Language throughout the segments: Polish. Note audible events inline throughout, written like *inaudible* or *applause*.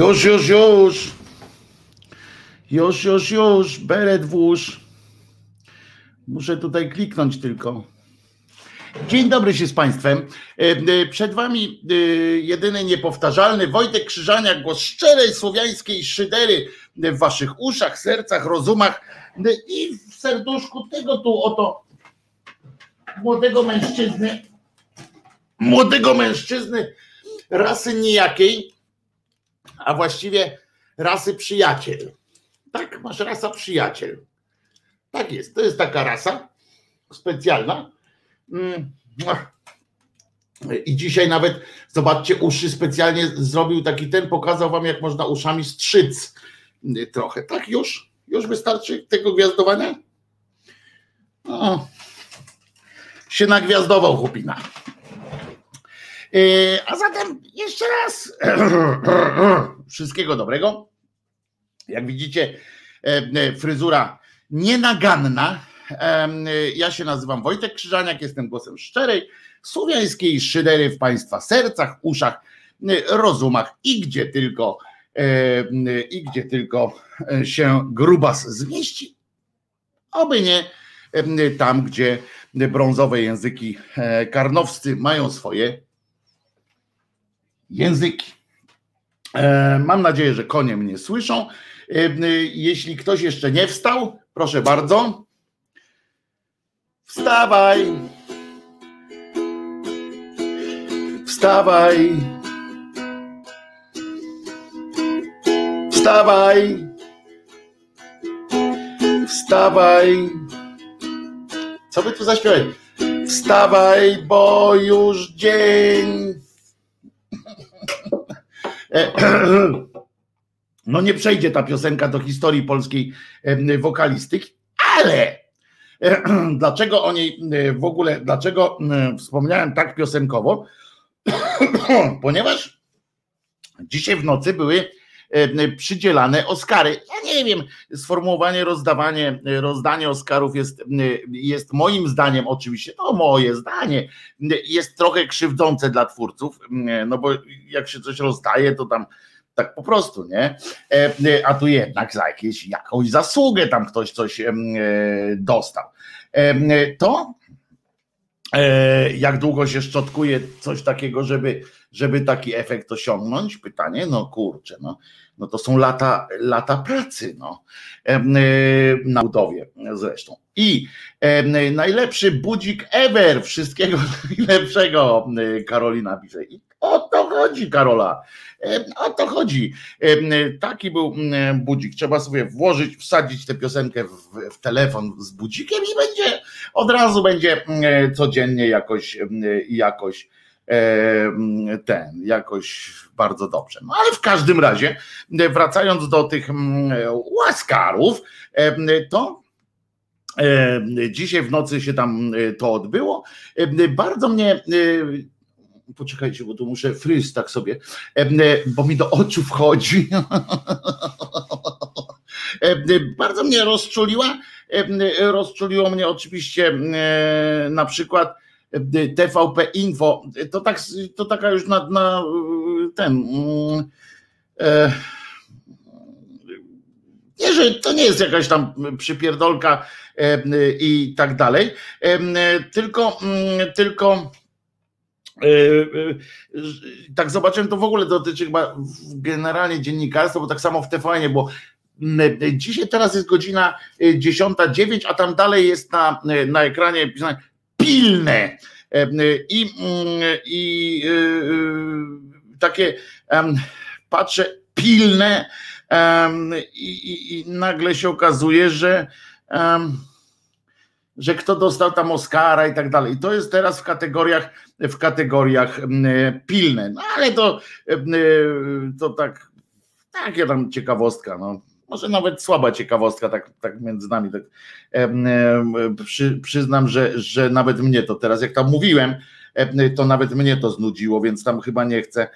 Już, już, już. Już, już, już. Beret włóż. Muszę tutaj kliknąć tylko. Dzień dobry się z Państwem. E, e, przed Wami e, jedyny niepowtarzalny Wojtek Krzyżaniak, głos szczerej słowiańskiej szydery w Waszych uszach, sercach, rozumach i w serduszku tego tu oto młodego mężczyzny, młodego mężczyzny rasy nijakiej, a właściwie rasy przyjaciel. Tak, masz rasa przyjaciel. Tak jest, to jest taka rasa specjalna. Mm, I dzisiaj nawet, zobaczcie, uszy specjalnie zrobił taki ten, pokazał wam, jak można uszami strzyc trochę. Tak, już? Już wystarczy tego gwiazdowania? O, się nagwiazdował chłopina. E, a zatem jeszcze raz *clears throat* wszystkiego dobrego. Jak widzicie, e, e, fryzura nienaganna. Ja się nazywam Wojtek Krzyżaniak, jestem głosem szczerej, słowiańskiej szydery w Państwa sercach, uszach, rozumach i gdzie tylko i gdzie tylko się grubas zmieści. Oby nie tam, gdzie brązowe języki karnowscy mają swoje języki. Mam nadzieję, że konie mnie słyszą. Jeśli ktoś jeszcze nie wstał, proszę bardzo. Wstawaj. Wstawaj. Wstawaj. Wstawaj. Co by tu zaśpiewać? Wstawaj, bo już dzień. *clears throat* No nie przejdzie ta piosenka do historii polskiej wokalistyki, ale *clears throat* dlaczego o niej w ogóle, dlaczego wspomniałem tak piosenkowo? *clears throat* Ponieważ dzisiaj w nocy były przydzielane Oscary. Ja nie wiem, sformułowanie, rozdawanie, rozdanie Oscarów jest, jest moim zdaniem oczywiście, to moje zdanie, jest trochę krzywdzące dla twórców, no bo jak się coś rozdaje, to tam tak po prostu, nie? E, a tu jednak za jakieś, jakąś zasługę tam ktoś coś e, dostał. To e, jak długo się szczotkuje coś takiego, żeby, żeby taki efekt osiągnąć? Pytanie, no kurczę, no, no to są lata, lata pracy no, na budowie zresztą. I najlepszy budzik ever, wszystkiego *laughs* najlepszego Karolina pisze. I o to chodzi, Karola. O to chodzi. Taki był budzik. Trzeba sobie włożyć, wsadzić tę piosenkę w, w telefon z budzikiem i będzie od razu będzie codziennie jakoś, jakoś ten, jakoś bardzo dobrze. No ale w każdym razie, wracając do tych łaskarów, to Dzisiaj w nocy się tam to odbyło. Bardzo mnie poczekajcie, bo tu muszę fryz tak sobie, bo mi do oczu wchodzi. *laughs* Bardzo mnie rozczuliła. Rozczuliło mnie oczywiście na przykład TVP Info. To, tak, to taka już na, na ten. Nie, że to nie jest jakaś tam przypierdolka i tak dalej, tylko, tylko E, e, tak zobaczyłem, to w ogóle dotyczy chyba generalnie dziennikarstwa, bo tak samo w TVN, bo dzisiaj teraz jest godzina 10.09, a tam dalej jest na, na ekranie pilne i, i takie patrzę pilne i, i, i nagle się okazuje, że że kto dostał tam Oscara i tak dalej. To jest teraz w kategoriach, w kategoriach pilne. No ale to, to tak, takie tam ciekawostka, no. Może nawet słaba ciekawostka, tak, tak między nami. Tak, przy, przyznam, że, że nawet mnie to teraz, jak tam mówiłem, to nawet mnie to znudziło, więc tam chyba nie chcę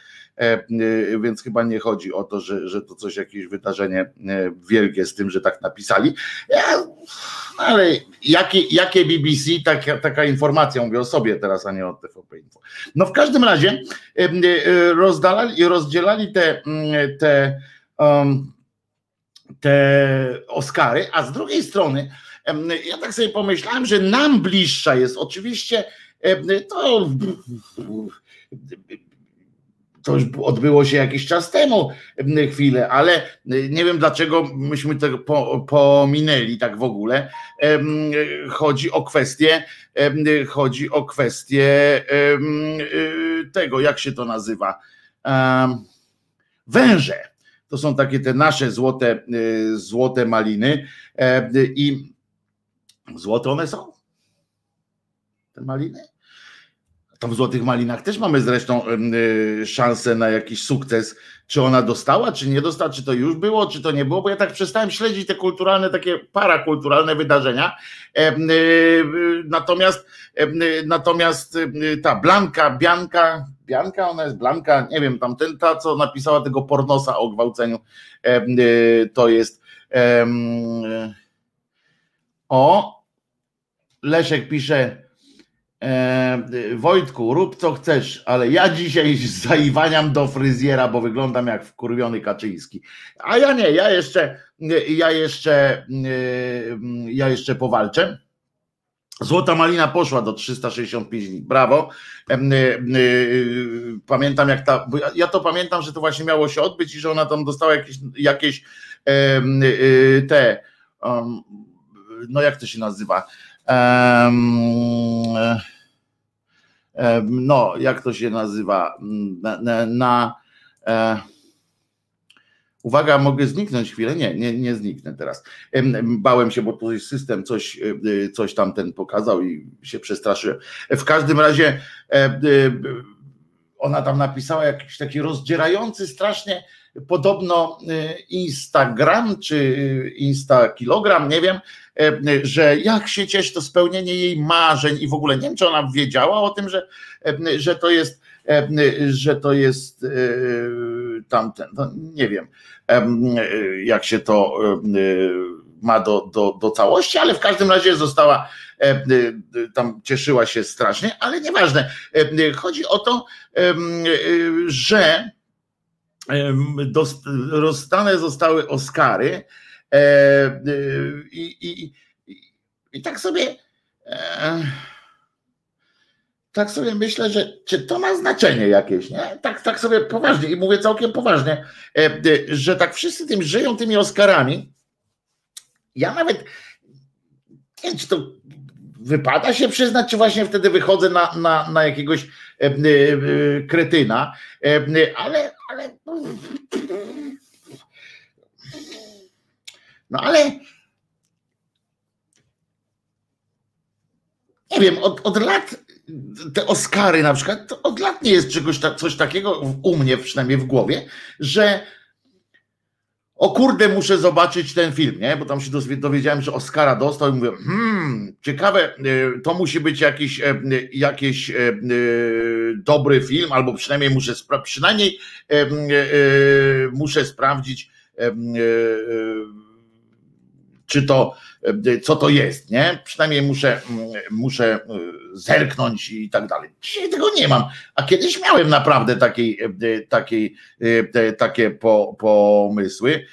więc chyba nie chodzi o to, że, że to coś, jakieś wydarzenie wielkie z tym, że tak napisali. Ja, no ale jakie, jakie BBC, taka, taka informacja, mówię o sobie teraz, a nie o TVP Info. No w każdym razie rozdalali, rozdzielali te, te um, te Oscary, a z drugiej strony ja tak sobie pomyślałem, że nam bliższa jest oczywiście to to już odbyło się jakiś czas temu, chwilę, ale nie wiem dlaczego myśmy to pominęli tak w ogóle. Chodzi o kwestię, chodzi o kwestię tego, jak się to nazywa. Węże to są takie te nasze złote, y, złote maliny e, i złote one są? Te maliny? W Złotych Malinach też mamy zresztą szansę na jakiś sukces. Czy ona dostała, czy nie dostała, czy to już było, czy to nie było, bo ja tak przestałem śledzić te kulturalne, takie parakulturalne wydarzenia. E, natomiast natomiast ta Blanka, Bianka, Bianka, ona jest Blanka, nie wiem, tam ten, ta, co napisała tego pornosa o gwałceniu, to jest o Leszek pisze Wojtku, rób co chcesz, ale ja dzisiaj *laughs* zaiwaniam do fryzjera, bo wyglądam jak wkurwiony Kaczyński. A ja nie, ja jeszcze, ja jeszcze, y, ja jeszcze powalczę. Złota Malina poszła do 365 dni. Brawo. Y, pamiętam jak ta, ja to pamiętam, że to właśnie miało się odbyć i że ona tam dostała jakieś, jakieś te, no jak to się nazywa? No, jak to się nazywa? Na, na, na e, Uwaga, mogę zniknąć chwilę? Nie, nie, nie zniknę teraz. Bałem się, bo tutaj system coś, e, e, coś tam ten pokazał i się przestraszyłem. W każdym razie e, ona tam napisała jakiś taki rozdzierający strasznie podobno Instagram czy Insta kilogram, nie wiem, że jak się cieszy to spełnienie jej marzeń i w ogóle nie wiem, czy ona wiedziała o tym, że, że to jest że to jest tamten, no nie wiem jak się to ma do, do, do całości, ale w każdym razie została, tam cieszyła się strasznie, ale nieważne. Chodzi o to, że rozdane zostały Oscary i, i, i, i tak sobie tak sobie myślę, że czy to ma znaczenie jakieś, nie? Tak, tak sobie poważnie i mówię całkiem poważnie, e, e, że tak wszyscy tym żyją tymi Oscarami. Ja nawet nie wiem, czy to wypada się przyznać, czy właśnie wtedy wychodzę na, na, na jakiegoś e, kretyna, ale, ale no ale nie wiem, od, od lat te Oscary na przykład, to od lat nie jest czegoś coś takiego u mnie przynajmniej w głowie, że o kurde, muszę zobaczyć ten film, nie? Bo tam się dowiedziałem, że Oscara dostał i mówię, hmm, ciekawe, y, to musi być jakiś, e, jakiś e, e, dobry film, albo przynajmniej muszę, przynajmniej muszę sprawdzić, czy to, co to jest, nie? Przynajmniej muszę, muszę zerknąć i tak dalej. Dzisiaj tego nie mam, a kiedyś miałem naprawdę takiej, takiej, takie po, pomysły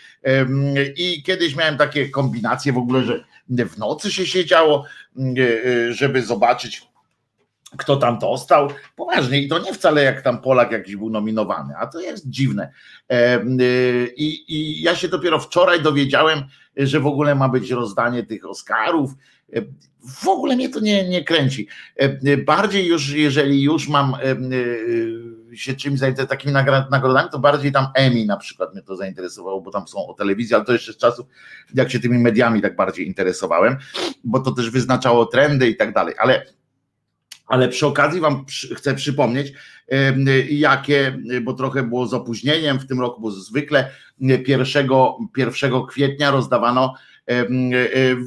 i kiedyś miałem takie kombinacje w ogóle, że w nocy się siedziało, żeby zobaczyć kto tam dostał. Poważnie, i to nie wcale jak tam Polak jakiś był nominowany, a to jest dziwne. I, I, ja się dopiero wczoraj dowiedziałem, że w ogóle ma być rozdanie tych Oscarów. W ogóle mnie to nie, nie kręci. Bardziej już, jeżeli już mam się czymś zainteresować, takimi nagrodami, to bardziej tam Emmy na przykład mnie to zainteresowało, bo tam są o telewizji, ale to jeszcze z czasów, jak się tymi mediami tak bardziej interesowałem, bo to też wyznaczało trendy i tak dalej, ale ale przy okazji Wam chcę przypomnieć, jakie, bo trochę było z opóźnieniem w tym roku, bo zwykle 1, 1 kwietnia rozdawano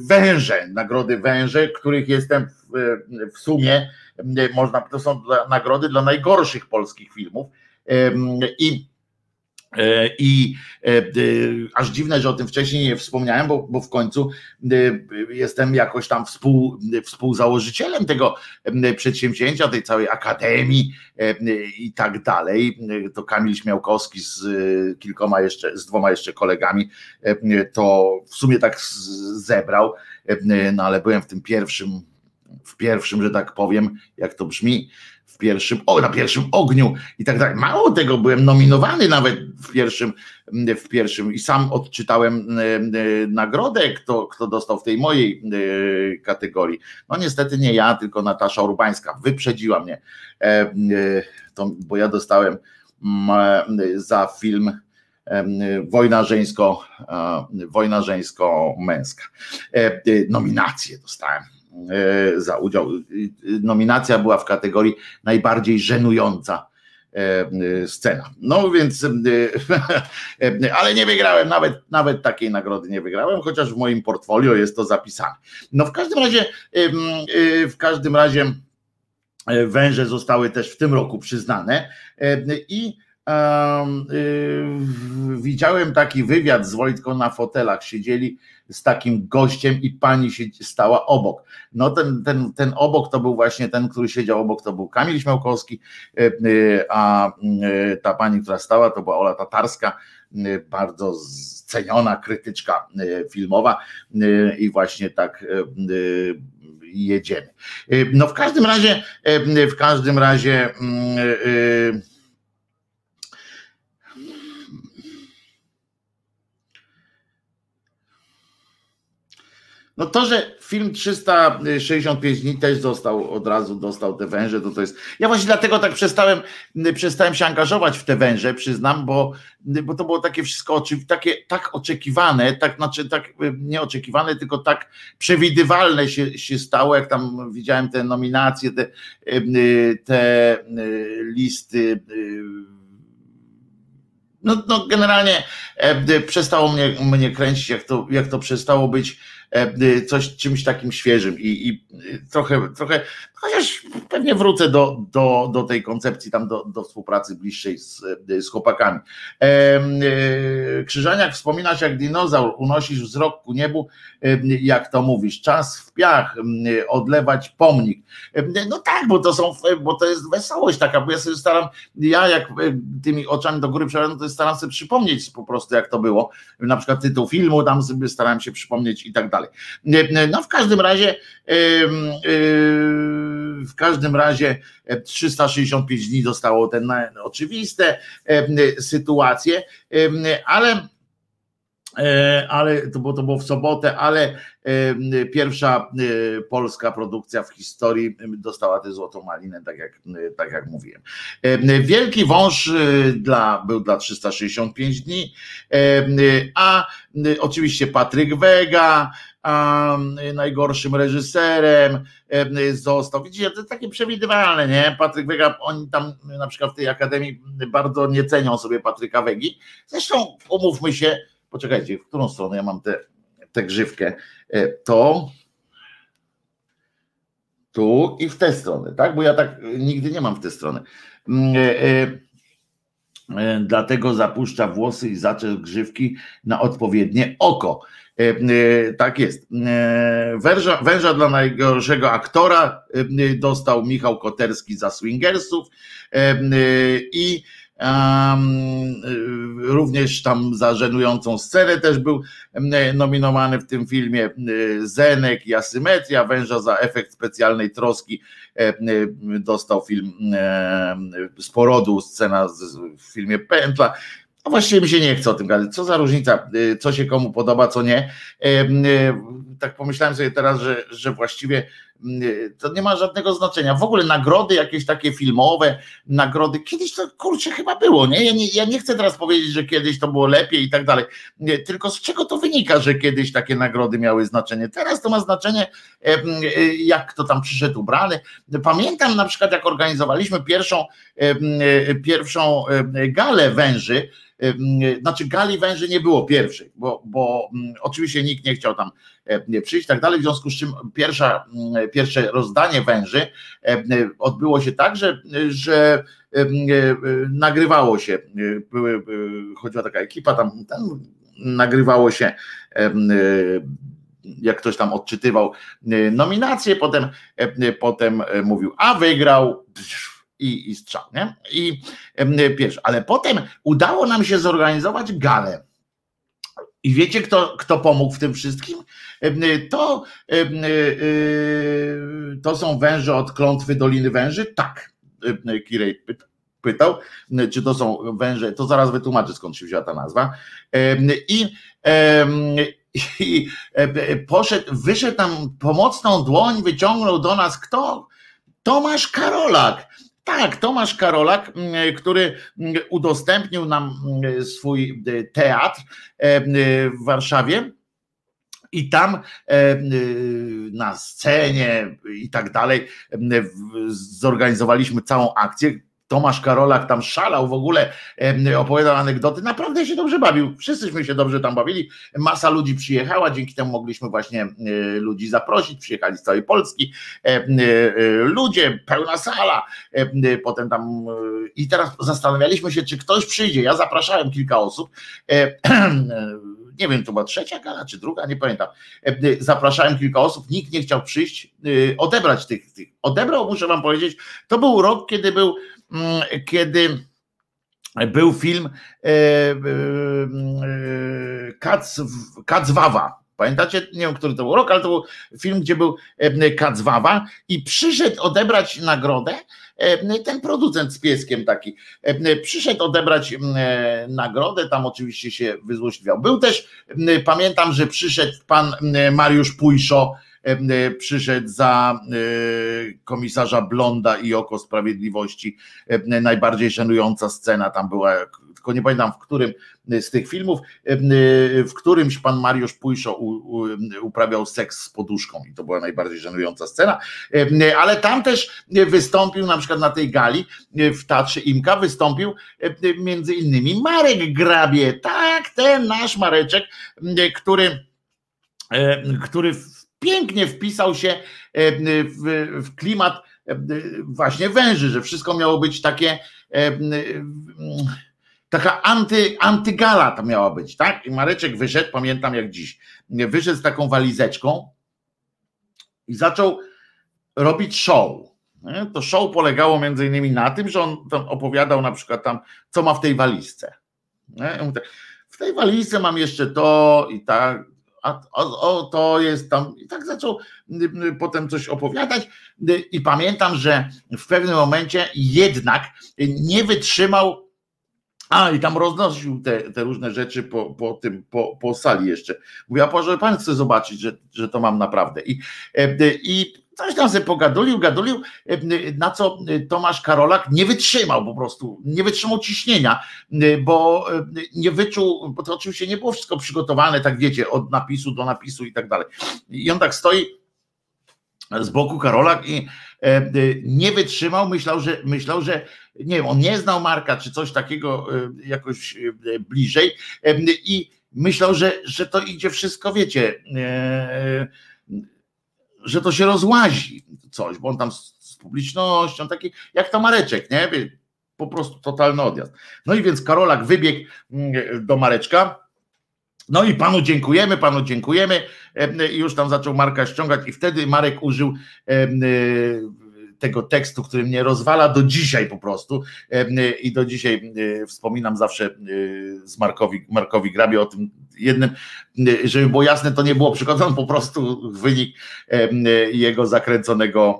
węże, nagrody węże, których jestem w, w sumie, można, to są nagrody dla najgorszych polskich filmów. I E, I e, e, aż dziwne, że o tym wcześniej nie wspomniałem, bo, bo w końcu jestem jakoś tam współ, współzałożycielem tego przedsięwzięcia, tej całej akademii i tak dalej. To Kamil Śmiałkowski z kilkoma jeszcze, z dwoma jeszcze kolegami to w sumie tak zebrał, no ale byłem w tym pierwszym, w pierwszym, że tak powiem, jak to brzmi, w pierwszym, o, na pierwszym ogniu i tak dalej. Mało tego, byłem nominowany nawet w pierwszym, w pierwszym i sam odczytałem e, e, nagrodę, kto, kto dostał w tej mojej e, kategorii. No niestety nie ja, tylko Natasza Urbańska. Wyprzedziła mnie, to, bo ja dostałem za film Wojna żeńsko, wojna żeńsko-męska. Nominację dostałem za udział. Nominacja była w kategorii najbardziej żenująca e, scena. No więc, ale nie wygrałem, nawet, nawet takiej nagrody nie wygrałem, chociaż w moim portfolio jest to zapisane. No w każdym razie, e, w każdym razie węże zostały też w tym roku przyznane i widziałem taki wywiad z Wojtką na fotelach, siedzieli z takim gościem i pani się stała obok. No ten, ten, ten obok to był właśnie ten, który siedział obok, to był Kamil Śmiałkowski, e, e, a e, ta pani, która stała, to była Ola Tatarska, bardzo ceniona krytyczka filmowa i właśnie tak jedziemy. No w każdym razie, w każdym razie mm, No to, że film 365 dni też został od razu dostał te węże, to to jest. Ja właśnie dlatego tak przestałem, przestałem się angażować w te węże, przyznam, bo, bo to było takie wszystko takie, tak oczekiwane, tak znaczy tak nieoczekiwane, tylko tak przewidywalne się, się stało, jak tam widziałem te nominacje, te, te listy no, no generalnie przestało mnie, mnie kręcić, jak to, jak to przestało być E, coś czymś takim świeżym i, i trochę, trochę, chociaż pewnie wrócę do, do, do tej koncepcji, tam do, do współpracy bliższej z, z chłopakami. E, e, Krzyżaniak wspominasz jak dinozaur, unosisz wzrok ku niebu, jak to mówisz, czas w piach, odlewać pomnik. No tak, bo to są, bo to jest wesołość taka, bo ja sobie staram, ja jak tymi oczami do góry przepraszam, to staram sobie przypomnieć po prostu jak to było, na przykład tytuł filmu, tam sobie starałem się przypomnieć i tak dalej. No w każdym razie w każdym razie 365 dni dostało ten oczywiste sytuacje, ale E, ale to było, to było w sobotę, ale e, pierwsza e, polska produkcja w historii dostała tę złotą malinę, tak jak, tak jak mówiłem. Wielki wąż dla, był dla 365 dni, a oczywiście Patryk Wega, a najgorszym reżyserem został. Widzicie, to jest takie przewidywalne, nie? Patryk Wega, oni tam na przykład w tej akademii bardzo nie cenią sobie Patryka Wegi. Zresztą umówmy się, Poczekajcie, w którą stronę ja mam tę grzywkę? E, to tu i w tę stronę, tak? Bo ja tak nigdy nie mam w tę stronę. Mm, e, e, dlatego zapuszcza włosy i zaczep grzywki na odpowiednie oko. Tak jest. Węża, węża dla najgorszego aktora dostał Michał Koterski za Swingersów i Również tam za żenującą scenę też był nominowany w tym filmie Zenek i Asymetria, węża za efekt specjalnej troski dostał film z porodu, scena w filmie Pętla. No właściwie mi się nie chce o tym gadać. Co za różnica, co się komu podoba, co nie. Tak pomyślałem sobie teraz, że, że właściwie to nie ma żadnego znaczenia. W ogóle nagrody jakieś takie filmowe, nagrody, kiedyś to kurczę chyba było, nie? Ja, nie? ja nie chcę teraz powiedzieć, że kiedyś to było lepiej i tak dalej, tylko z czego to wynika, że kiedyś takie nagrody miały znaczenie. Teraz to ma znaczenie, jak kto tam przyszedł ubrany. Pamiętam na przykład, jak organizowaliśmy pierwszą, pierwszą galę węży, znaczy gali węży nie było pierwszej, bo, bo oczywiście nikt nie chciał tam przyjść, tak dalej. W związku z czym pierwsza, pierwsze rozdanie węży odbyło się tak, że, że nagrywało się, były, chodziła taka ekipa, tam, tam nagrywało się jak ktoś tam odczytywał nominacje, potem, potem mówił, a wygrał i, i strzał, nie? I pierwszy, ale potem udało nam się zorganizować galę. I wiecie, kto, kto pomógł w tym wszystkim? To, to są węże od klątwy Doliny Węży? Tak. Kirej pytał, czy to są węże, to zaraz wytłumaczę skąd się wzięła ta nazwa. I, *laughs* i poszedł, wyszedł tam pomocną dłoń, wyciągnął do nas kto? Tomasz Karolak tak, Tomasz Karolak, który udostępnił nam swój e, teatr e, e, w Warszawie. I tam na scenie i tak dalej zorganizowaliśmy całą akcję. Tomasz Karolak tam szalał w ogóle, opowiadał anegdoty, naprawdę się dobrze bawił, wszyscyśmy się dobrze tam bawili, masa ludzi przyjechała, dzięki temu mogliśmy właśnie e, ludzi zaprosić, przyjechali z całej Polski, e, e, ludzie, pełna sala, potem tam i teraz zastanawialiśmy się, czy ktoś przyjdzie, ja zapraszałem kilka osób, *clears throat* nie wiem, to była trzecia gala, czy druga, nie pamiętam. Zapraszałem kilka osób, nikt nie chciał przyjść, odebrać tych, tych. Odebrał, muszę wam powiedzieć, to był rok, kiedy był kiedy był film e, e, Kacwawa. Pamiętacie? Nie wiem, który to był rok, ale to był film, gdzie był e, Kacwawa i przyszedł odebrać nagrodę ten producent z pieskiem taki. Przyszedł odebrać nagrodę, tam oczywiście się wyzłośliwiał. Był też, pamiętam, że przyszedł pan Mariusz Pujszo, E, przyszedł za e, komisarza Blonda i Oko Sprawiedliwości. E, najbardziej szanująca scena tam była, tylko nie pamiętam w którym z tych filmów, w którymś pan Mariusz Pujszo uprawiał seks z poduszką i to była najbardziej żenująca scena, ale tam też wystąpił na przykład na tej gali w Teatrze Imka wystąpił między innymi Marek Grabie, tak, ten nasz Mareczek, który który pięknie wpisał się e, w, w klimat e, właśnie węży, że wszystko miało być takie e, taka anty, antygala to miała być, tak? I Mareczek wyszedł, pamiętam jak dziś, wyszedł z taką walizeczką i zaczął robić show. To show polegało między innymi na tym, że on tam opowiadał na przykład tam, co ma w tej walizce. W tej walizce mam jeszcze to i tak, a o, to jest tam. I tak zaczął potem coś opowiadać. I pamiętam, że w pewnym momencie jednak nie wytrzymał. A, i tam roznosił te, te różne rzeczy po, po tym, po, po sali jeszcze. Mówię, a może pan chce zobaczyć, że, że to mam naprawdę. I, i Coś tam sobie pogadulił, gadulił, na co Tomasz Karolak nie wytrzymał po prostu, nie wytrzymał ciśnienia, bo nie wyczuł, bo to oczywiście nie było wszystko przygotowane, tak wiecie, od napisu do napisu i tak dalej. I on tak stoi z boku Karolak i nie wytrzymał, myślał, że myślał, że nie wiem, on nie znał Marka, czy coś takiego jakoś bliżej i myślał, że, że to idzie wszystko, wiecie, że to się rozłazi coś, bo on tam z, publicznością, taki jak to Mareczek, nie? Po prostu totalny odjazd. No i więc Karolak wybiegł mm, do Mareczka, no i panu dziękujemy, panu dziękujemy. I już tam zaczął Marka ściągać, i wtedy Marek użył tego tekstu, który mnie rozwala do dzisiaj po prostu i do dzisiaj wspominam zawsze z Markowi, Markowi Grabie o tym jednym, żeby było jasne, to nie było przykładem, po prostu wynik jego zakręconego,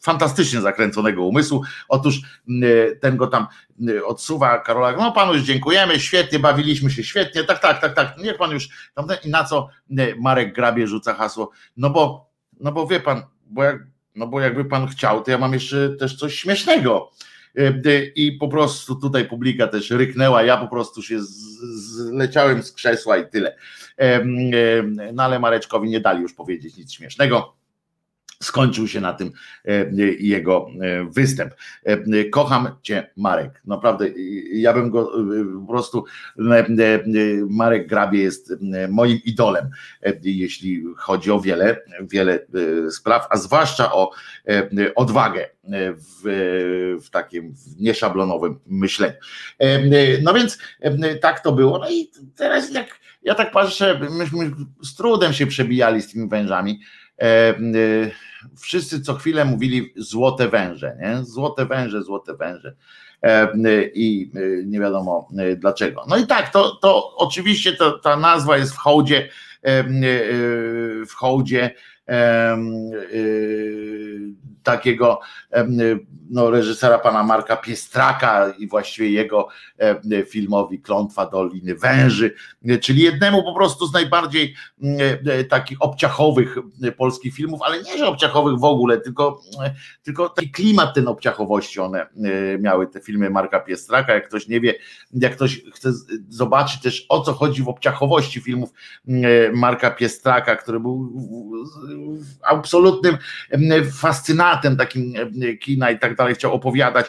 fantastycznie zakręconego umysłu. Otóż ten go tam odsuwa, Karola, no panu już dziękujemy, świetnie, bawiliśmy się świetnie, tak, tak, tak, tak, niech pan już, i na co Marek Grabie rzuca hasło, no bo, no bo wie pan, bo jak no bo jakby pan chciał, to ja mam jeszcze też coś śmiesznego. E, I po prostu tutaj publika też ryknęła, ja po prostu się zleciałem z krzesła i tyle. No ale Mareczkowi nie dali już powiedzieć nic śmiesznego. Skończył się na tym e, jego e, występ. E, kocham cię, Marek. Naprawdę, ja bym go po prostu. Marek Grabie jest moim idolem, jeśli chodzi o wiele, wiele spraw, a zwłaszcza o odwagę w, w takim nieszablonowym myśleniu. No więc tak to było. No i teraz jak ja tak patrzę, myśmy z trudem się przebijali z tymi wężami wszyscy co chwilę mówili złote węże, nie? Złote węże, złote węże. E, I e, nie wiadomo e, dlaczego. No i tak, to, to oczywiście to, ta nazwa jest w hołdzie, w hołdzie takiego no, reżysera pana Marka Piestraka i właściwie jego filmowi Klątwa Doliny Węży, czyli jednemu po prostu z najbardziej takich obciachowych polskich filmów, ale nie, że obciachowych w ogóle, tylko, tylko taki klimat ten obciachowości one miały, te filmy Marka Piestraka, jak ktoś nie wie, jak ktoś chce zobaczyć też o co chodzi w obciachowości filmów Marka Piestraka, który był absolutnym fascynatem takim kina i tak dalej, chciał opowiadać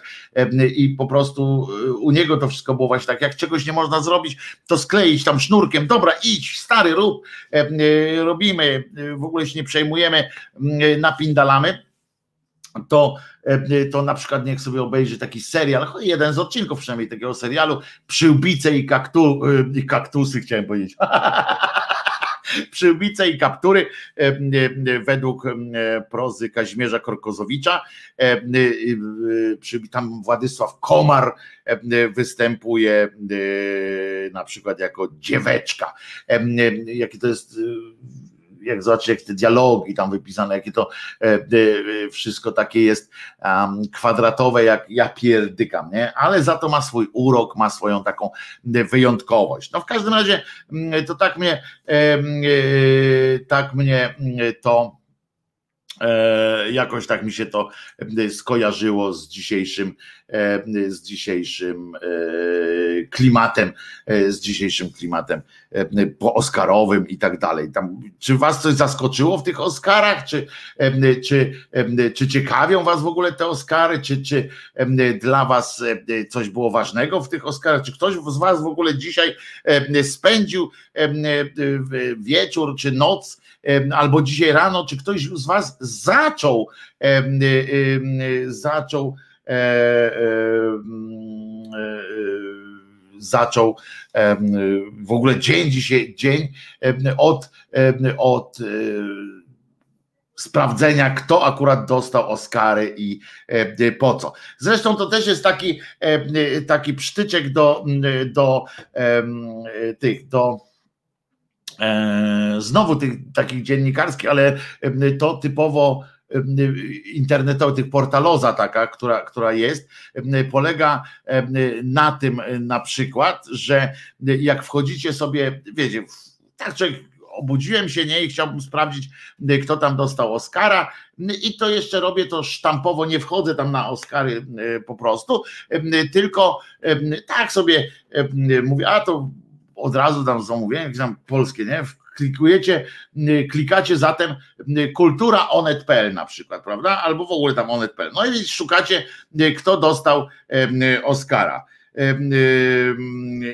i po prostu e, u niego to wszystko było właśnie tak, jak czegoś nie można zrobić, to skleić tam sznurkiem, dobra idź, stary rób, e, robimy, e, w ogóle się nie przejmujemy, napindalamy, to, to na przykład niech sobie obejrzy taki serial, jeden z odcinków przynajmniej takiego serialu, Przyłbice i, kaktu, i kaktusy chciałem powiedzieć. *laughs* przyłbice i kaptury według prozy Kazimierza Korkozowicza. Tam Władysław Komar występuje na przykład jako dzieweczka. Jakie to jest jak zobaczyć, jak te dialogi tam wypisane, jakie to e, e, wszystko takie jest kwadratowe, jak ja pierdykam, nie? Ale za to ma swój urok, ma swoją taką wyjątkowość. No w każdym razie to tak mnie, e, tak mnie to jakoś tak mi się to e, skojarzyło z dzisiejszym, e, z dzisiejszym klimatem, z dzisiejszym klimatem oscarowym i tak dalej. Tam, czy was coś zaskoczyło w tych Oscarach? Czy, czy, czy ciekawią was w ogóle te Oscary? Czy, czy dla was coś było ważnego w tych Oscarach? Czy ktoś z was w ogóle dzisiaj spędził wieczór czy noc albo dzisiaj rano, czy ktoś z Was zaczął, zaczął e, zaczął w ogóle dzień dzisiaj, dzień od, od sprawdzenia, kto akurat dostał Oscary i po co. Zresztą to też jest taki, taki psztyczek do, do tych, do znowu tych takich dziennikarskich, ale to typowo internetowy, tych portaloza taka, która, która jest, polega na tym na przykład, że jak wchodzicie sobie, wiecie, tak człowiek obudziłem się nie i chciałbym sprawdzić, kto tam dostał Oscara i to jeszcze robię to sztampowo, nie wchodzę tam na Oscary po prostu, tylko tak sobie mówię, a to od razu tam zamówienie, jakieś tam polskie, nie? Klikujecie, klikacie zatem kultura onet.pl na przykład, prawda? Albo w ogóle tam onet.pl. No i szukacie, kto dostał Oscara.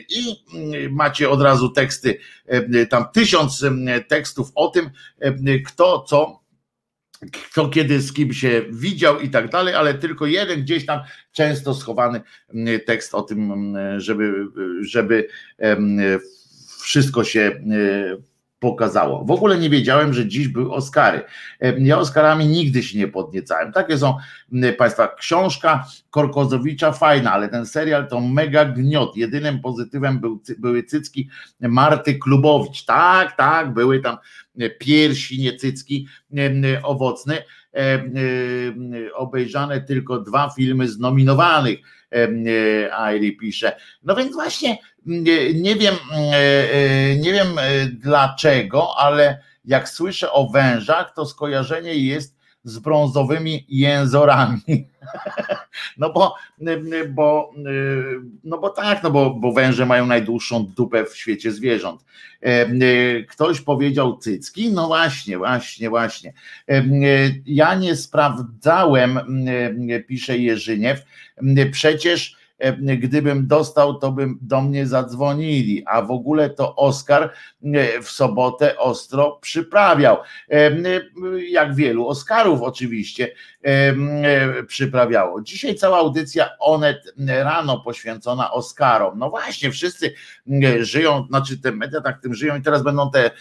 I macie od razu teksty, tam tysiąc tekstów o tym, kto co kto kiedy z kim się widział i tak dalej, ale tylko jeden gdzieś tam często schowany mm, tekst o tym, mm, żeby, żeby wszystko się pokazało. W ogóle nie wiedziałem, że dziś były Oscary. Ja Oscarami nigdy się nie podniecałem. Takie są Państwa książka Korkozowicza fajna, ale ten serial to mega gniot. Jedynym pozytywem był, były cycki Marty Klubowicz. Tak, tak, były tam piersi, nie cycki owocne. Obejrzane tylko dwa filmy z nominowanych. Airi pisze. No więc właśnie nie wiem, nie wiem dlaczego, ale jak słyszę o wężach, to skojarzenie jest z brązowymi jęzorami. *laughs* No bo, bo, no bo tak, no bo, bo węże mają najdłuższą dupę w świecie zwierząt. Ktoś powiedział cycki? No właśnie, właśnie, właśnie. Ja nie sprawdzałem, pisze Jerzyniew, przecież gdybym dostał, to bym do mnie zadzwonili, a w ogóle to Oskar e, w sobotę ostro przyprawiał. E, jak wielu Oskarów oczywiście przyprawiało. Dzisiaj cała audycja Onet rano poświęcona Oskarom. No właśnie, wszyscy żyją, znaczy te media tak tym żyją i teraz będą te,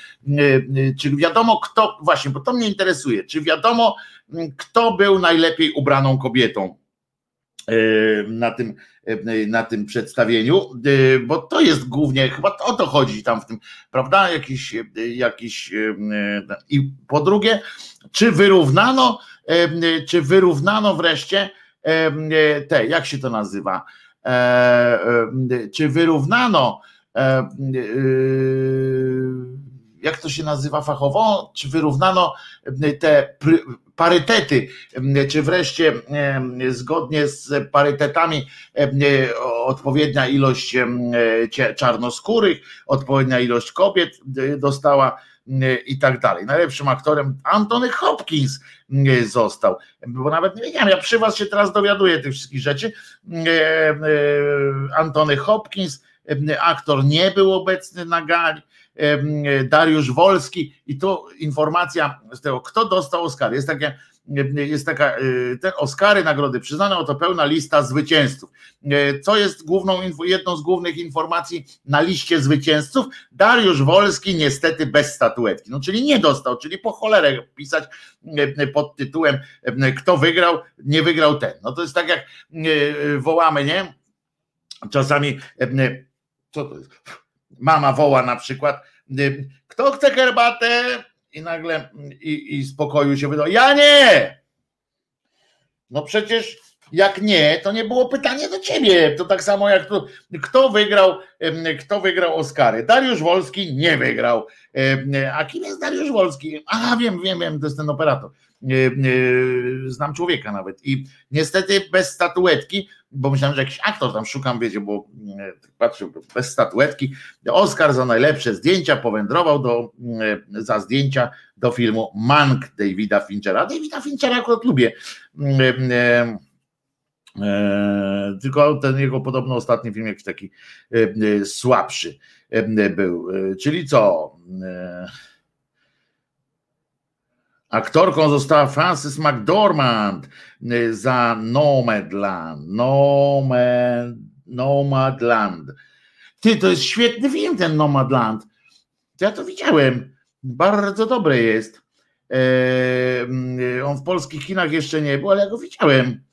czy wiadomo kto, właśnie, bo to mnie interesuje, czy wiadomo kto był najlepiej ubraną kobietą na tym E, na tym przedstawieniu, e, bo to jest głównie, chyba o to chodzi tam w tym, prawda? Jakiś, e, jakiś i po drugie, czy wyrównano, czy wyrównano wreszcie te, jak się to nazywa? Czy wyrównano jak to się nazywa fachowo, czy wyrównano te parytety, czy wreszcie zgodnie z parytetami odpowiednia ilość czarnoskórych, odpowiednia ilość kobiet dostała i tak dalej. Najlepszym aktorem Antony Hopkins został, bo nawet nie wiedziałem, ja przy was się teraz dowiaduję tych wszystkich rzeczy. Antony Hopkins, aktor nie był obecny na gali, Dariusz Wolski i tu informacja z tego, kto dostał Oscar. Jest takie, jest taka, e, te Oscary, nagrody przyznane, oto pełna lista zwycięzców. E, co jest główną, jedną z głównych informacji na liście zwycięzców? Dariusz Wolski niestety bez statuetki, no czyli nie dostał, czyli po cholerę pisać e, pod tytułem kto wygrał, nie wygrał ten. No to jest tak jak wołamy, nie? Czasami co to jest? Mama woła na przykład, y, kto chce herbatę? I nagle i, i spokoju się wydaje, ja nie! No przecież jak nie, to nie było pytanie do ciebie. To tak samo jak to, kto wygrał, kto wygrał Oscary. Dariusz Wolski nie wygrał. A kim jest Dariusz Wolski? A wiem, wiem, wiem, to jest ten operator. Znam człowieka nawet. I niestety bez statuetki, bo myślałem, że jakiś aktor tam szukam, wiecie, bo patrzył bez statuetki. Oscar za najlepsze zdjęcia powędrował do, za zdjęcia do filmu Mank Davida Finchera. Davida Finchera akurat lubię E, tylko ten jego podobno ostatni film jakiś taki e, e, słabszy był. Czyli co? Aktorką została Frances McDormand za Nomadland. Nomad, Nomadland. Ty, to jest świetny film ten Nomadland. Ja to widziałem. Bardzo dobry jest. On w polskich kinach jeszcze nie był, ale ja go widziałem.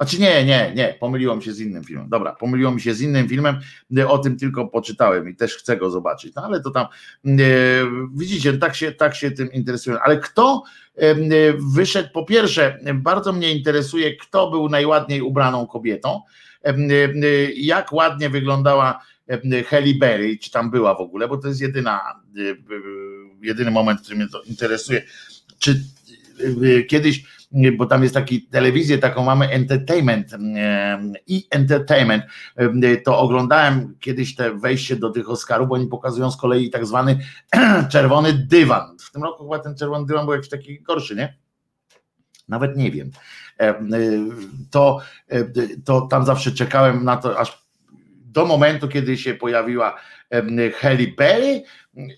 Znaczy nie, nie, nie, pomyliłam się z innym filmem. Dobra, pomyliło mi się z innym filmem, o tym tylko poczytałem i też chcę go zobaczyć. No ale to tam, e, widzicie, tak się, tak się tym interesują. Ale kto e, wyszedł, po pierwsze, bardzo mnie interesuje, kto był najładniej ubraną kobietą, e, jak ładnie wyglądała Halle Berry, czy tam była w ogóle, bo to jest jedyna, jedyny moment, który mnie to interesuje. Czy kiedyś bo tam jest taki telewizję, taką mamy entertainment i entertainment. To oglądałem kiedyś te wejście do tych Oscarów, bo oni pokazują z kolei tak zwany *clears throat* czerwony dywan. W tym roku chyba ten czerwony dywan był jakiś taki gorszy, nie? Nawet nie wiem. To, to tam zawsze czekałem na to, aż do momentu, kiedy się pojawiła Halle Berry.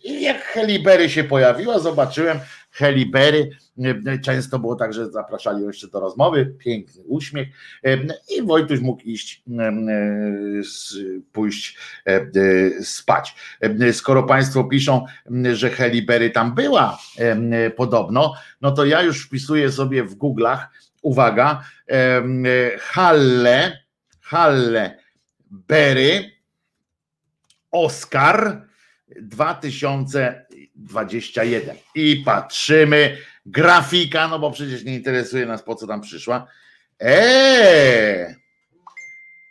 I jak Halle Berry się pojawiła, zobaczyłem, Halle Berry. Często było tak, że zapraszali jeszcze do rozmowy, piękny uśmiech i Wojtuś mógł iść, pójść spać. Skoro Państwo piszą, że Halle Berry tam była podobno, no to ja już wpisuję sobie w Google'ach, uwaga, Halle, Halle Berry, Oscar 2000 21. I patrzymy, grafika, no bo przecież nie interesuje nas po co tam przyszła. Eee,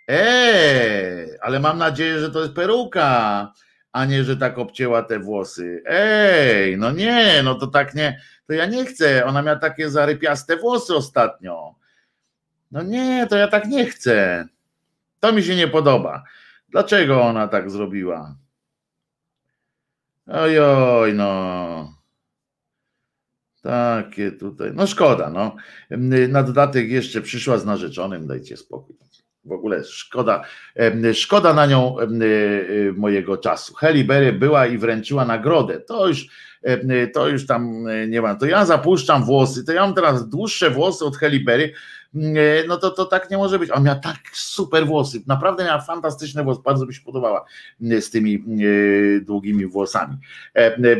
eee, ale mam nadzieję, że to jest peruka. a nie, że tak obcięła te włosy. Ej, no nie, no to tak nie, to ja nie chcę. Ona miała takie zarypiaste włosy ostatnio. No nie, to ja tak nie chcę. To mi się nie podoba. Dlaczego ona tak zrobiła? Ojoj, no. Takie tutaj. No szkoda, no. Na dodatek jeszcze przyszła z narzeczonym, dajcie spokój. W ogóle szkoda, szkoda na nią mojego czasu. Heli Berry była i wręczyła nagrodę. To już, to już tam nie ma. To ja zapuszczam włosy, to ja mam teraz dłuższe włosy od Heli Berry, no to, to tak nie może być. On miał tak super włosy, naprawdę miała fantastyczne włosy, bardzo mi się podobała z tymi długimi włosami.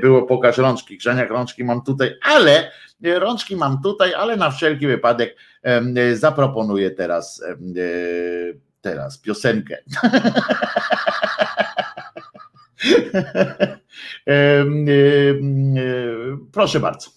Było pokaż rączki, Grzeniak rączki mam tutaj, ale rączki mam tutaj, ale na wszelki wypadek zaproponuję teraz teraz piosenkę. *laughs* Proszę bardzo.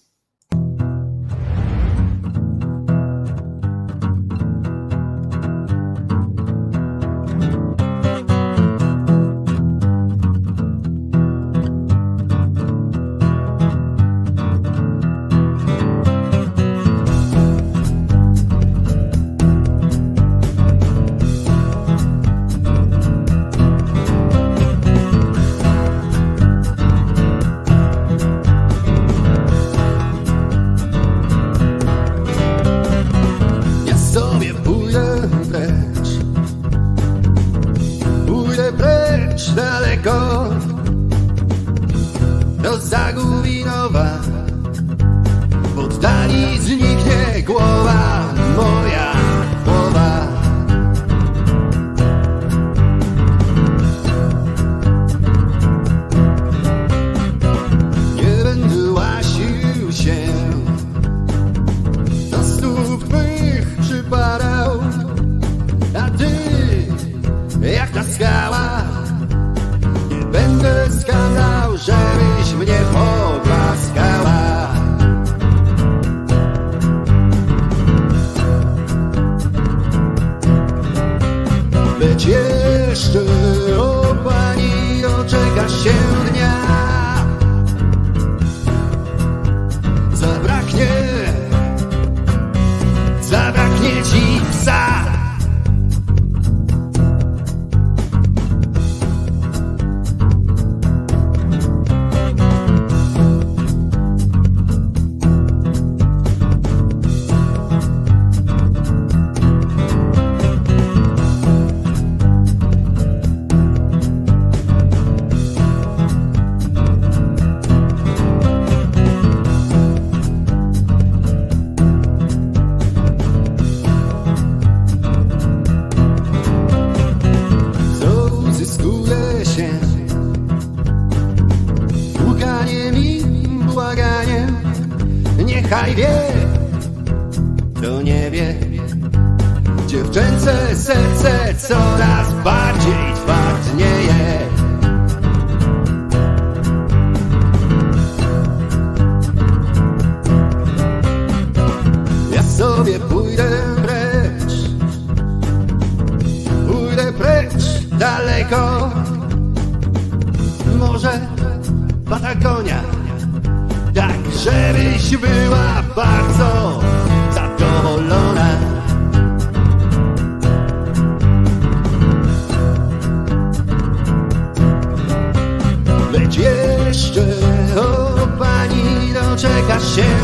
sobie pójdę precz. Pójdę precz daleko. Może Patagonia. Tak, żebyś była bardzo zadowolona. Lecz jeszcze, o pani, doczekasz się.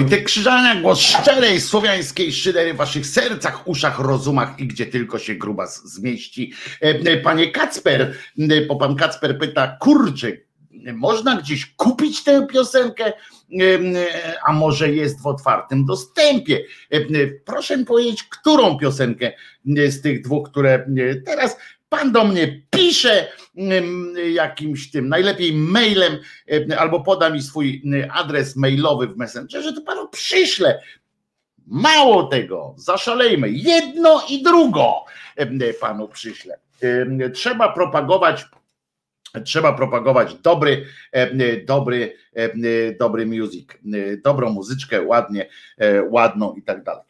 Wojtek Krzyżania, głos szczerej słowiańskiej szydery w waszych sercach, uszach, rozumach i gdzie tylko się grubas zmieści. E, Panie Kacper, e, bo pan Kacper pyta, kurczę, można gdzieś kupić tę piosenkę, E, a może jest w otwartym dostępie. Proszę powiedzieć, którą piosenkę z tych dwóch, które teraz pan do mnie pisze jakimś tym, najlepiej mailem, e, albo poda mi swój e, adres mailowy w Messengerze, to panu przyślę. Mało tego, zaszalejmy. Jedno i drugo em, panu przyślę. Trzeba propagować Trzeba propagować dobry, e, dobry, e, dobry music, e, dobrą muzyczkę, ładnie, e, ładną i tak dalej.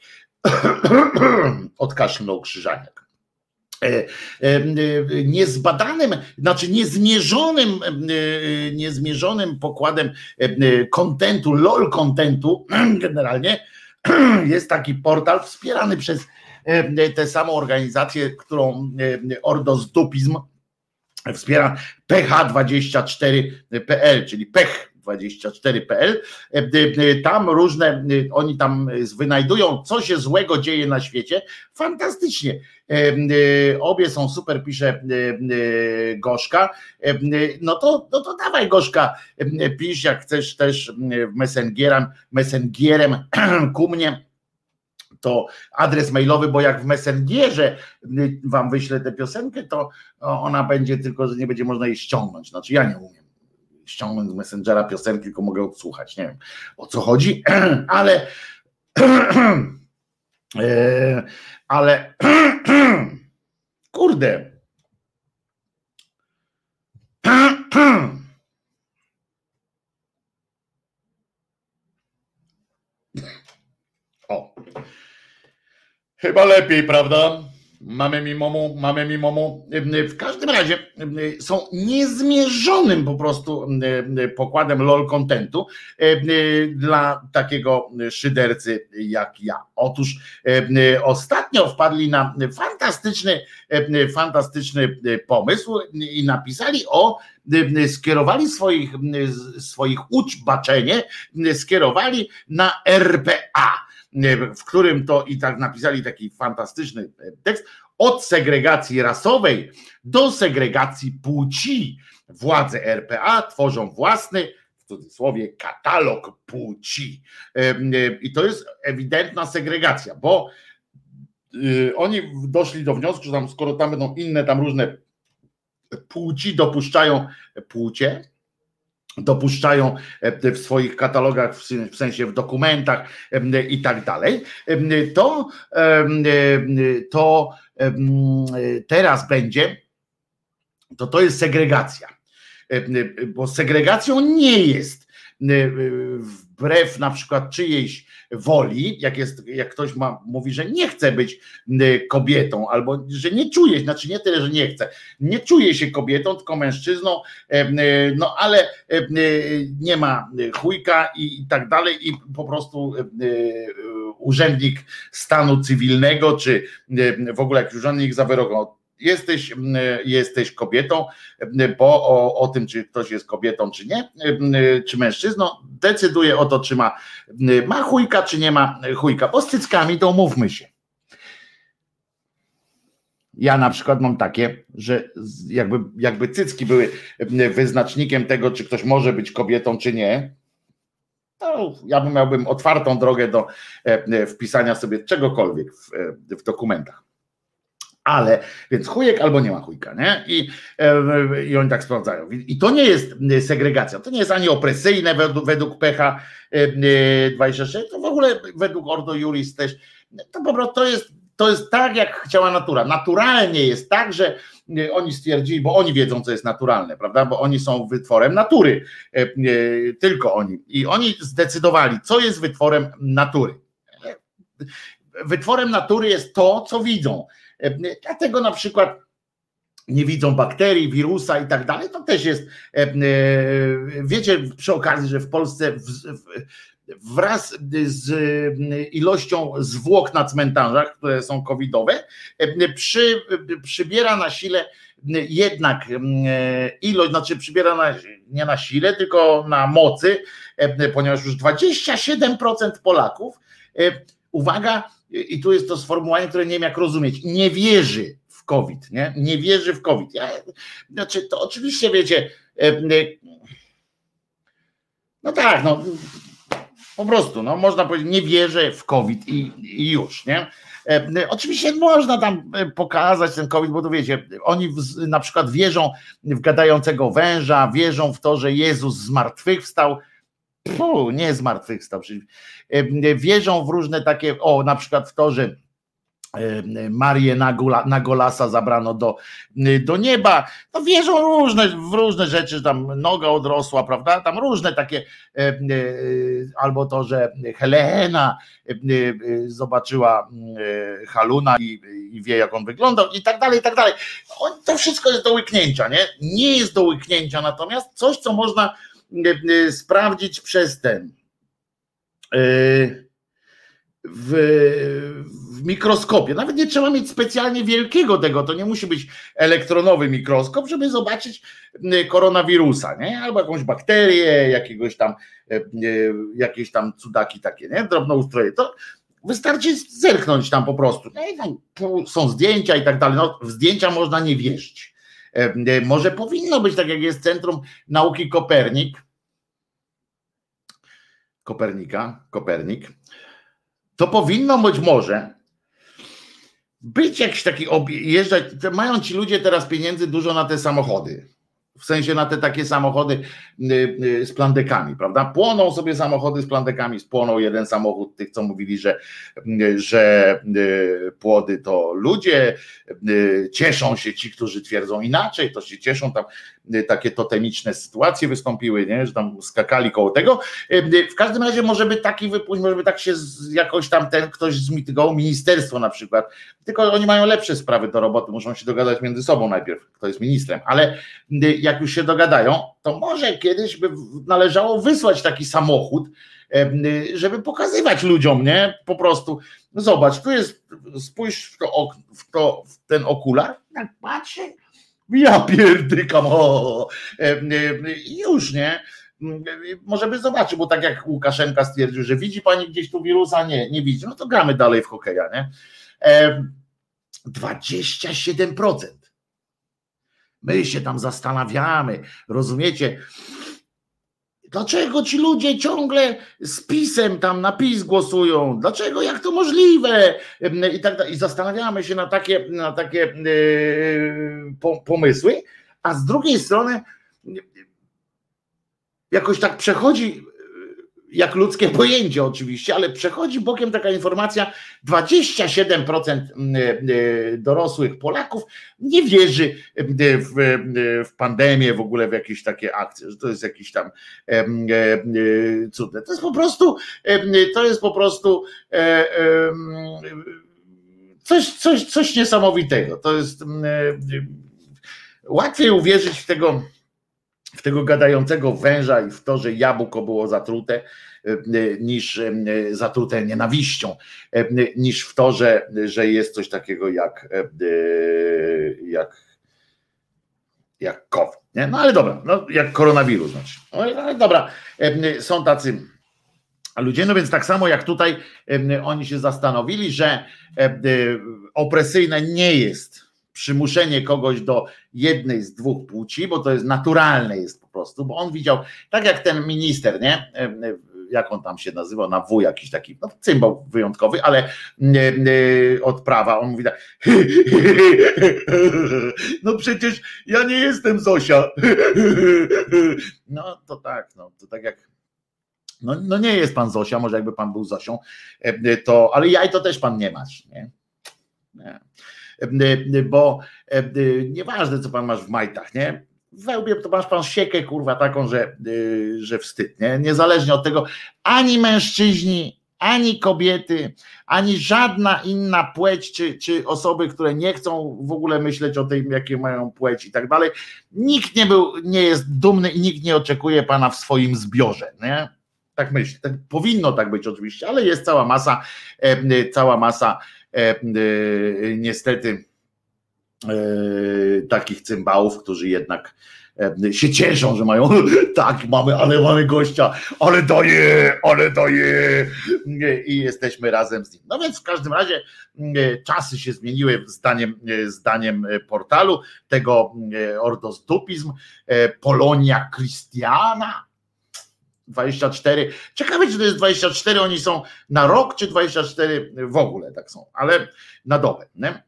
*clears throat* Odkaszlnął Krzyżaniak. E, e, Niezbadanym, znaczy niezmierzonym, e, niezmierzonym pokładem kontentu, lol kontentu *clears throat* generalnie *clears throat* jest taki portal wspierany przez tę samą organizację, którą e, Ordos Dupizm wspiera ph24.pl, czyli pech24.pl. Tam różne, oni tam wynajdują, co się złego dzieje na świecie. Fantastycznie. Obie są super, pisze Gorzka. No to, no to dawaj Gorzka, pisz jak chcesz też messengerem, messengerem *clears throat* ku mnie to adres mailowy, bo jak w Messengerze wam wyślę tę piosenkę, to ona będzie tylko, że nie będzie można jej ściągnąć. Znaczy ja nie umiem ściągnąć z Messengera piosenki, tylko mogę odsłuchać. Nie wiem o co chodzi, *clears throat* ale *clears throat* e, ale *clears throat* kurde. O. Chyba lepiej, prawda? Mamy mimomu, mamy mimomu. W każdym razie są niezmierzonym po prostu pokładem LOL kontentu dla takiego szydercy jak ja. Otóż ostatnio wpadli na fantastyczny, fantastyczny pomysł i napisali o, skierowali swoich, swoich uczbaczenie, skierowali na RPA w którym to i tak napisali taki fantastyczny e, tekst, od segregacji rasowej do segregacji płci. Władze RPA tworzą własny, w cudzysłowie, katalog płci. E, e, I to jest ewidentna segregacja, bo oni doszli do wniosku, że tam, skoro tam będą inne, tam różne płci dopuszczają płcie, dopuszczają e, w swoich katalogach, w sensie w dokumentach i tak dalej, to, to teraz będzie, to to jest segregacja. Bo segregacją nie jest wbrew na przykład czyjejś woli, jak, jest, jak ktoś ma, mówi, że nie chce być kobietą, albo że nie czuje, znaczy nie tyle, że nie chce, nie czuje się kobietą, tylko mężczyzną, no ale nie ma chujka i, i tak dalej i po prostu urzędnik stanu cywilnego, czy w ogóle jak urzędnik zawyrokował, jesteś, jesteś kobietą, bo o, o tym, czy ktoś jest kobietą, czy nie, czy mężczyzną, decyduje o to, czy ma, ma chujka, czy nie ma chujka. Bo z cyckami to umówmy się. Ja na przykład mam takie, że jakby, jakby cycki były wyznacznikiem tego, czy ktoś może być kobietą, czy nie, to ja bym miałbym otwartą drogę do e, wpisania sobie czegokolwiek w, e, w dokumentach ale więc chujek albo nie ma chujka, nie? I, i oni tak sprawdzają. I to nie jest segregacja, to nie jest ani opresyjne według, według Pecha 26, e, to w ogóle według Ordo Juris też, to po prostu to jest, to jest tak, jak chciała natura. Naturalnie jest tak, że oni stwierdzili, bo oni wiedzą, co jest naturalne, prawda? Bo oni są wytworem natury, tylko oni. I oni zdecydowali, co jest wytworem natury. Wytworem natury jest to, co widzą. Dlatego na przykład nie widzą bakterii, wirusa i tak dalej. To też jest, e, wiecie przy okazji, że w Polsce wraz z ilością zwłok na cmentarzach, które są covidowe, przy, przybiera na sile jednak ilość, znaczy przybiera na, nie na sile, tylko na mocy, ponieważ już 27% Polaków, uwaga, i tu jest to sformułowanie, które nie wiem jak rozumieć, nie wierzy w COVID, nie? Nie wierzy w COVID. Ja, znaczy, to oczywiście wiecie, e, e, no tak, no po prostu, no można powiedzieć, nie wierzę w COVID i, i już, nie? E, oczywiście można tam pokazać ten COVID, bo to wiecie, oni w, na przykład wierzą w gadającego węża, wierzą w to, że Jezus z Puh, nie zmartwychwstał. Wierzą w różne takie, o na przykład w to, że Marię Nagolasa zabrano do, do nieba. No wierzą różne, w różne rzeczy, że tam noga odrosła, prawda? Tam różne takie, albo to, że Helena zobaczyła Haluna i, i wie, jak on wyglądał, i tak dalej, i tak dalej. To wszystko jest do łyknięcia, nie? Nie jest do łyknięcia, natomiast coś, co można E, e, sprawdzić przez ten e, w, w, mikroskopie. Nawet nie trzeba mieć specjalnie wielkiego tego, to nie musi być elektronowy mikroskop, żeby zobaczyć koronawirusa, nie? Albo jakąś bakterię, jakiegoś tam, jakieś tam cudaki takie, nie? Drobnoustroje. To wystarczy zerknąć tam po prostu. są zdjęcia i tak dalej. No, w zdjęcia można nie wierzyć. E, e, może powinno być tak, jak jest Centrum Nauki Kopernik. Kopernika, Kopernik. To powinno być może być jakiś taki jeżdżać. Mają ci ludzie teraz pieniędzy dużo na te samochody w sensie na te takie samochody z plandekami, prawda? Płoną sobie samochody z plandekami, spłonął jeden samochód tych, co mówili, że, że płody to ludzie, cieszą się ci, którzy twierdzą inaczej, to się cieszą, tam takie totemiczne sytuacje wystąpiły, nie? że tam skakali koło tego. W każdym razie może by taki wypuść, może by tak się jakoś tam ten ktoś zmitygował, ministerstwo na przykład, tylko oni mają lepsze sprawy do roboty, muszą się dogadać między sobą najpierw, kto jest ministrem, ale jak już się dogadają, to może kiedyś by należało wysłać taki samochód, żeby pokazywać ludziom, nie? Po prostu, zobacz, tu jest, spójrz w, to, w, to, w ten okular, tak patrzy, ja pierdykam, o, już nie, może by zobaczył, bo tak jak Łukaszenka stwierdził, że widzi pani gdzieś tu wirusa, nie, nie widzi, no to gramy dalej w hokeja, nie? 27%. My się tam zastanawiamy, rozumiecie? Dlaczego ci ludzie ciągle z pisem tam na PiS głosują? Dlaczego, jak to możliwe? I, tak, i zastanawiamy się na takie, na takie yy, pomysły, a z drugiej strony jakoś tak przechodzi jak ludzkie pojęcie oczywiście, ale przechodzi bokiem taka informacja, 27% mm, e, dorosłych Polaków nie wierzy e, w, e, w pandemię, w ogóle w jakieś takie akcje, że to jest jakiś tam cudne. To jest po prostu, to jest po prostu coś, coś, coś niesamowitego. To jest łatwiej uwierzyć w tego, w tego gadającego węża i w to, że jabłko było zatrute, e, niż e, zatrute nienawiścią, e, niż w to, że, że jest coś takiego jak, jak, jak COVID. Nie? No ale dobra, no, jak koronawirus. Znaczy. No, ale dobra, są tacy ludzie, no więc tak samo jak tutaj oni się zastanowili, że opresyjne nie jest przymuszenie kogoś do jednej z dwóch płci, bo to jest naturalne jest po prostu, bo on widział, tak jak ten minister, nie? E, e, jak on tam się nazywał, na W jakiś taki, no cymbał wyjątkowy, ale e, od prawa, on mówi tak, *laughs* no przecież ja nie jestem Zosia. *laughs* No to tak, no to tak jak no, no nie jest pan Zosia, może jakby pan był Zosią, to, ale jaj to też pan nie masz, nie? nie. E, e, bo e, nieważne, co pan masz w majtach, nie? Wełbie to masz pan siekę, kurwa, taką, że, że wstyd, nie? Niezależnie od tego, ani mężczyźni, ani kobiety, ani żadna inna płeć, czy, czy osoby, które nie chcą w ogóle myśleć o tym, jakie mają płeć i tak dalej. Nikt nie był, nie jest dumny i nikt nie oczekuje pana w swoim zbiorze, nie? Tak myślę. Tak, powinno tak być oczywiście, ale jest cała masa, cała masa E, e, niestety e, takich cymbałów, którzy jednak się cieszą, że mają *laughs* tak, mamy, ale mamy gościa, ale daje, ale daje. I jesteśmy razem z nim. No więc w każdym razie czasy się zmieniły zdaniem, zdaniem portalu tego ordostupizm Polonia Christiana 24. Ciekawe, czy to jest 24, oni są na rok, czy 24 w ogóle tak są, ale na dobę. Nie?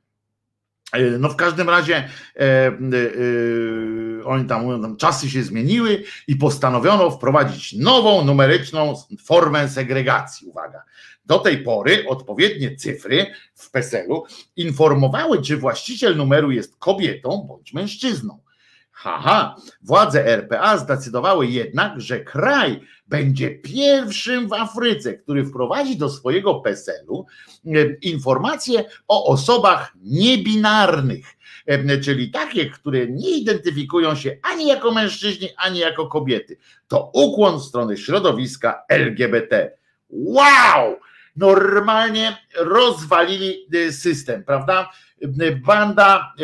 E, no w każdym razie e, e, oni tam mówią, tam czasy się zmieniły i postanowiono wprowadzić nową numeryczną formę segregacji. Uwaga. Do tej pory odpowiednie cyfry w PESEL-u informowały, czy właściciel numeru jest kobietą bądź mężczyzną. Haha, władze RPA zdecydowały jednak, że kraj będzie pierwszym w Afryce, który wprowadzi do swojego PESEL-u e, informacje o osobach niebinarnych, e, czyli takie, które nie identyfikują się ani jako mężczyźni, ani jako kobiety. To ukłon w stronę środowiska LGBT. Wow! Normalnie rozwalili e, system, prawda? banda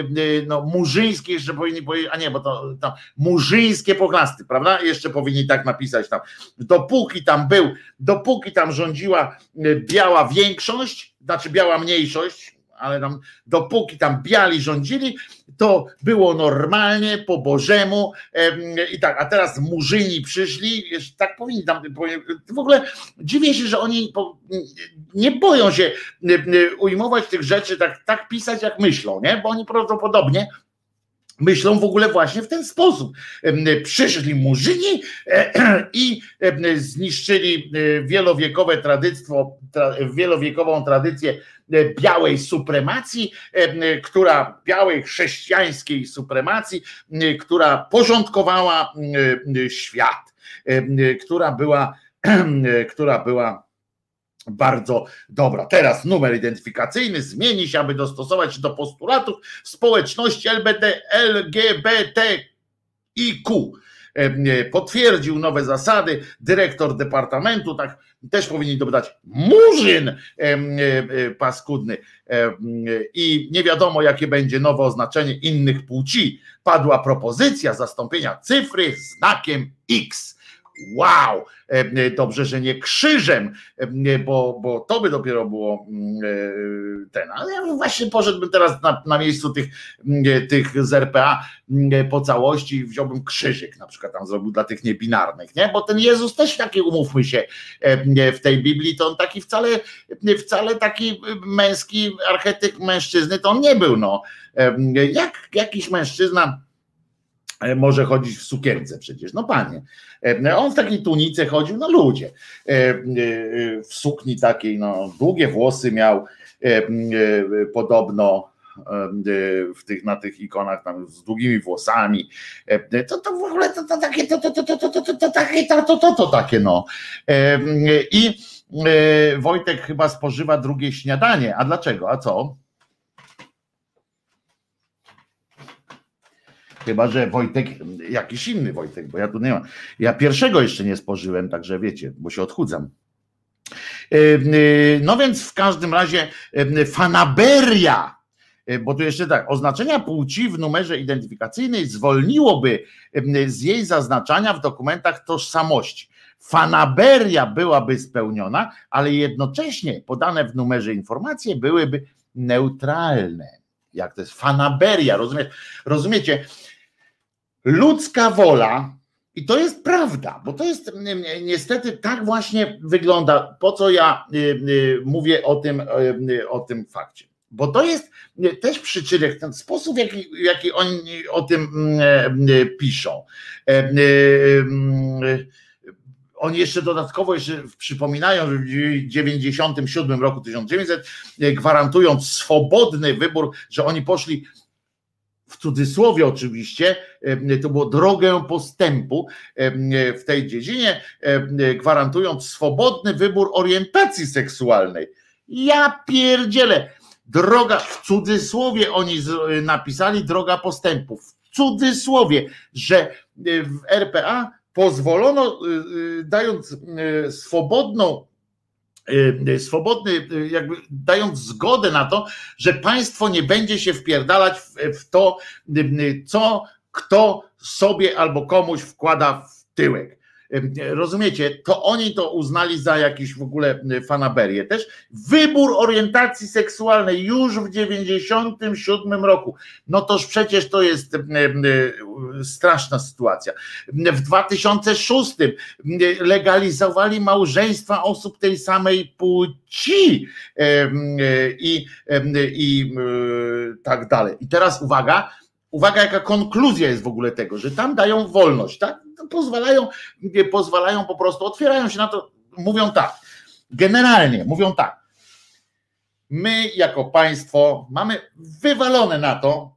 no, murzyńskie, jeszcze powinni powiedzieć, a nie, bo to, to murzyńskie poglasty, prawda? Jeszcze powinni tak napisać tam. Dopóki tam był, dopóki tam rządziła biała większość, znaczy biała mniejszość, ale tam dopóki tam biali rządzili, to było normalnie, po Bożemu i tak, a teraz murzyni przyszli, tak powinni tam, w ogóle dziwię się, że oni nie boją się ujmować tych rzeczy, tak, tak pisać jak myślą, nie? bo oni prawdopodobnie myślą w ogóle właśnie w ten sposób. Przyszli murzyni *clears throat* i zniszczyli wielowiekowe tradyctwo, wielowiekową tradycję białej supremacji, która białej chrześcijańskiej supremacji, która porządkowała świat, która była, *clears throat* która była bardzo dobra. Teraz numer identyfikacyjny zmieni się, aby dostosować się do postulatów społeczności LGBT, LGBTIQ. Potwierdził nowe zasady. Dyrektor departamentu, tak też powinni dodać murzyn paskudny. I nie wiadomo jakie będzie nowe oznaczenie innych płci. Padła propozycja zastąpienia cyfry znakiem X wow, e, dobrze, że nie krzyżem, e, bo, bo to by dopiero było mm, e, ten, ale ja właśnie poszedłbym teraz na, na miejscu tych, mm, tych z RPA mm, po całości, wziąłbym krzyżyk na przykład tam zrobił dla tych niebinarnych, nie? bo ten Jezus też taki, umówmy się, w tej Biblii, to on taki wcale, wcale taki męski archetyp mężczyzny to on nie był, no. Jak jakiś mężczyzna E, może chodzić w sukience przecież, no panie. E, on w takiej tunice chodził, no ludzie. E, w sukni takiej, no długie włosy miał podobno w tych, na tych ikonach tam z długimi włosami. To, to w ogóle to, to takie, to, to, to, to, to, to, to, takie, to, to, to, to takie no. I Wojtek chyba spożywa drugie śniadanie. A dlaczego? A co? Chyba, że Wojtek, jakiś inny Wojtek, bo ja tu nie mam. Ja pierwszego jeszcze nie spożyłem, także wiecie, bo się odchudzam. E, e, no więc w każdym razie e, fanaberia, bo tu jeszcze tak, oznaczenia płci w numerze identyfikacyjnej zwolniłoby z jej zaznaczania w dokumentach tożsamości. Fanaberia byłaby spełniona, ale jednocześnie podane w numerze informacje byłyby neutralne. Jak to jest fanaberia, rozumiecie? Rozumiecie? Ludzka wola, i to jest prawda, bo to jest niestety tak właśnie wygląda, po co ja y, mówię o tym, y, o tym fakcie. Bo to jest też przyczynek, ten sposób, w jaki, jaki oni o tym piszą. Oni jeszcze dodatkowo jeszcze przypominają, że w 1997 roku 1900 gwarantując swobodny wybór, że oni poszli w cudzysłowie oczywiście, to było drogę postępu w tej dziedzinie, gwarantując swobodny wybór orientacji seksualnej. Ja pierdzielę. Droga, w cudzysłowie oni napisali droga postępu. W cudzysłowie, że w RPA pozwolono, dając swobodną swobodny, y, jakby dając zgodę na to, że państwo nie będzie się wpierdalać w to, co kto sobie albo komuś wkłada w tyłek. Rozumiecie, to oni to uznali za jakiś w ogóle fanaberię też. Wybór orientacji seksualnej już w 97 roku. No toż przecież to jest straszna sytuacja. W 2006 legalizowali małżeństwa osób tej samej płci i, i tak dalej. I teraz uwaga, uwaga, jaka konkluzja jest w ogóle tego, że tam dają wolność, tak? Pozwalają, pozwalają po prostu, otwierają się na to, mówią tak. Generalnie mówią tak. My jako państwo mamy wywalone na to,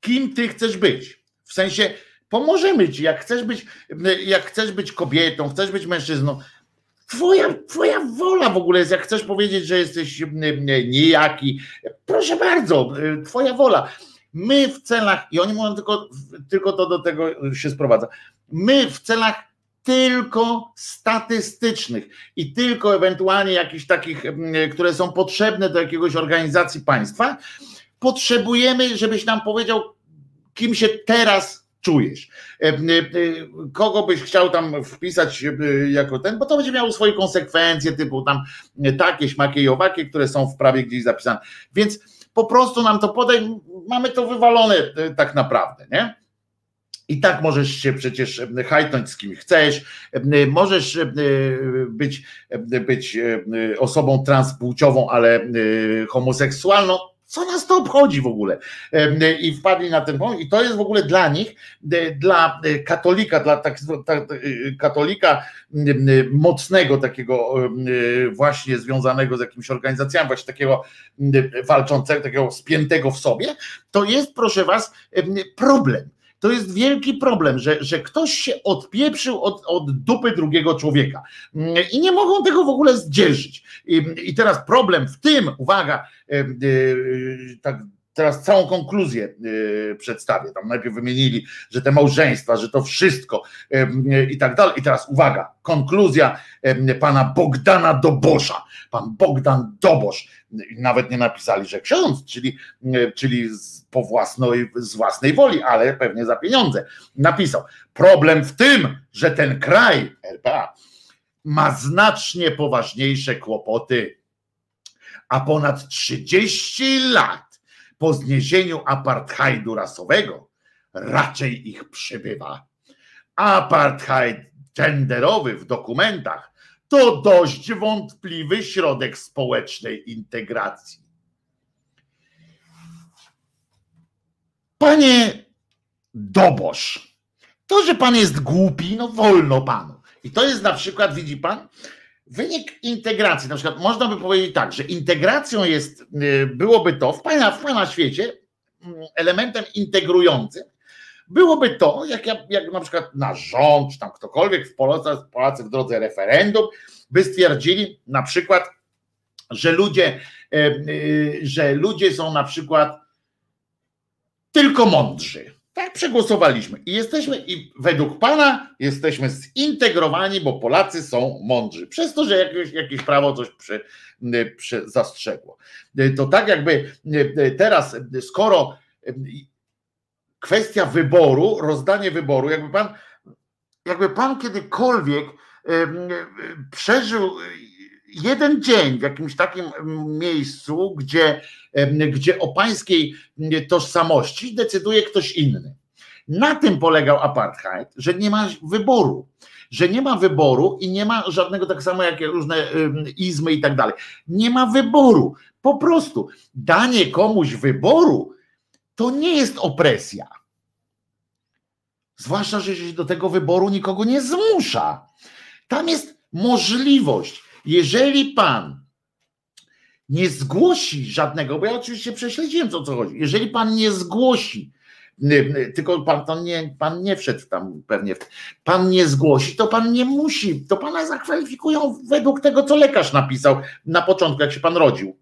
kim ty chcesz być. W sensie pomożemy ci, jak chcesz być, jak chcesz być kobietą, chcesz być mężczyzną. Twoja, twoja wola w ogóle jest, jak chcesz powiedzieć, że jesteś niejaki, proszę bardzo, twoja wola My w celach, i oni mówią tylko, tylko to do tego się sprowadza, my w celach tylko statystycznych i tylko ewentualnie jakichś takich, mm, które są potrzebne do jakiegoś organizacji państwa, potrzebujemy, żebyś nam powiedział, kim się teraz czujesz. E, e, kogo byś chciał tam wpisać e, jako ten, bo to będzie miało swoje konsekwencje, typu tam takie, śmakie i owakie, które są w prawie gdzieś zapisane. Więc po prostu nam to podaj, mamy to wywalone e, tak naprawdę, nie? I tak możesz się przecież e, hajtnąć z kim chcesz, e, możesz być, być osobą transpłciową, ale homoseksualną, Co nas to obchodzi w ogóle? I wpadli na ten pomysł, i to jest w ogóle dla nich, dla katolika, dla tak, tak, katolika mocnego, takiego właśnie związanego z jakimiś organizacjami, właśnie takiego walczącego, takiego spiętego w sobie, to jest, proszę was, problem to jest wielki problem, że, że ktoś się odpieprzył od, od dupy drugiego człowieka i nie mogą tego w ogóle zdzierżyć. I, i teraz problem w tym, uwaga, tak teraz całą konkluzję przedstawię. Tam najpierw wymienili, że te małżeństwa, że to wszystko i tak dalej. I teraz uwaga, konkluzja pana Bogdana Dobosza. Pan Bogdan Dobosz, nawet nie napisali, że ksiądz, czyli, czyli po własnej, z własnej woli, ale pewnie za pieniądze. Napisał: Problem w tym, że ten kraj, RPA, ma znacznie poważniejsze kłopoty, a ponad 30 lat po zniesieniu apartheidu rasowego raczej ich przybywa. Apartheid genderowy w dokumentach to dość wątpliwy środek społecznej integracji. Panie Dobosz, to, że pan jest głupi, no wolno panu. I to jest na przykład, widzi pan, wynik integracji. Na przykład można by powiedzieć tak, że integracją jest, y, byłoby to w pana, w pana świecie mm, elementem integrującym, byłoby to, jak, jak na przykład nasz rząd, czy tam ktokolwiek w Polsce, Polacy w drodze referendum, by stwierdzili na przykład, że ludzie, y, y, że ludzie są na przykład tylko mądrzy. Tak przegłosowaliśmy i jesteśmy, i według Pana jesteśmy zintegrowani, bo Polacy są mądrzy. Przez to, że jakieś, jakieś prawo coś przy, przy zastrzegło. To tak jakby teraz, skoro kwestia wyboru, rozdanie wyboru, jakby Pan, jakby Pan kiedykolwiek przeżył jeden dzień w jakimś takim miejscu, gdzie, gdzie o pańskiej tożsamości decyduje ktoś inny. Na tym polegał apartheid, że nie ma wyboru, że nie ma wyboru i nie ma żadnego tak samo jak różne izmy i tak dalej. Nie ma wyboru. Po prostu danie komuś wyboru to nie jest opresja. Zwłaszcza, że się do tego wyboru nikogo nie zmusza. Tam jest możliwość jeżeli pan nie zgłosi żadnego, bo ja oczywiście prześledziłem co co chodzi, jeżeli pan nie zgłosi, tylko pan, to nie, pan nie wszedł tam pewnie, pan nie zgłosi, to pan nie musi, to pana zakwalifikują według tego, co lekarz napisał na początku, jak się pan rodził.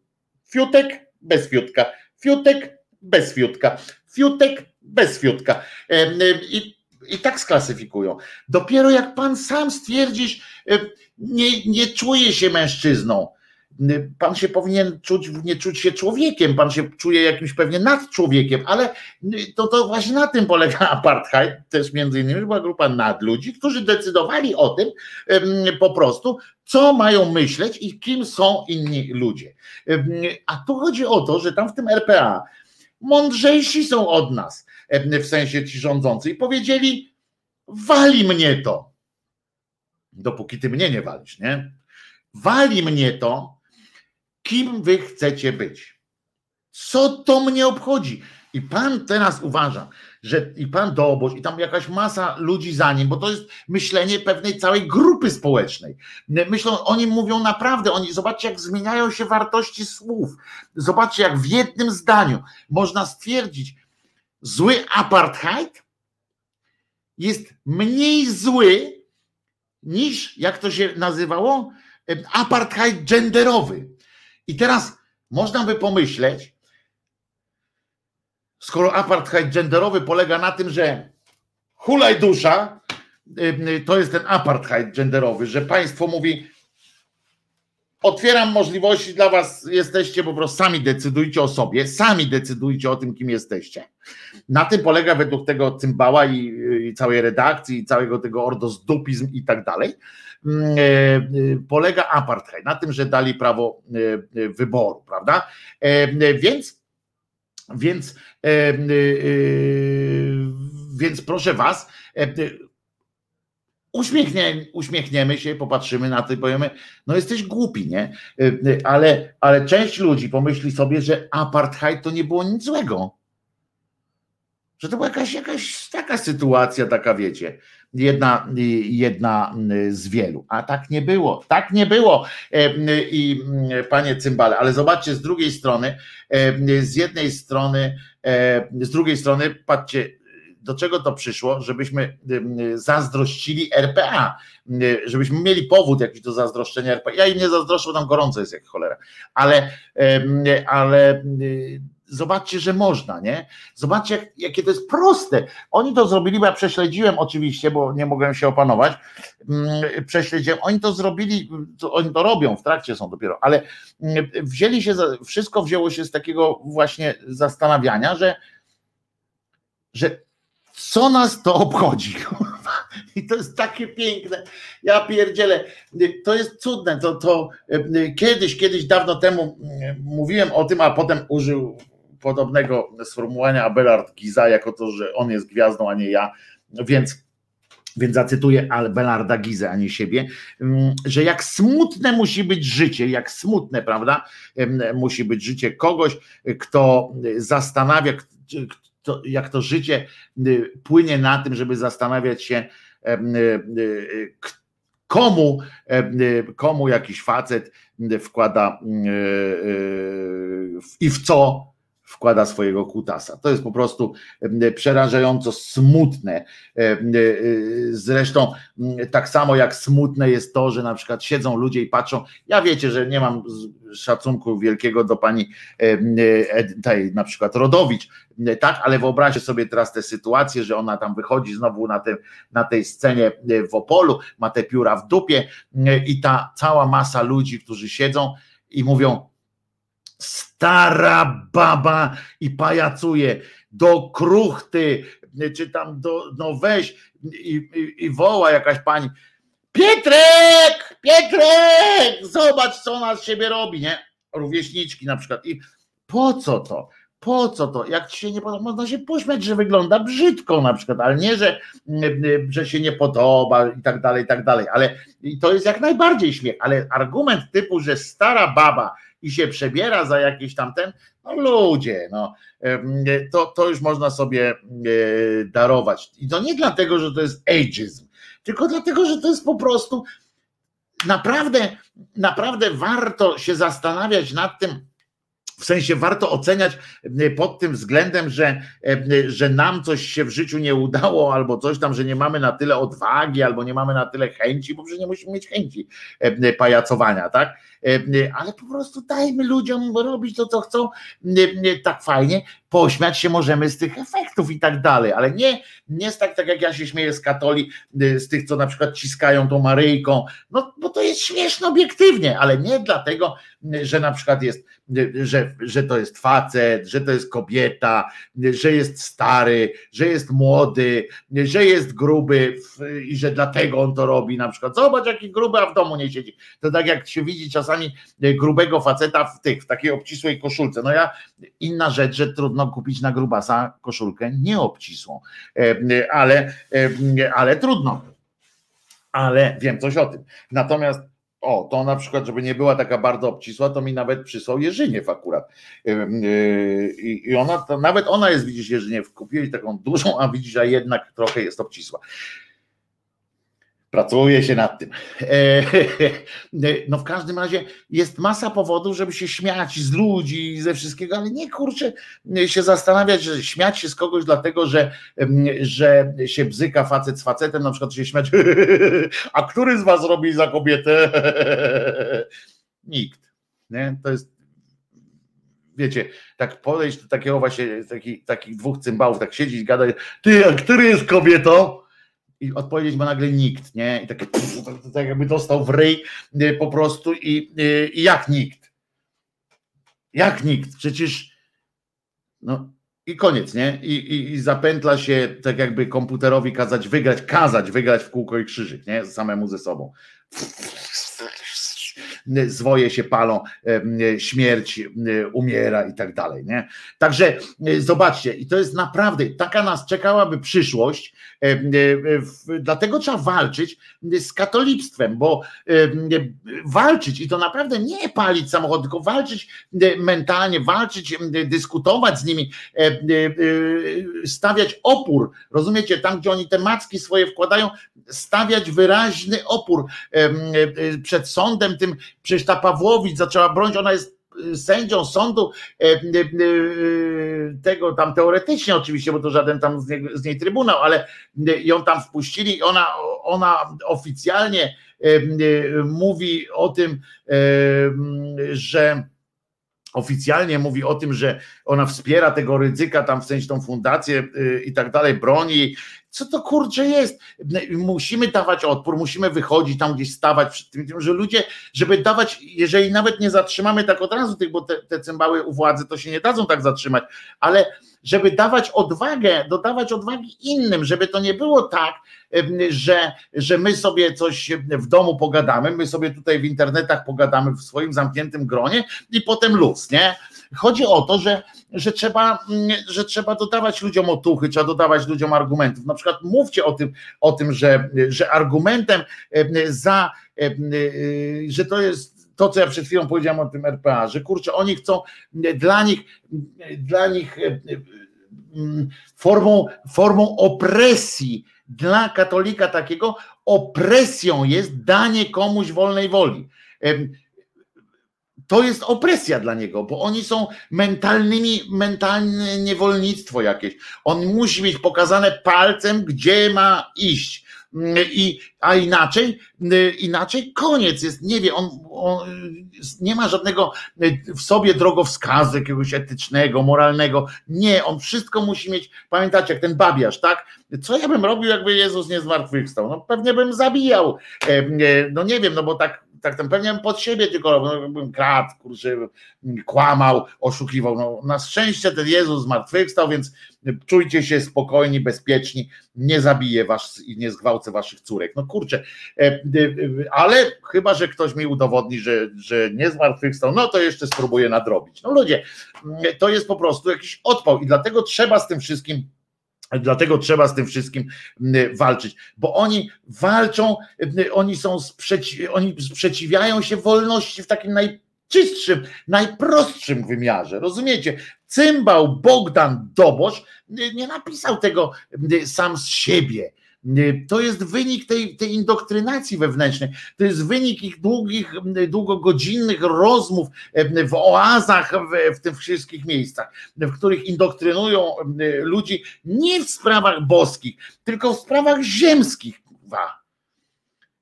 Fiutek bez fiutka, fiutek bez fiutka, fiutek bez fiutka. I, i tak sklasyfikują. Dopiero jak pan sam stwierdzisz, nie, nie czuje się mężczyzną. Pan się powinien czuć, nie czuć się człowiekiem, pan się czuje jakimś pewnie nad człowiekiem, ale to, to właśnie na tym polega *laughs* apartheid, też między innymi była grupa nadludzi, którzy decydowali o tym po prostu, co mają myśleć i kim są inni ludzie. A tu chodzi o to, że tam w tym RPA mądrzejsi są od nas, w sensie ci rządzący, i powiedzieli, wali mnie to dopóki ty mnie nie walisz, nie? Wali mnie to, kim wy chcecie być. Co to mnie obchodzi? I pan teraz uważa, że i pan Dobosz, i tam jakaś masa ludzi za nim, bo to jest myślenie pewnej całej grupy społecznej. Myślą, oni mówią naprawdę, oni zobaczcie, jak zmieniają się wartości słów. Zobaczcie, jak w jednym zdaniu można stwierdzić, zły apartheid jest mniej zły niż, jak to się nazywało, apartheid genderowy. I teraz można by pomyśleć, skoro apartheid genderowy polega na tym, że hulaj dusza, to jest ten apartheid genderowy, że państwo mówi, otwieram możliwości dla was, jesteście po prostu, sami decydujcie o sobie, sami decydujcie o tym, kim jesteście. Na tym polega według tego cymbała i, i całej redakcji, i całego tego ordozdupizm i tak dalej, mm, e, e, polega apartheid, na tym, że dali prawo e, wyboru, prawda? Więc, więc, więc proszę was, uśmiechnie, uśmiechniemy się, popatrzymy na to i powiemy, no jesteś głupi, nie? Ale, ale część ludzi pomyśli sobie, że apartheid to nie było nic złego. Że to była jakaś, jakaś taka sytuacja, taka wiecie, jedna, jedna z wielu. A tak nie było, tak nie było. I panie cymbale, ale zobaczcie z drugiej strony, z jednej strony, z drugiej strony, patrzcie, do czego to przyszło, żebyśmy zazdrościli RPA, żebyśmy mieli powód jakiś do zazdroszczenia RPA. Ja im nie zazdroszczę, bo tam gorąco jest jak cholera, ale, ale zobaczcie, że można, nie? Zobaczcie, jakie to jest proste. Oni to zrobili, bo ja prześledziłem oczywiście, bo nie mogłem się opanować. Prześledziłem, oni to zrobili, oni to robią, w trakcie są dopiero, ale wzięli się, wszystko wzięło się z takiego właśnie zastanawiania, że, że co nas to obchodzi? I to jest takie piękne. Ja pierdzielę. To jest cudne. To, to kiedyś, kiedyś dawno temu mówiłem o tym, a potem użył podobnego sformułowania Abelard Giza, jako to, że on jest gwiazdą, a nie ja. Więc więc zacytuję Belarda Gizę, a nie siebie, że jak smutne musi być życie, jak smutne, prawda, musi być życie kogoś, kto zastanawia, jak to życie y, płynie na tym, żeby zastanawiać się, y, y, komu, komu jakiś facet wkłada i w co wkłada swojego kutasa. To jest po prostu przerażająco smutne. Zresztą tak samo jak smutne jest to, że na przykład siedzą ludzie i patrzą. Ja wiecie, że nie mam szacunku wielkiego do pani tej na przykład Rodowicz, tak, ale wyobraźcie sobie teraz tę sytuację, że ona tam wychodzi znowu na, tym, na tej scenie w Opolu, ma te pióra w dupie i ta cała masa ludzi, którzy siedzą i mówią stara baba i pajacuje do kruchty, czy tam do, no weź i, i, i woła jakaś pani, Pietrek, Pietrek, zobacz co ona z siebie robi, nie? Rówieśniczki na przykład i po co to? Po co to? Jak ci się nie podoba, można się pośmiać, że wygląda brzydko na przykład, ale nie, że, że się nie podoba i tak dalej, i tak dalej. Ale i to jest jak najbardziej śmiech, ale argument typu, że stara baba i się przebiera za jakiś tamten, no ludzie, no, to, to już można sobie darować. I to nie dlatego, że to jest ageism, tylko dlatego, że to jest po prostu naprawdę, naprawdę warto się zastanawiać nad tym, w sensie warto oceniać e, pod tym względem, że, e, że nam coś się w życiu nie udało, albo coś tam, że nie mamy na tyle odwagi, albo nie mamy na tyle chęci, bo przecież nie musimy mieć chęci e, pajacowania, tak? Ale po prostu dajmy ludziom robić to, co chcą, tak fajnie, pośmiać się możemy z tych efektów i tak dalej, ale nie, nie tak, tak jak ja się śmieję z katoli, z tych, co na przykład ciskają tą Maryjką, no bo to jest śmieszne obiektywnie, ale nie dlatego, że na przykład jest że, że to jest facet, że to jest kobieta, że jest stary, że jest młody, że jest gruby i że dlatego on to robi na przykład. Zobacz jaki gruby, a w domu nie siedzi. To tak jak się widzi czasami grubego faceta w tych, w takiej obcisłej koszulce. No ja, inna rzecz, że trudno kupić na grubasa koszulkę nieobcisłą, ale, ale trudno. Ale wiem coś o tym. Natomiast o, to na przykład, żeby nie była taka bardzo obcisła, to mi nawet przysłał Jerzyniew akurat. Yy, I ona, nawet ona jest, widzisz, Jerzyniew, kupiłeś taką dużą, a widzisz, a jednak trochę jest obcisła. Pracuje się nad tym. E, *laughs* no w każdym razie jest masa powodów, żeby się śmiać z ludzi ze wszystkiego, ale nie kurczę się zastanawiać, że śmiać się z kogoś dlatego, że, że się bzyka facet z facetem, na przykład się śmiać, *laughs* a który z was robi za kobietę? *laughs* Nikt. Nie? To jest wiecie, tak podejść do takiego właśnie, taki, takich dwóch cymbałów, tak siedzieć, gadać, ty, a który jest kobietą? I odpowiedzieć ma nagle nikt, nie? I tak, tak jakby dostał w ryj y, po prostu i, y, i jak nikt. Jak nikt? Przecież no i koniec, nie? I, i, I zapętla się tak jakby komputerowi kazać wygrać, kazać wygrać w kółko i krzyżyk, nie? Samemu ze sobą. Zwoje się palą, śmierć umiera i tak dalej. Nie? Także zobaczcie, i to jest naprawdę, taka nas czekałaby przyszłość, dlatego trzeba walczyć z katolictwem, bo walczyć i to naprawdę nie palić samochodu, tylko walczyć mentalnie, walczyć, dyskutować z nimi, stawiać opór, rozumiecie, tam gdzie oni te macki swoje wkładają, stawiać wyraźny opór przed sądem tym, przecież ta Pawłowicz zaczęła bronić, ona jest sędzią sądu tego tam teoretycznie oczywiście, bo to żaden tam z, z niej trybunał, ale ją tam wpuścili ona, ona oficjalnie mówi o tym, że oficjalnie mówi o tym, że ona wspiera tego ryzyka, tam w sensie tą fundację y, i tak dalej, broni. Co to kurczę jest? Musimy dawać odpór, musimy wychodzić tam gdzieś stawać przed tym, że ludzie, żeby dawać, jeżeli nawet nie zatrzymamy tak od razu tych, bo te, te cymbały u władzy to się nie dadzą tak zatrzymać, ale żeby dawać odwagę, dodawać odwagi innym, żeby to nie było tak, że, że my sobie coś w domu pogadamy, my sobie tutaj w internetach pogadamy w swoim zamkniętym gronie i potem luz, nie? Chodzi o to, że, że, trzeba, że trzeba dodawać ludziom otuchy, trzeba dodawać ludziom argumentów. Na przykład mówcie o tym, o tym że, że argumentem za, że to jest to, co ja przed chwilą powiedziałem o tym RPA, że kurczę, oni chcą dla nich, dla nich formą, formą opresji dla katolika takiego opresją jest danie komuś wolnej woli. To jest opresja dla niego, bo oni są mentalnymi, mentalne niewolnictwo jakieś. On musi mieć pokazane palcem, gdzie ma iść i, a inaczej, inaczej koniec jest, nie wie, on, on, nie ma żadnego w sobie drogowskazu jakiegoś etycznego, moralnego, nie, on wszystko musi mieć, pamiętacie, jak ten babiarz, tak? Co ja bym robił, jakby Jezus nie zmartwychwstał? No pewnie bym zabijał, no nie wiem, no bo tak tak tam pewnie pod siebie tylko no, bym kradł, kurczę, kłamał, oszukiwał. No, na szczęście ten Jezus zmartwychwstał, więc czujcie się spokojni, bezpieczni, nie zabiję was i nie zgwałcę waszych córek. No kurczę, e, e, ale chyba, że ktoś mi udowodni, że, że nie zmartwychwstał, no to jeszcze spróbuję nadrobić. No ludzie, to jest po prostu jakiś odpał i dlatego trzeba z tym wszystkim Dlatego trzeba z tym wszystkim walczyć, bo oni walczą, oni są sprzeci oni sprzeciwiają się wolności w takim najczystszym, najprostszym wymiarze. Rozumiecie? Cymbał Bogdan Dobosz nie napisał tego sam z siebie. To jest wynik tej, tej indoktrynacji wewnętrznej, to jest wynik ich długich, długogodzinnych rozmów w oazach, w, w tych wszystkich miejscach, w których indoktrynują ludzi nie w sprawach boskich, tylko w sprawach ziemskich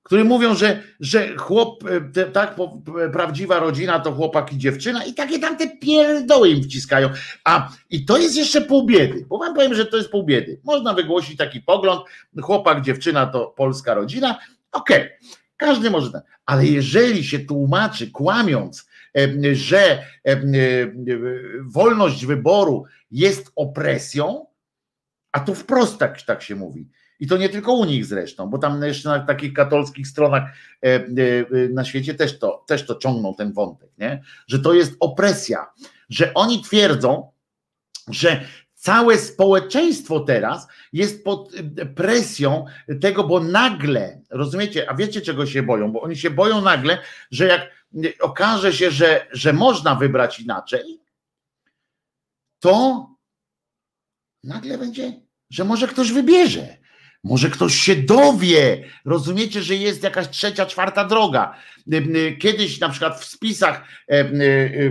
które mówią, że, że chłop, e, tak, prawdziwa rodzina to chłopak i dziewczyna i takie tam te pierdoły im wciskają. A i to jest jeszcze pół biedy, bo wam powiem, że to jest pół biedy. Można wygłosić taki pogląd, chłopak, dziewczyna to polska rodzina, okej, okay. każdy może tak, ale jeżeli się tłumaczy kłamiąc, że wolność wyboru jest opresją, a tu wprost tak, tak się mówi, i to nie tylko u nich zresztą, bo tam jeszcze na takich katolickich stronach e, e, na świecie też to, też to ciągną ten wątek, nie? że to jest opresja, że oni twierdzą, że całe społeczeństwo teraz jest pod e, presją tego, bo nagle, rozumiecie, a wiecie czego się boją, bo oni się boją nagle, że jak okaże się, że, że można wybrać inaczej, to nagle będzie, że może ktoś wybierze może ktoś się dowie, rozumiecie, że jest jakaś trzecia, czwarta droga. Kiedyś na przykład w spisach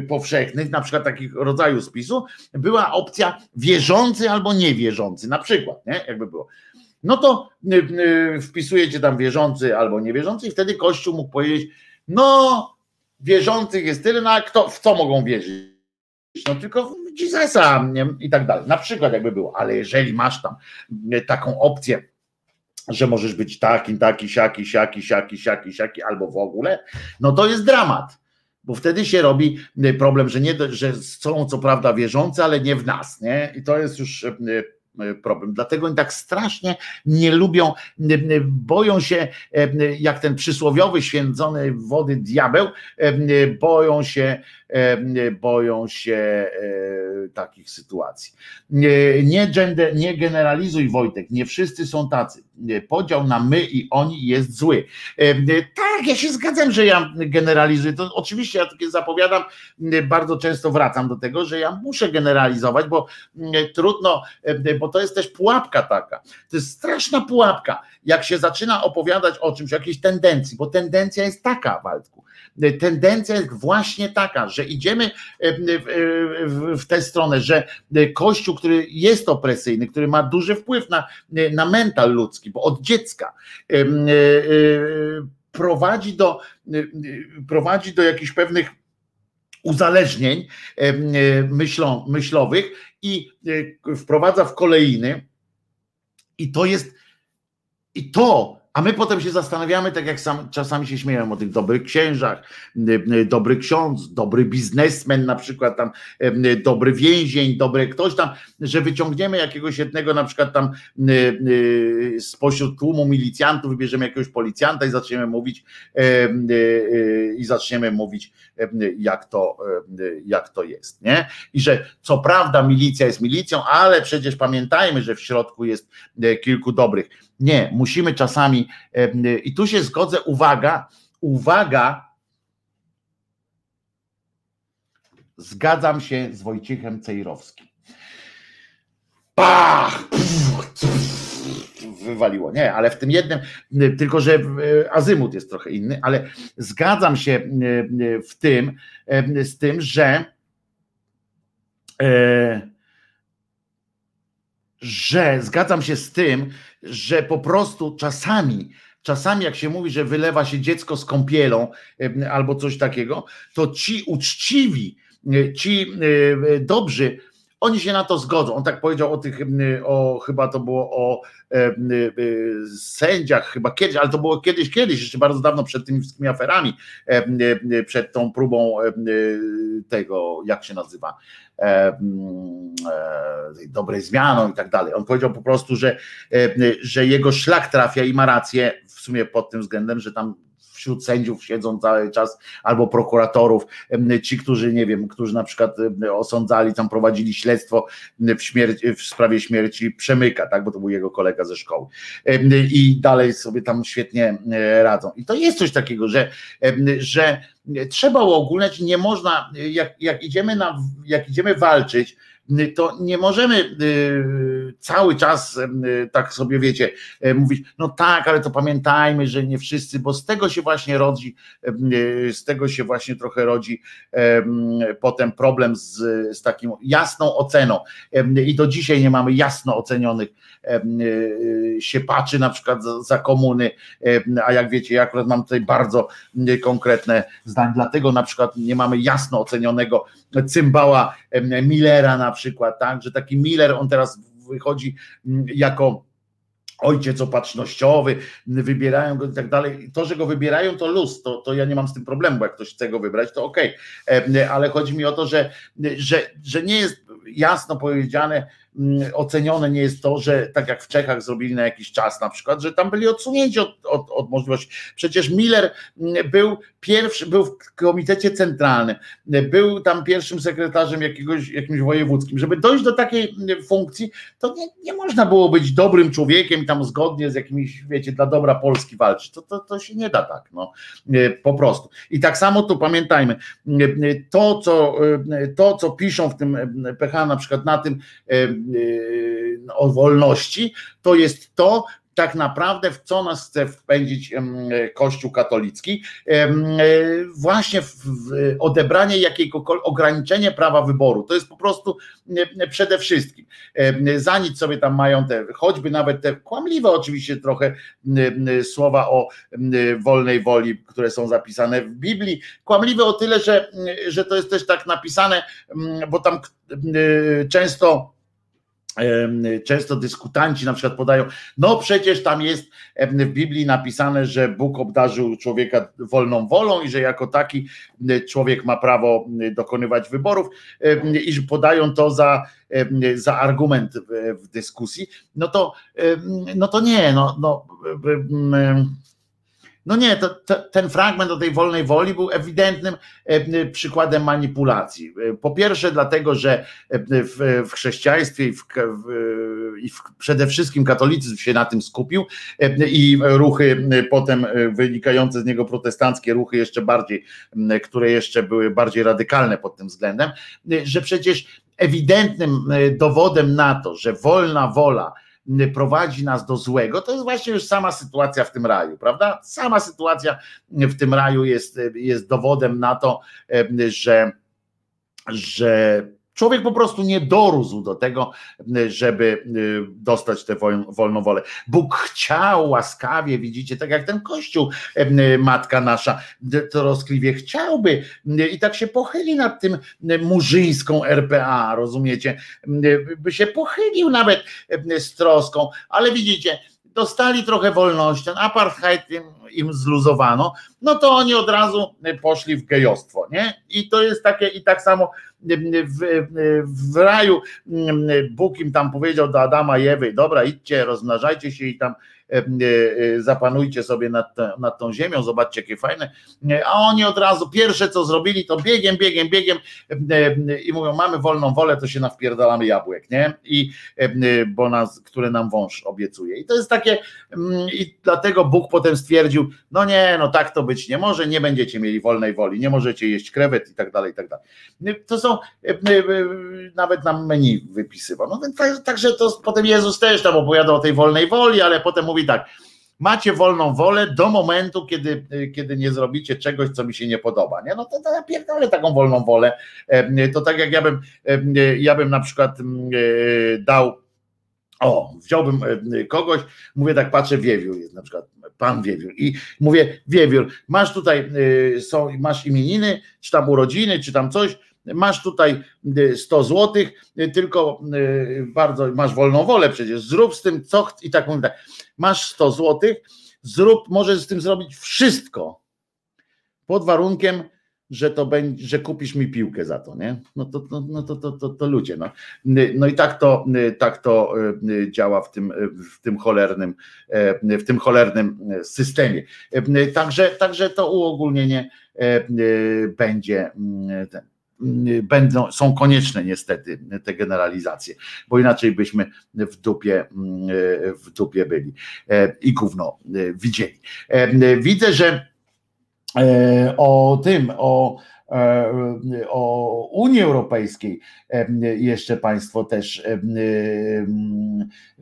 powszechnych, na przykład takich rodzaju spisu, była opcja wierzący albo niewierzący, na przykład, nie? jakby było. No to wpisujecie tam wierzący albo niewierzący i wtedy Kościół mógł powiedzieć, no wierzących jest tyle, no a kto, w co mogą wierzyć? No tylko w Jezusa nie? i tak dalej. Na przykład jakby było, ale jeżeli masz tam taką opcję, że możesz być taki, taki, siaki, siaki, siaki, siaki, siaki, albo w ogóle, no to jest dramat. Bo wtedy się robi problem, że, nie, że są co prawda wierzący, ale nie w nas, nie? I to jest już problem. Dlatego oni tak strasznie nie lubią, boją się, jak ten przysłowiowy święcony wody diabeł, boją się, boją się takich sytuacji. Nie, gender, nie generalizuj Wojtek, nie wszyscy są tacy. Podział na my i oni jest zły. Tak, ja się zgadzam, że ja generalizuję. To oczywiście ja takie zapowiadam, bardzo często wracam do tego, że ja muszę generalizować, bo trudno, bo to jest też pułapka taka. To jest straszna pułapka, jak się zaczyna opowiadać o czymś, o jakiejś tendencji, bo tendencja jest taka, Waldku. Tendencja jest właśnie taka, że idziemy w tę stronę, że Kościół, który jest opresyjny, który ma duży wpływ na, na mental ludzki, bo od dziecka prowadzi do, prowadzi do jakichś pewnych uzależnień myślą, myślowych i wprowadza w kolejny. I to jest, i to a my potem się zastanawiamy, tak jak sam, czasami się śmieją o tych dobrych księżach, dobry ksiądz, dobry biznesmen, na przykład tam dobry więzień, dobry ktoś tam, że wyciągniemy jakiegoś jednego na przykład tam spośród tłumu milicjantów, wybierzemy jakiegoś policjanta i zaczniemy mówić i zaczniemy mówić, jak to, jak to jest, nie? I że co prawda milicja jest milicją, ale przecież pamiętajmy, że w środku jest kilku dobrych nie, musimy czasami, i tu się zgodzę, uwaga, uwaga, zgadzam się z Wojciechem Cejrowskim. Pach! Wywaliło. Nie, ale w tym jednym, tylko że azymut jest trochę inny, ale zgadzam się w tym, z tym, że e, że zgadzam się z tym, że po prostu czasami, czasami jak się mówi, że wylewa się dziecko z kąpielą albo coś takiego, to ci uczciwi, e, ci e, dobrzy, oni się na to zgodzą. On tak powiedział o tych, o chyba to było o e, sędziach, chyba kiedyś, ale to było kiedyś, kiedyś, jeszcze bardzo dawno przed tymi wszystkimi aferami, przed tą próbą tego, jak się nazywa, dobrej zmianą i tak dalej. On powiedział po prostu, że, że jego szlak trafia i ma rację w sumie pod tym względem, że tam wśród sędziów siedzą cały czas, albo prokuratorów, ci, którzy nie wiem, którzy na przykład osądzali, tam prowadzili śledztwo w, śmierci, w sprawie śmierci Przemyka, tak, bo to był jego kolega ze szkoły. I dalej sobie tam świetnie radzą. I to jest coś takiego, że, że trzeba uogólniać, nie można, jak, jak, idziemy na, jak idziemy walczyć, to nie możemy y, cały czas y, tak sobie wiecie, y, mówić, no tak, ale to pamiętajmy, że nie wszyscy, bo z tego się właśnie rodzi, z tego się właśnie trochę rodzi potem problem z, z taką jasną oceną. I do dzisiaj nie mamy jasno ocenionych siepaczy na przykład za, za komuny, a jak wiecie, ja akurat mam tutaj bardzo konkretne zdanie, dlatego na przykład nie mamy jasno ocenionego cymbała Millera na przykład, tak, że taki Miller, on teraz wychodzi mm, jako ojciec opatrznościowy, wybierają go i tak dalej. To, że go wybierają, to luz, to, to ja nie mam z tym problemu, bo jak ktoś chce go wybrać, to okej. Okay. Ale chodzi mi o to, że, że, że nie jest jasno powiedziane, ocenione nie jest to, że tak jak w Czechach zrobili na jakiś czas na przykład, że tam byli odsunięci od, od, od możliwości. Przecież Miller mm, był pierwszy, był w komitecie centralnym, był tam pierwszym sekretarzem jakiegoś, jakimś wojewódzkim. Żeby dojść do takiej mm, funkcji, to nie, nie można było być dobrym człowiekiem i tam zgodnie z jakimiś, wiecie, dla dobra Polski walczyć. To, to, to się nie da tak, no, po prostu. I tak samo tu pamiętajmy, to co, to, co piszą w tym PH na przykład na tym, o wolności, to jest to, tak naprawdę w co nas chce wpędzić Kościół katolicki, e, właśnie odebranie jakiegokolwiek, ograniczenie prawa wyboru. To jest po prostu przede wszystkim. Za nic sobie tam mają te, choćby nawet te kłamliwe oczywiście trochę słowa o wolnej woli, które są zapisane w Biblii. Kłamliwe o tyle, że, że to jest też tak napisane, bo tam często Często dyskutanci na przykład podają, no przecież tam jest w Biblii napisane, że Bóg obdarzył człowieka wolną wolą i że jako taki człowiek ma prawo dokonywać wyborów i podają to za, za argument w dyskusji. No to, no to nie, no, no no nie, to, to, ten fragment o tej wolnej woli był ewidentnym e, przykładem manipulacji. E, po pierwsze, dlatego, że e, w, w chrześcijaństwie i, w, w, i przede wszystkim katolicyzm się na tym skupił i ruchy potem wynikające z niego protestanckie ruchy jeszcze bardziej, które jeszcze były bardziej radykalne pod tym względem, że przecież ewidentnym dowodem na to, że wolna wola, prowadzi nas do złego, to jest właśnie już sama sytuacja w tym raju, prawda? Sama sytuacja w tym raju jest, jest dowodem na to, że, że Człowiek po prostu nie dorósł do tego, żeby y, dostać tę wolną wolę. Bóg chciał łaskawie, widzicie, tak jak ten Kościół, y, matka nasza, troskliwie chciałby y, i tak się pochyli nad tym murzyńską RPA, rozumiecie? By się pochylił nawet z troską, ale widzicie, dostali trochę wolności, ten apartheid im zluzowano, no to oni od razu poszli w gejostwo, nie? I to jest takie, i tak samo w, w raju Bóg im tam powiedział do Adama i Ewy, dobra, idźcie, rozmnażajcie się i tam zapanujcie sobie nad, nad tą ziemią, zobaczcie jakie fajne, a oni od razu pierwsze co zrobili to biegiem, biegiem, biegiem e, i mówią mamy wolną wolę, to się nawpierdalamy jabłek, nie? I bo nas, które nam wąż obiecuje. I to jest takie i dlatego Bóg potem stwierdził, no nie, no tak to być nie może, nie będziecie mieli wolnej woli, nie możecie jeść krewet i tak dalej, i tak dalej. To są nawet nam menu wypisywał. No także to potem Jezus też tam opowiadał o tej wolnej woli, ale potem mówi tak, macie wolną wolę do momentu, kiedy, kiedy nie zrobicie czegoś, co mi się nie podoba. Nie? No to, to ja pierdolę taką wolną wolę. To tak jak ja bym, ja bym na przykład dał, o, wziąłbym kogoś, mówię tak, patrzę, Wiewiór jest na przykład, pan Wiewiór i mówię, Wiewiór, masz tutaj, są, masz imieniny, czy tam urodziny, czy tam coś, masz tutaj 100 y, złotych, y, tylko y, bardzo, masz wolną wolę przecież, zrób z tym co i tak mówię tak, masz 100 złotych, zrób, możesz z tym zrobić wszystko, pod warunkiem, że to będzie, że kupisz mi piłkę za to, nie? No to, no to, to, to, to ludzie, no. No i tak to, tak to działa w tym, w tym cholernym, w tym cholernym systemie. Także, także to uogólnienie będzie ten będą, są konieczne niestety te generalizacje, bo inaczej byśmy w dupie, w dupie byli i gówno widzieli. Widzę, że o tym, o E, o Unii Europejskiej e, jeszcze Państwo też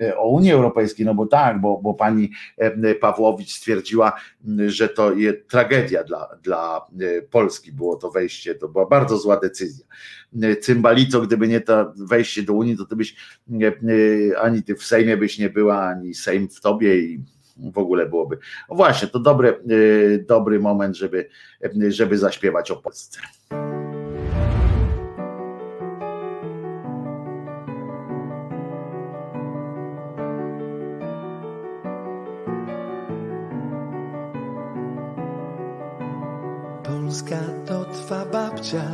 e, o Unii Europejskiej, no bo tak, bo, bo pani Pawłowicz stwierdziła, że to tragedia dla, dla Polski było to wejście, to była bardzo zła decyzja. Cymbalico, gdyby nie to wejście do Unii, to ty byś ani ty w Sejmie byś nie była, ani Sejm w tobie i w ogóle byłoby. O właśnie, to dobry, y, dobry moment, żeby, żeby zaśpiewać o Polsce. Polska to twa babcia,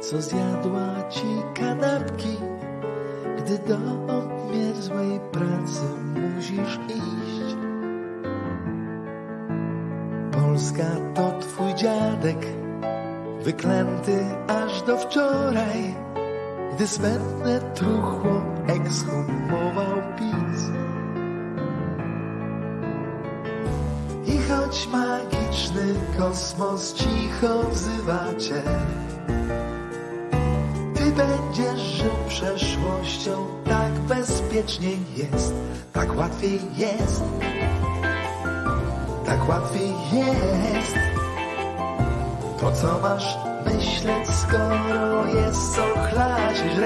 co zjadła ci kanapki, gdy do obmierzłej pracy Polska to twój dziadek, wyklęty aż do wczoraj, gdy smętne truchło ekshumował PiS. I choć magiczny kosmos cicho wzywa cię, ty będziesz żył przeszłością, tak bezpiecznie jest, tak łatwiej jest tak łatwiej jest. To co masz myśleć, skoro jest co chlać i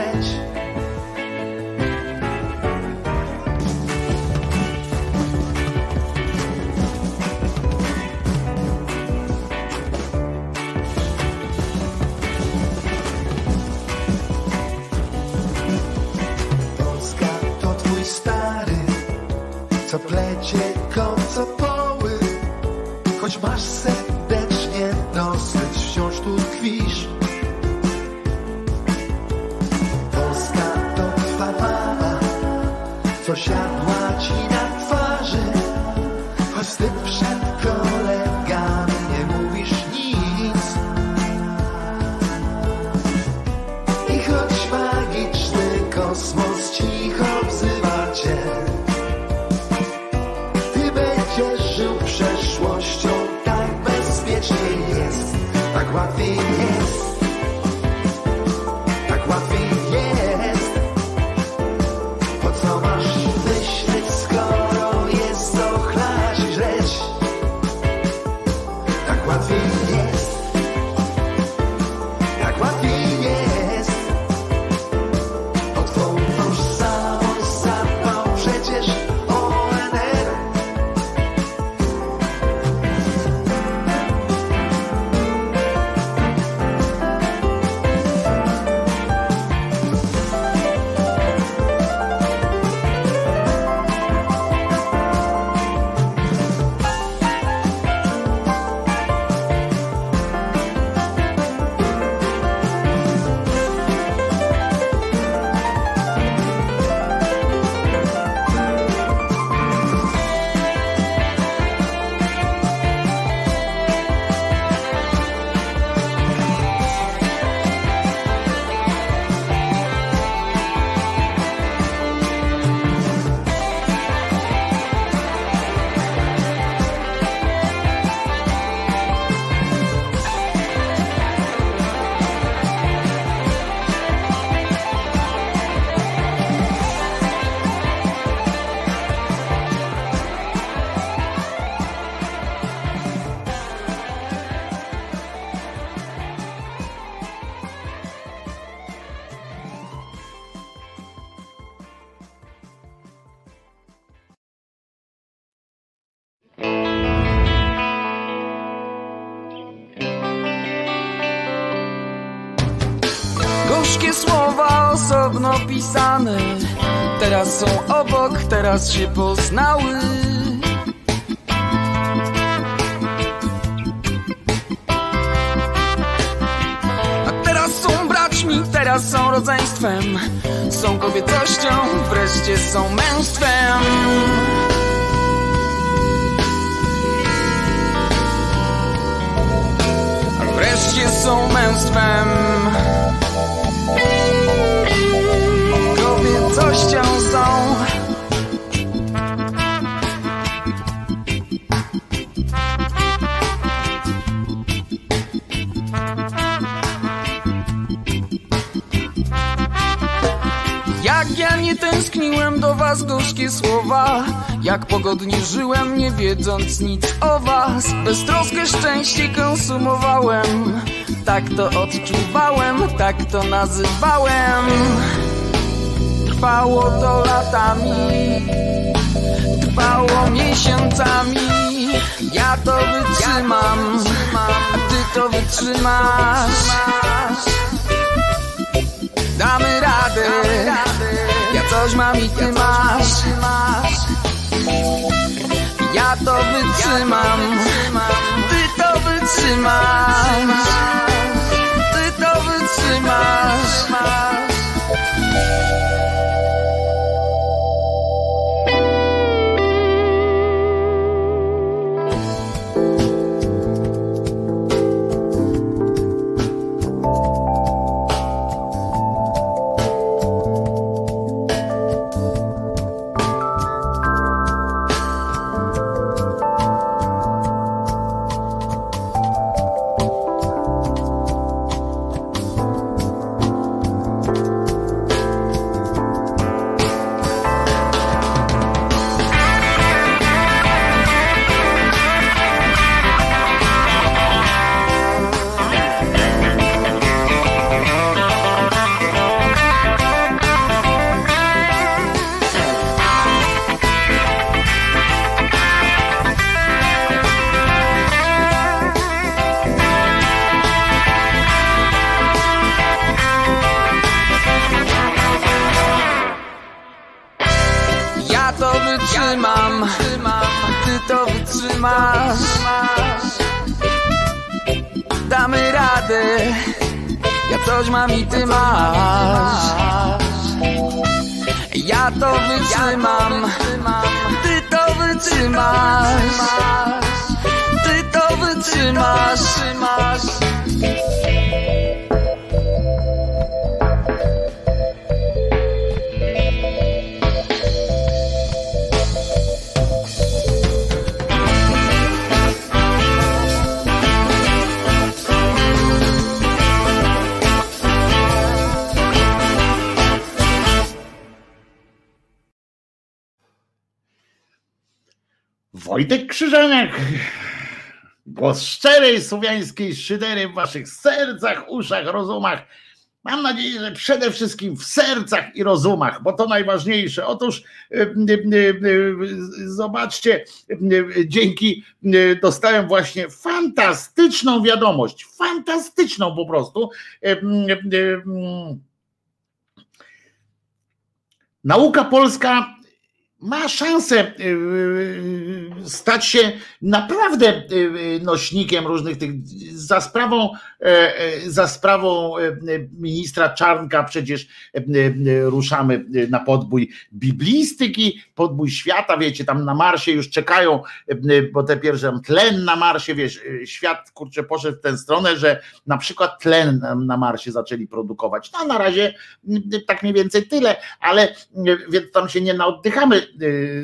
pisane Teraz są obok, teraz się poznały. A teraz są braćmi, teraz są rodzeństwem. Są kobiecością, wreszcie są męstwem. Wreszcie są męstwem słowa Jak pogodnie żyłem, nie wiedząc nic o was. Beztroskę szczęście konsumowałem. Tak to odczuwałem, tak to nazywałem. Trwało to latami. Trwało miesiącami. Ja to wytrzymam. A ty to wytrzymasz. Damy radę Ja coś mam i ty masz. Ja to wytrzymam. Ty to wytrzymasz. Ty to wytrzymasz Ja coś mam i ty masz. Ja to wytrzymam, ty to wytrzymasz. Ty to wytrzymasz. Wojtek Krzyżaniak. Głos szczerej słowiańskiej szydery w waszych sercach, uszach, rozumach. Mam nadzieję, że przede wszystkim w sercach i rozumach, bo to najważniejsze. Otóż e, e, e, zobaczcie, dzięki dostałem właśnie fantastyczną wiadomość, fantastyczną po prostu. Nauka polska ma szansę y, y, stać się naprawdę y, nośnikiem różnych tych za sprawą e, e, za sprawą e, ministra Czarnka przecież ruszamy na podbój biblistyki, podbój świata, wiecie, tam na Marsie już czekają, bo te pierwsze tlen na Marsie, wiesz, świat kurczę poszedł w tę stronę, że na przykład tlen na Marsie zaczęli produkować. No na razie tak mniej więcej tyle, ale więc tam się nie naoddychamy Y,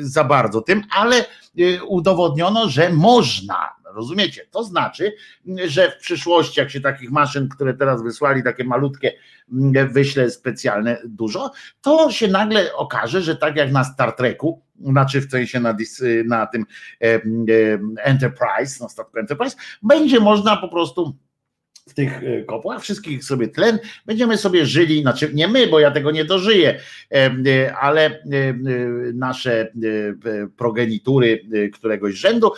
za bardzo tym, ale y, udowodniono, że można. Rozumiecie? To znaczy, że w przyszłości, jak się takich maszyn, które teraz wysłali, takie malutkie, mm, wyśle specjalne dużo, to się nagle okaże, że tak jak na Star Treku, znaczy w sensie na, na tym Enterprise, na statku Enterprise, będzie można po prostu w tych e, kopłach, wszystkich sobie tlen, będziemy sobie żyli, znaczy nie my, bo ja tego nie dożyję, e, ale e, nasze progenitury któregoś rzędu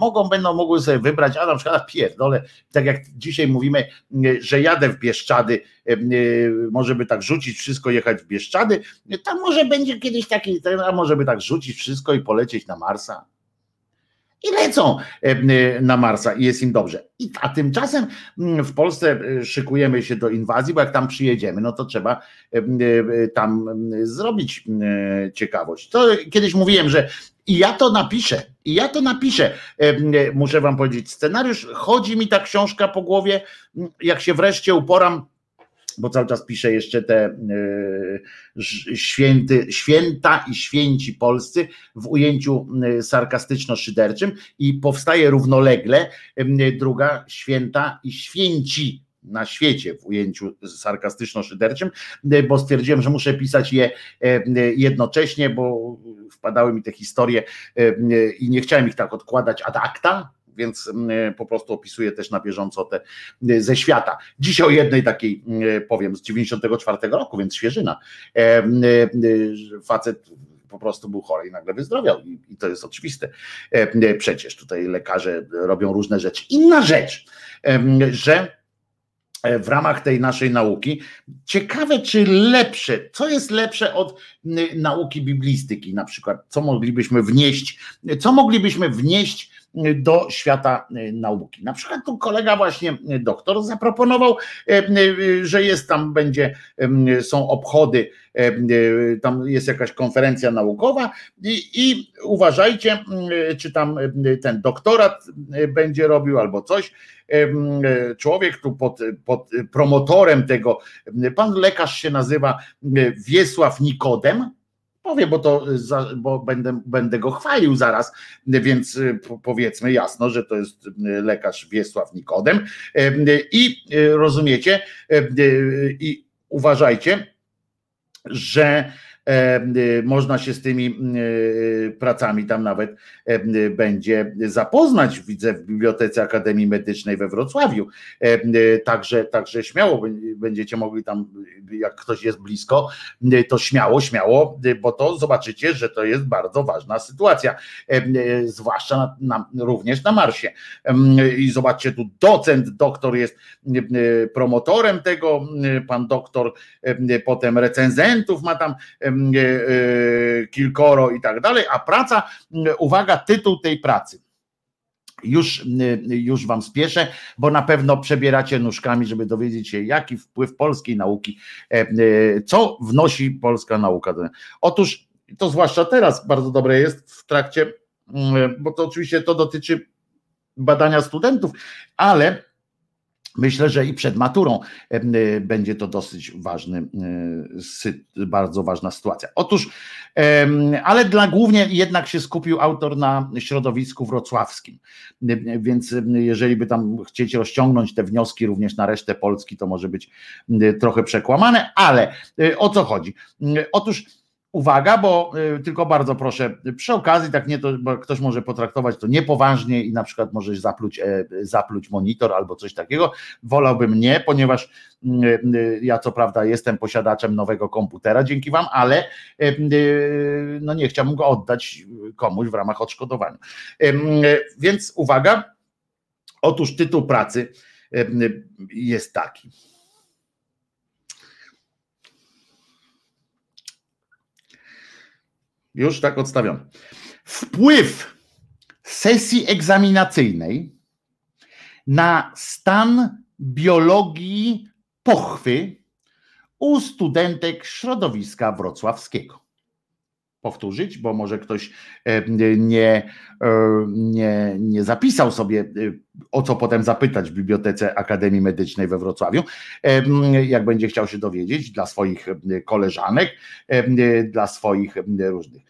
mogą, będą mogły sobie wybrać, a na przykład *laughs* pierdolę, tak jak dzisiaj mówimy, że jadę w Bieszczady, może by tak rzucić wszystko, jechać w Bieszczady, tam może będzie kiedyś taki, a może by tak rzucić wszystko i polecieć na Marsa i lecą e, na Marsa i jest im dobrze. I, a tymczasem mm, w Polsce e, szykujemy się do inwazji, bo jak tam przyjedziemy, no to trzeba e, tam zrobić ciekawość. To kiedyś mówiłem, że i ja to napiszę, i ja to napiszę. Muszę wam powiedzieć, scenariusz, chodzi mi ta książka po głowie, jak się wreszcie uporam bo cały czas pisze jeszcze te e, święty, święta i święci polscy w ujęciu e, sarkastyczno-szyderczym i powstaje równolegle e, druga święta i święci na świecie w ujęciu sarkastyczno-szyderczym, bo stwierdziłem, że muszę pisać je jednocześnie, bo wpadały mi te historie i nie chciałem ich tak odkładać ad acta, więc mm, po prostu opisuję też na bieżąco te y, ze świata. Dzisiaj o jednej takiej y, powiem z 94 roku, więc świeżyna. E, facet po prostu był chory i nagle wyzdrowiał i, i to jest oczywiste. E, przecież tutaj lekarze robią różne rzeczy. Inna rzecz, że e, w ramach tej naszej nauki. Ciekawe, czy lepsze, co jest lepsze od nauki biblistyki, na przykład, co moglibyśmy wnieść, co moglibyśmy wnieść do świata e, nauki. Na przykład tu kolega właśnie e, doktor zaproponował, e, że jest tam, będzie, są obchody, tam jest jakaś konferencja naukowa i, i uważajcie, czy tam ten doktorat będzie robił albo coś. Człowiek tu pod, pod promotorem tego, pan lekarz się nazywa Wiesław Nikodem, powiem, bo to bo będę, będę go chwalił zaraz, więc y, powiedzmy jasno, że to jest lekarz Wiesław Nikodem. I rozumiecie i uważajcie, że E, e, można się z tymi e, pracami tam nawet będzie zapoznać, widzę w Bibliotece Akademii Medycznej we Wrocławiu. Także, także śmiało będziecie mogli tam, jak ktoś jest blisko, to śmiało, śmiało, bo to zobaczycie, że to jest bardzo ważna sytuacja, zwłaszcza na, na, również na Marsie. I zobaczcie, tu docent, doktor jest promotorem tego, pan doktor potem recenzentów ma tam kilkoro i tak dalej, a praca, uwaga, tytuł tej pracy. Już, już wam spieszę, bo na pewno przebieracie nóżkami, żeby dowiedzieć się, jaki wpływ polskiej nauki, co wnosi polska nauka. Otóż to zwłaszcza teraz bardzo dobre jest w trakcie, bo to oczywiście to dotyczy badania studentów, ale Myślę, że i przed maturą y, będzie to dosyć ważny, y, bardzo ważna sytuacja. Otóż, ale dla głównie jednak się skupił autor na środowisku wrocławskim. Y, więc jeżeli by tam chcieć rozciągnąć te wnioski również na resztę Polski, to może być trochę przekłamane, ale o co chodzi? Otóż Uwaga, bo y, tylko bardzo proszę, przy okazji, tak nie to, bo ktoś może potraktować to niepoważnie i na przykład możesz zapluć, e, zapluć monitor albo coś takiego. Wolałbym nie, ponieważ mm, y, ja co prawda jestem posiadaczem nowego komputera dzięki Wam, ale y, no nie chciałbym go oddać komuś w ramach odszkodowania. Więc uwaga, otóż tytuł pracy jest taki. Już tak odstawiam. Wpływ sesji egzaminacyjnej na stan biologii pochwy u studentek środowiska wrocławskiego. Powtórzyć, bo może ktoś e, nie, e, nie, nie zapisał sobie, e, o co potem zapytać w Bibliotece Akademii Medycznej we Wrocławiu, jak będzie chciał się dowiedzieć dla swoich koleżanek, dla swoich różnych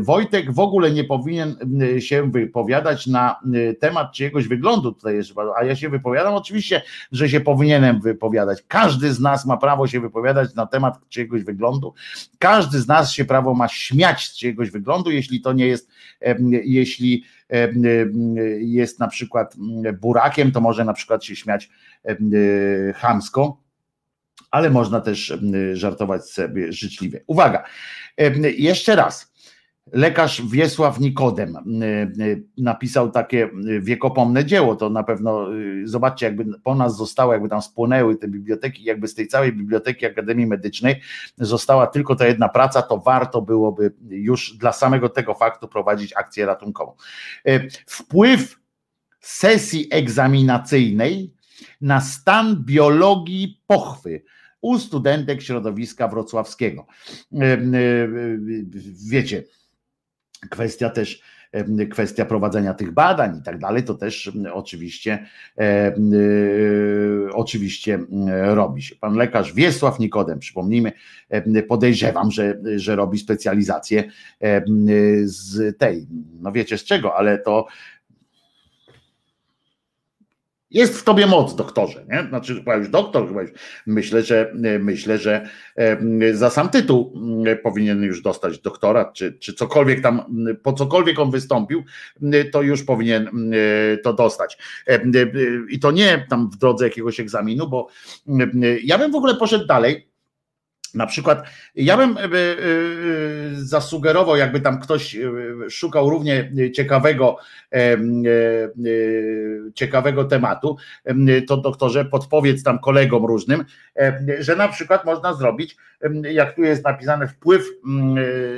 Wojtek w ogóle nie powinien się wypowiadać na temat czyjegoś wyglądu tutaj jest, a ja się wypowiadam oczywiście, że się powinienem wypowiadać. Każdy z nas ma prawo się wypowiadać na temat czyjegoś wyglądu. Każdy z nas się prawo ma śmiać z czyjegoś wyglądu, jeśli to nie jest, jeśli jest na przykład burakiem, to może na przykład się śmiać chamsko ale można też żartować sobie życzliwie. Uwaga, jeszcze raz. Lekarz Wiesław Nikodem napisał takie wiekopomne dzieło. To na pewno y, zobaczcie, jakby po nas zostało, jakby tam spłonęły te biblioteki, jakby z tej całej biblioteki Akademii Medycznej została tylko ta jedna praca, to warto byłoby już dla samego tego faktu prowadzić akcję ratunkową. Wpływ sesji egzaminacyjnej na stan biologii pochwy u studentek środowiska wrocławskiego. Wiecie, kwestia też kwestia prowadzenia tych badań i tak dalej, to też oczywiście oczywiście robi się. Pan lekarz Wiesław Nikodem, przypomnijmy, podejrzewam, że, że robi specjalizację z tej, no wiecie z czego, ale to jest w tobie moc, doktorze, nie? Znaczy, chyba już doktor, chyba już myślę, że myślę, że za sam tytuł powinien już dostać doktorat, czy, czy cokolwiek tam, po cokolwiek on wystąpił, to już powinien to dostać. I to nie tam w drodze jakiegoś egzaminu, bo ja bym w ogóle poszedł dalej na przykład, ja bym e, e, zasugerował, jakby tam ktoś e, szukał równie ciekawego, ciekawego tematu, to doktorze podpowiedz tam kolegom różnym, że na przykład można zrobić, jak tu jest napisane, wpływ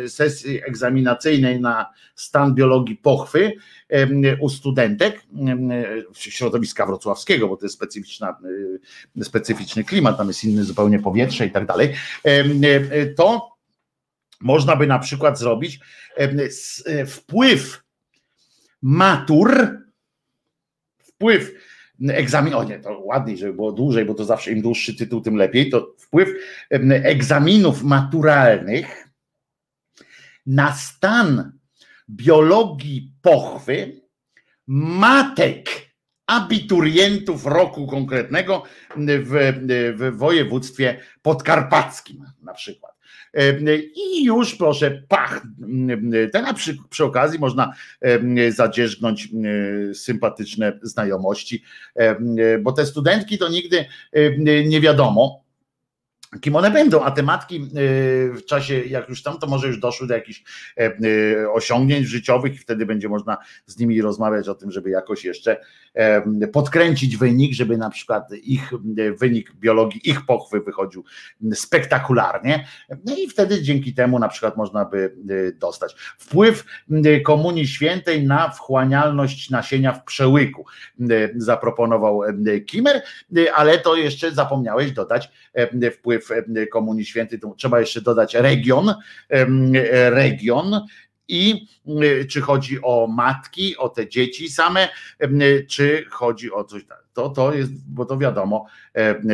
sesji egzaminacyjnej na stan biologii pochwy u studentek środowiska wrocławskiego, bo to jest specyficzna, specyficzny klimat, tam jest inny zupełnie powietrze i tak dalej to można by na przykład zrobić e, wpływ matur, wpływ egzamin, o nie, to ładniej, żeby było dłużej, bo to zawsze im dłuższy tytuł, tym lepiej, to wpływ egzaminów maturalnych na stan biologii pochwy matek abiturientów roku konkretnego w, w województwie podkarpackim na przykład. I już proszę, pach, ten przy, przy okazji można zadzierzgnąć sympatyczne znajomości, bo te studentki to nigdy nie wiadomo, kim one będą, a te matki y, w czasie, jak już tam, to może już doszły do jakichś e, y, osiągnięć życiowych i wtedy będzie można z nimi rozmawiać o tym, żeby jakoś jeszcze podkręcić wynik, żeby na przykład ich wynik biologii, ich pochwy wychodził spektakularnie no i wtedy dzięki temu na przykład można by dostać. Wpływ Komunii Świętej na wchłanialność nasienia w przełyku zaproponował Kimer, ale to jeszcze zapomniałeś dodać wpływ Komunii Świętej, trzeba jeszcze dodać region, region i czy chodzi o matki, o te dzieci same, czy chodzi o coś tak. To, to jest, bo to wiadomo,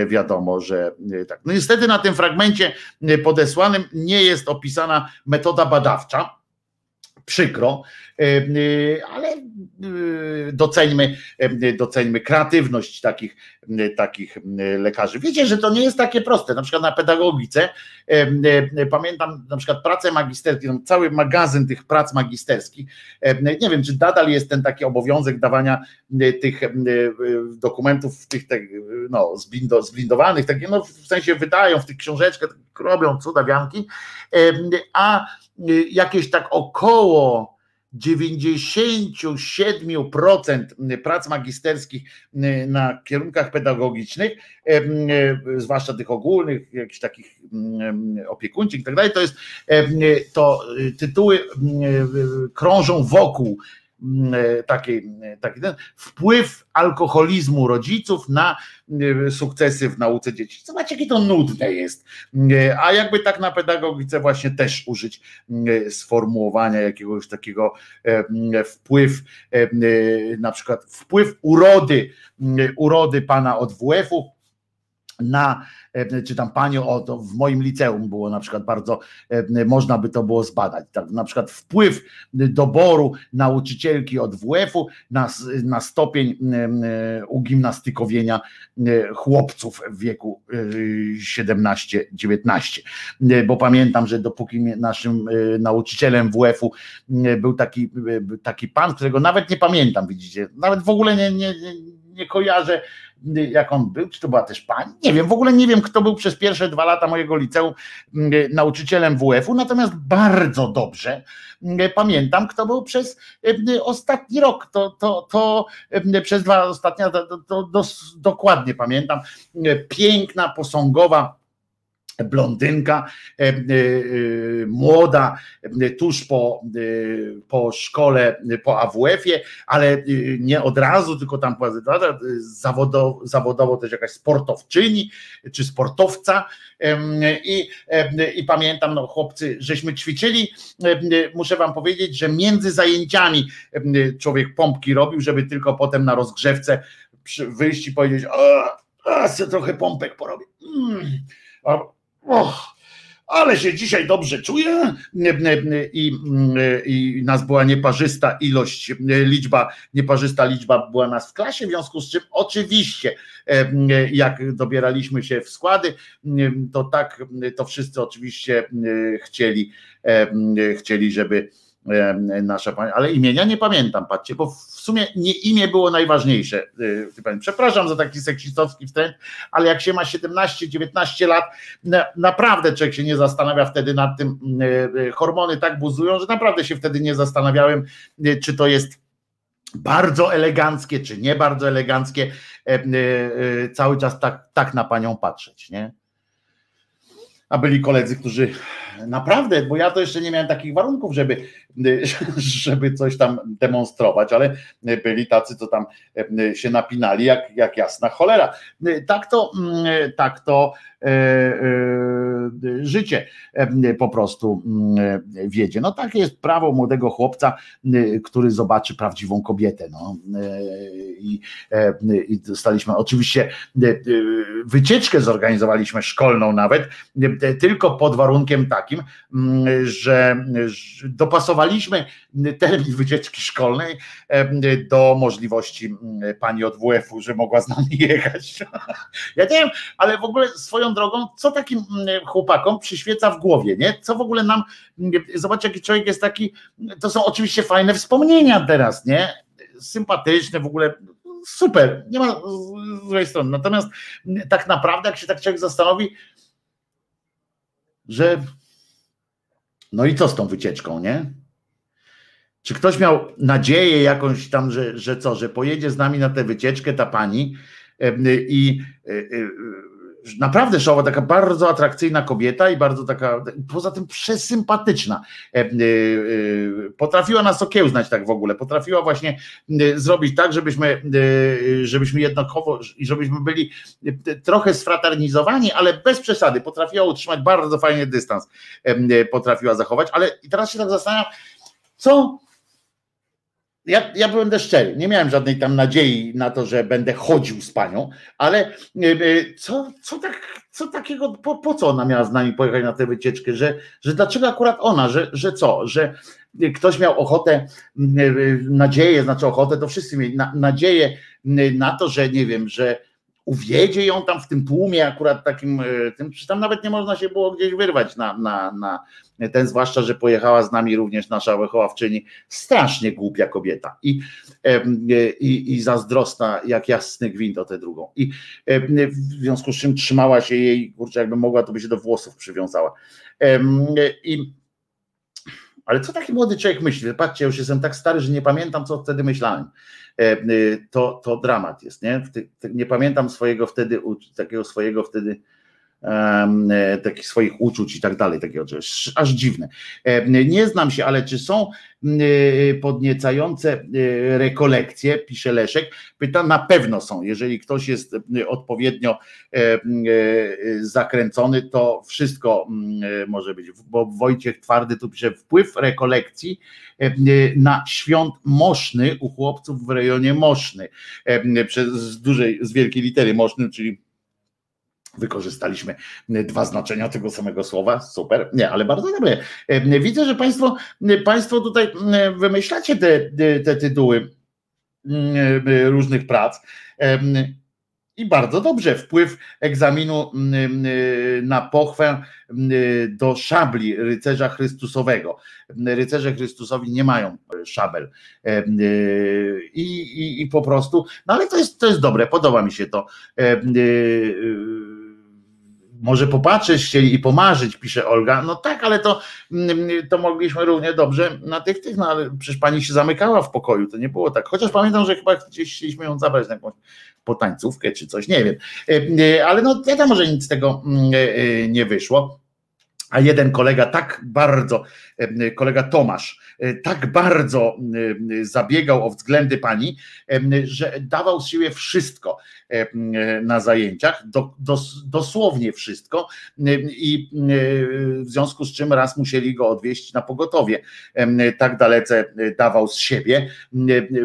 wiadomo, że tak. No niestety na tym fragmencie podesłanym nie jest opisana metoda badawcza, przykro, ale doceńmy, doceńmy kreatywność takich, takich lekarzy. Wiecie, że to nie jest takie proste. Na przykład na pedagogice pamiętam na przykład pracę magisterską, cały magazyn tych prac magisterskich. Nie wiem, czy nadal jest ten taki obowiązek dawania tych dokumentów, tych no, zblindowanych, takie, no, w sensie wydają w tych książeczkach, robią cudawianki, a jakieś tak około 97% prac magisterskich na kierunkach pedagogicznych, zwłaszcza tych ogólnych, jakichś takich opiekuńczych i tak dalej, to jest to tytuły krążą wokół taki, e, taki ten wpływ alkoholizmu rodziców na e, sukcesy w nauce dzieci. Zobaczcie, jakie to nudne jest. A jakby tak na pedagogice właśnie też użyć sformułowania jakiegoś takiego wpływ, na przykład wpływ urody, urody pana od WF-u na, e, czy tam panią, o to w moim liceum było na przykład bardzo, e, można by to było zbadać, tak, na przykład wpływ doboru nauczycielki od WF-u na, na stopień e, ugimnastykowienia chłopców w wieku 17-19, bo pamiętam, że dopóki naszym nauczycielem WF-u był taki, taki pan, którego nawet nie pamiętam, widzicie, nawet w ogóle nie, nie, nie kojarzę, jak on był, czy to była też pani, nie wiem, w ogóle nie wiem, kto był przez pierwsze dwa lata mojego liceum mm, nauczycielem WF-u, natomiast bardzo dobrze mm, pamiętam, kto był przez mm, ostatni rok, to, to, to przez dwa ostatnie, to, to, to dokładnie pamiętam, piękna, posągowa blondynka, e, e, e, młoda, tuż po, po szkole, po AWF-ie, ale nie od razu, tylko tam zawodowo, zawodowo też jakaś sportowczyni czy sportowca i, i pamiętam, no chłopcy, żeśmy ćwiczyli, muszę wam powiedzieć, że między zajęciami człowiek pompki robił, żeby tylko potem na rozgrzewce wyjść i powiedzieć, o, a, trochę pompek porobię. Mm Och, ale się dzisiaj dobrze czuję. I, i nas była nieparzysta ilość, liczba, nieparzysta liczba była nas w klasie, w związku z czym oczywiście jak dobieraliśmy się w składy, to tak, to wszyscy oczywiście chcieli, chcieli, żeby nasza pani, ale imienia nie pamiętam, patrzcie, bo w sumie nie imię było najważniejsze. Y, przepraszam za taki seksistowski wtręt, ale jak się ma 17-19 lat, naprawdę człowiek się nie zastanawia wtedy nad tym, y, y, hormony tak buzują, że naprawdę się wtedy nie zastanawiałem, czy to jest bardzo eleganckie, czy nie bardzo eleganckie, cały czas tak, tak na panią patrzeć, nie? A byli koledzy, którzy naprawdę, bo ja to jeszcze nie miałem takich warunków, żeby, *laughs* żeby coś tam demonstrować, ale byli tacy, co tam się napinali jak, jak jasna cholera. Tak to, tak to e, e, życie po prostu wiedzie. No takie jest prawo młodego chłopca, który zobaczy prawdziwą kobietę. No. I, i dostaliśmy oczywiście wycieczkę zorganizowaliśmy szkolną nawet, tylko pod warunkiem takim, takim, mm, że dopasowaliśmy termin wycieczki szkolnej do możliwości mm, pani od WF-u, że mogła z nami *laughs* jechać. Ja nie wiem, ale w ogóle swoją drogą, co takim mm, chłopakom przyświeca w głowie, nie? Co w ogóle nam, zobaczcie, jaki człowiek jest taki, to są oczywiście fajne wspomnienia teraz, nie? Sympatyczne w ogóle, super, nie ma złej strony. Natomiast tak naprawdę, jak się tak człowiek zastanowi, że no i co z tą wycieczką, nie? Czy ktoś miał nadzieję jakąś tam, że, że co, że pojedzie z nami na tę wycieczkę ta pani i naprawdę szoła, taka bardzo atrakcyjna kobieta i bardzo taka, poza tym przesympatyczna. Potrafiła nas okiełznać tak w ogóle, potrafiła właśnie zrobić tak, żebyśmy, żebyśmy jednakowo żebyśmy byli trochę sfraternizowani, ale bez przesady. Potrafiła utrzymać bardzo fajny dystans, potrafiła zachować, ale teraz się tak zastanawiam, co ja, ja będę szczery, nie miałem żadnej tam nadziei na to, że będę chodził z panią, ale e, e, co, co, tak, co takiego, po, po co ona miała z nami pojechać na tę wycieczkę, że, że dlaczego akurat ona, że, że co, że ktoś miał ochotę, e, nadzieję, znaczy ochotę, to wszyscy mieli na, nadzieję na to, że nie wiem, że uwiedzie ją tam w tym tłumie akurat takim, tym, czy tam nawet nie można się było gdzieś wyrwać na, na, na ten zwłaszcza, że pojechała z nami również nasza wychowawczyni, strasznie głupia kobieta i, i, i zazdrosna jak jasny gwint o tę drugą i w związku z czym trzymała się jej, kurczę jakby mogła, to by się do włosów przywiązała i ale co taki młody człowiek myśli? Patrzcie, już jestem tak stary, że nie pamiętam, co wtedy myślałem. To, to dramat jest, nie? Nie pamiętam swojego wtedy, takiego swojego wtedy E, takich swoich uczuć i tak dalej, aż dziwne. Nie znam się, ale czy są e, podniecające e, rekolekcje, pisze Leszek, pyta, na pewno są, jeżeli ktoś jest odpowiednio zakręcony, to wszystko może być, bo Wojciech Twardy tu pisze, wpływ rekolekcji na świąt Moszny u chłopców w rejonie Moszny, przez dużej, z wielkiej litery Moszny, czyli wykorzystaliśmy dwa znaczenia tego samego słowa, super, nie, ale bardzo dobre. Widzę, że Państwo, państwo tutaj wymyślacie te, te tytuły różnych prac. I bardzo dobrze, wpływ egzaminu na pochwę do szabli rycerza Chrystusowego. Rycerze Chrystusowi nie mają szabel. I, i, i po prostu, no ale to jest, to jest dobre, podoba mi się to może popatrzeć chcieli i pomarzyć, pisze Olga. No tak, ale to, mm, to mogliśmy równie dobrze na tych, tych, no ale przecież pani się zamykała w pokoju, to nie było tak. Chociaż pamiętam, że chyba gdzieś chcieliśmy ją zabrać na jakąś potańcówkę czy coś, nie wiem. E, e, ale no wiadomo, że nic z tego mm, e, nie wyszło. A jeden kolega tak bardzo, kolega Tomasz, tak bardzo zabiegał o względy pani, że dawał z siebie wszystko na zajęciach, do, dos, dosłownie wszystko i w związku z czym raz musieli go odwieźć na pogotowie. Tak dalece dawał z siebie.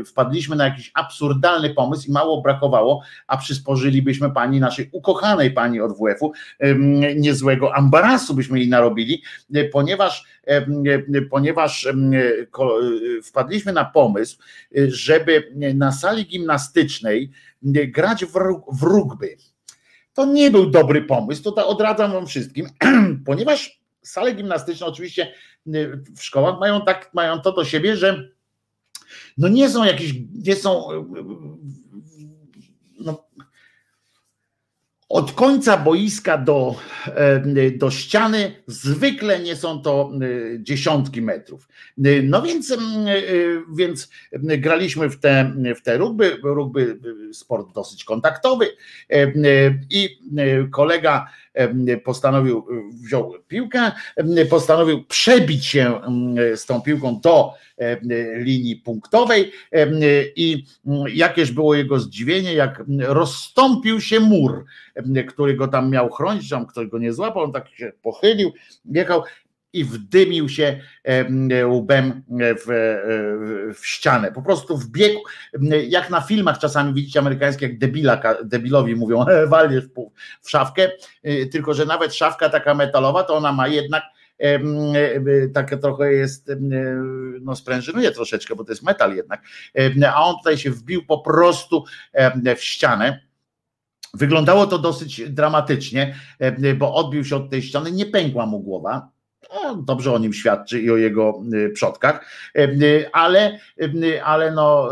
Wpadliśmy na jakiś absurdalny pomysł i mało brakowało, a przysporzylibyśmy pani naszej ukochanej pani od WF-u niezłego ambarasu byśmy jej narobili, ponieważ ponieważ wpadliśmy na pomysł, żeby na sali gimnastycznej grać w, rugby. To nie był dobry pomysł, to odradzam wam wszystkim, *clears throat* ponieważ sale gimnastyczne oczywiście w szkołach mają tak, mają to do siebie, że no nie są jakieś, nie są no, od końca boiska do, e, do ściany zwykle nie są to e, dziesiątki metrów. E, no więc, więc graliśmy w te, w te rugby, rugby sport dosyć kontaktowy i kolega postanowił, wziął piłkę, postanowił przebić się z tą piłką do linii punktowej i jakież było jego zdziwienie, jak rozstąpił się mur, który go tam miał chronić, tam ktoś go nie złapał, on tak się pochylił, jechał i wdymił się łbem w, w ścianę. Po prostu wbiegł, jak na filmach czasami widzicie amerykańskie, jak debila, debilowi mówią, *laughs* walniesz w szafkę, y, tylko że nawet szafka taka metalowa, to ona ma jednak taka trochę jest, no sprężynuje troszeczkę, bo to jest metal jednak, a on tutaj się wbił po prostu w ścianę. Wyglądało to dosyć dramatycznie, bo odbił się od tej ściany, nie pękła mu głowa, dobrze o nim świadczy i o jego y, przodkach, y, ale, y, ale no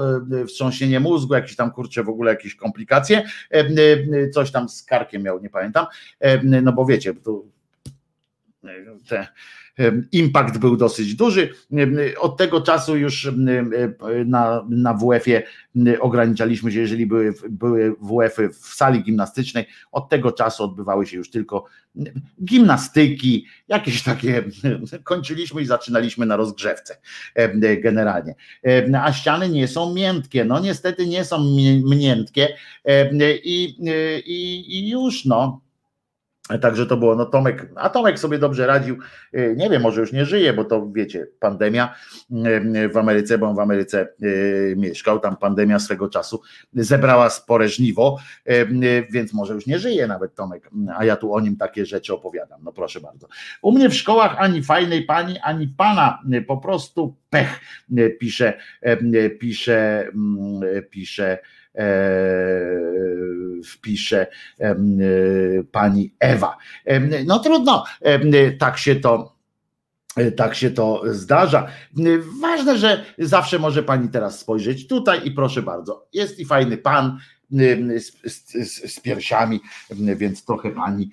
wstrząsienie mózgu, jakieś tam kurcze w ogóle jakieś komplikacje, coś tam z karkiem miał, nie pamiętam, no bo wiecie, tu te, impact był dosyć duży. Od tego czasu już na, na WF-ie ograniczaliśmy się, jeżeli były, były WF-y w sali gimnastycznej, od tego czasu odbywały się już tylko gimnastyki, jakieś takie, kończyliśmy i zaczynaliśmy na rozgrzewce generalnie. A ściany nie są miętkie, no niestety nie są miętkie i, i, i już no Także to było, no Tomek, a Tomek sobie dobrze radził, y, nie wiem, może już nie żyje, bo to wiecie, pandemia y, w Ameryce, bo on w Ameryce mieszkał, tam pandemia swego czasu zebrała spore żniwo, więc może już nie żyje nawet Tomek, a ja tu o nim takie rzeczy opowiadam, no proszę bardzo. U mnie w szkołach ani fajnej pani, ani pana, po prostu pech, pisze, pisze, pisze, E, wpisze e, pani Ewa. No trudno, tak się to e, tak się to zdarza. Ważne, że zawsze może pani teraz spojrzeć tutaj i proszę bardzo, jest i fajny pan, z, z, z piersiami, więc trochę pani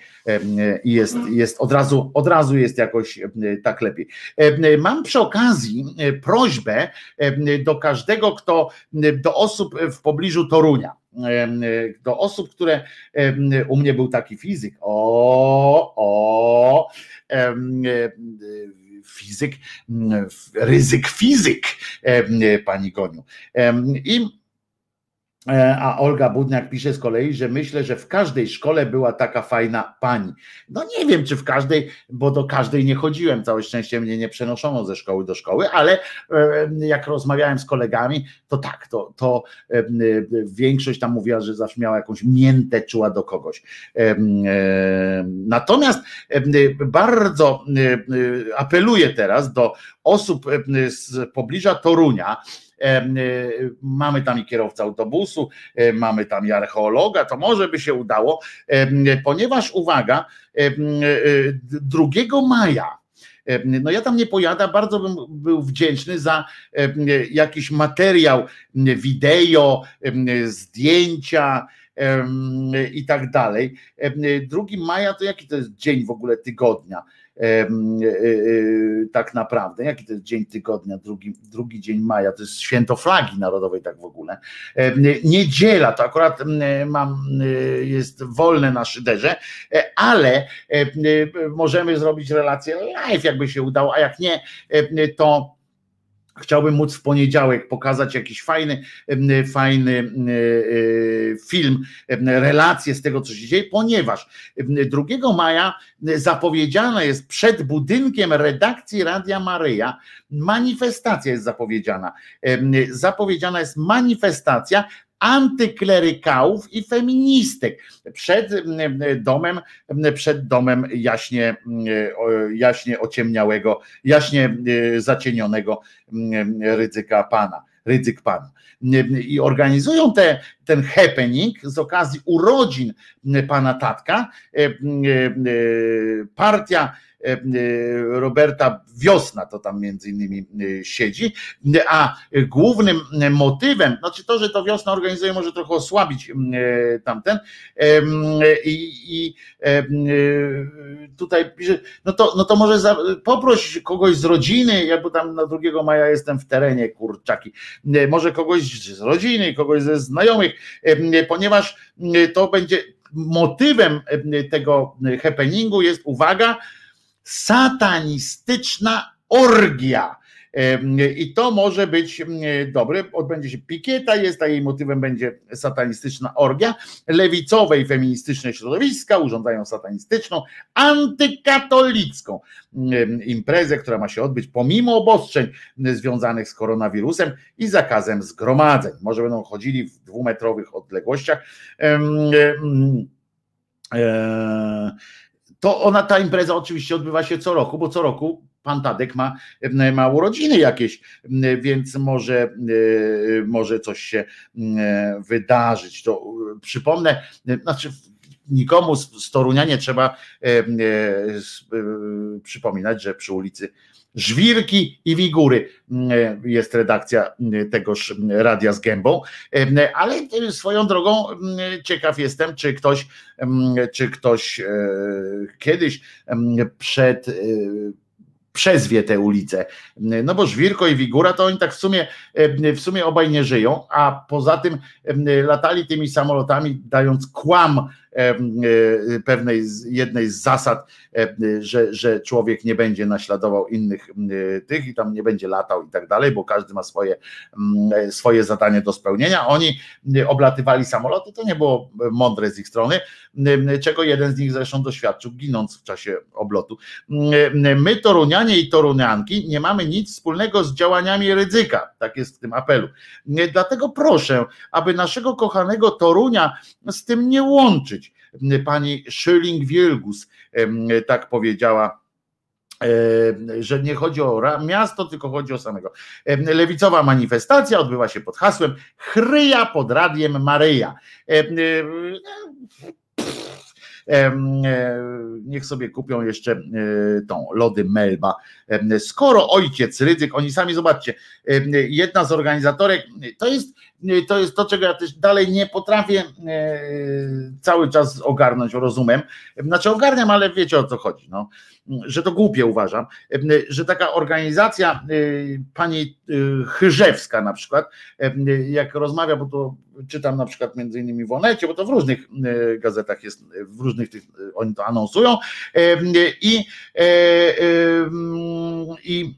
jest, jest od razu, od razu jest jakoś tak lepiej. Mam przy okazji prośbę do każdego, kto do osób w pobliżu Torunia do osób, które u mnie był taki fizyk. O, o, fizyk, ryzyk fizyk, pani Goniu. I E, a Olga Budniak pisze z kolei, że myślę, że w każdej szkole była taka fajna pani. No nie wiem, czy w każdej, bo do każdej nie chodziłem. Całe szczęście mnie nie przenoszono ze szkoły do szkoły, ale e, jak rozmawiałem z kolegami, to tak, to, to e, większość tam mówiła, że zawsze miała jakąś miętę, czuła do kogoś. Natomiast bardzo apeluję teraz do osób z pobliża Torunia, mamy tam i kierowcę autobusu, mamy tam i archeologa, to może by się udało, ponieważ uwaga, 2 y, maja, no ja tam nie pojadę, bardzo bym był wdzięczny za jakiś materiał, wideo, zdjęcia i tak dalej. 2 maja to jaki to jest dzień w ogóle tygodnia? E, e, tak naprawdę. Jaki to jest dzień tygodnia, drugi, drugi dzień maja, to jest święto flagi narodowej tak w ogóle. Niedziela to akurat mam, jest wolne na szyderze, e, ale możemy zrobić relację live, jakby się udało, a jak nie, to Chciałbym móc w poniedziałek pokazać jakiś fajny, fajny e, film, relację z tego, co się dzieje, ponieważ 2 maja zapowiedziana jest przed budynkiem redakcji Radia Maryja, manifestacja jest zapowiedziana. Zapowiedziana jest manifestacja antyklerykałów i feministek przed domem, przed domem jaśnie, jaśnie ociemniałego, jaśnie zacienionego ryzyka pana, ryzyk pana. I organizują te, ten happening z okazji urodzin pana Tatka. Partia E, e, Roberta Wiosna, to tam między innymi e, siedzi, a głównym motywem, znaczy to, że to Wiosna organizuje, może trochę osłabić tamten i, i tutaj pisze, no to, no to może za, poproś kogoś z rodziny, ja bo tam na 2 maja jestem w terenie, kurczaki, może kogoś z rodziny, kogoś ze znajomych, ponieważ to będzie motywem tego happeningu jest, uwaga, satanistyczna orgia. I to może być dobre. Odbędzie się pikieta, jest, a jej motywem będzie satanistyczna orgia. Lewicowe i feministyczne środowiska urządzają satanistyczną, antykatolicką imprezę, która ma się odbyć pomimo obostrzeń związanych z koronawirusem i zakazem zgromadzeń. Może będą chodzili w dwumetrowych odległościach. Eee, to ona, ta impreza oczywiście odbywa się co roku, bo co roku pan Tadek ma, ma urodziny jakieś, więc może, może coś się wydarzyć. To przypomnę, znaczy nikomu z Torunia nie trzeba przypominać, że przy ulicy żwirki i wigury jest redakcja tegoż radia z gębą, ale swoją drogą ciekaw jestem, czy ktoś, czy ktoś kiedyś przed przezwie te ulice. No bo Żwirko i Wigura to oni tak w sumie, w sumie obaj nie żyją, a poza tym latali tymi samolotami dając kłam E, pewnej jednej z zasad, e, że, że człowiek nie będzie naśladował innych tych i tam nie będzie latał i tak dalej, bo każdy ma swoje, swoje zadanie do spełnienia. Oni oblatywali samoloty, to nie było mądre z ich strony, czego jeden z nich zresztą doświadczył, ginąc w czasie oblotu. My, Torunianie i Torunianki, nie mamy nic wspólnego z działaniami ryzyka, tak jest w tym apelu. Dlatego proszę, aby naszego kochanego Torunia z tym nie łączyć pani Schilling-Wielgus tak powiedziała że nie chodzi o miasto, tylko chodzi o samego. Lewicowa manifestacja odbywa się pod hasłem Chryja pod radiem Maryja. E, niech sobie kupią jeszcze e, tą lody Melba. Skoro ojciec Rydzyk, oni sami zobaczcie, jedna z organizatorek, to jest to jest to, czego ja też dalej nie potrafię e, cały czas ogarnąć rozumem. Znaczy ogarniam, ale wiecie o co chodzi. No. Że to głupie uważam, że taka organizacja pani Chyżewska na przykład, jak rozmawia, bo to czytam na przykład między innymi w Onecie, bo to w różnych e, gazetach jest, w różnych tych oni to anonsują i, e, i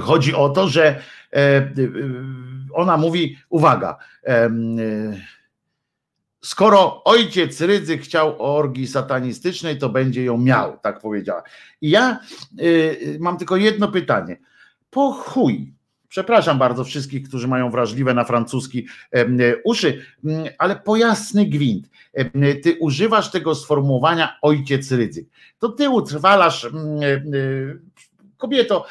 chodzi o to, że e, ona mówi, uwaga, skoro ojciec Rydzyk chciał orgii satanistycznej, to będzie ją miał, tak powiedziała. I ja mam tylko jedno pytanie. Po chuj Przepraszam bardzo wszystkich, którzy mają wrażliwe na francuski uszy, ale po jasny gwint. Ty używasz tego sformułowania ojciec ryzyk. To ty utrwalasz, kobieto,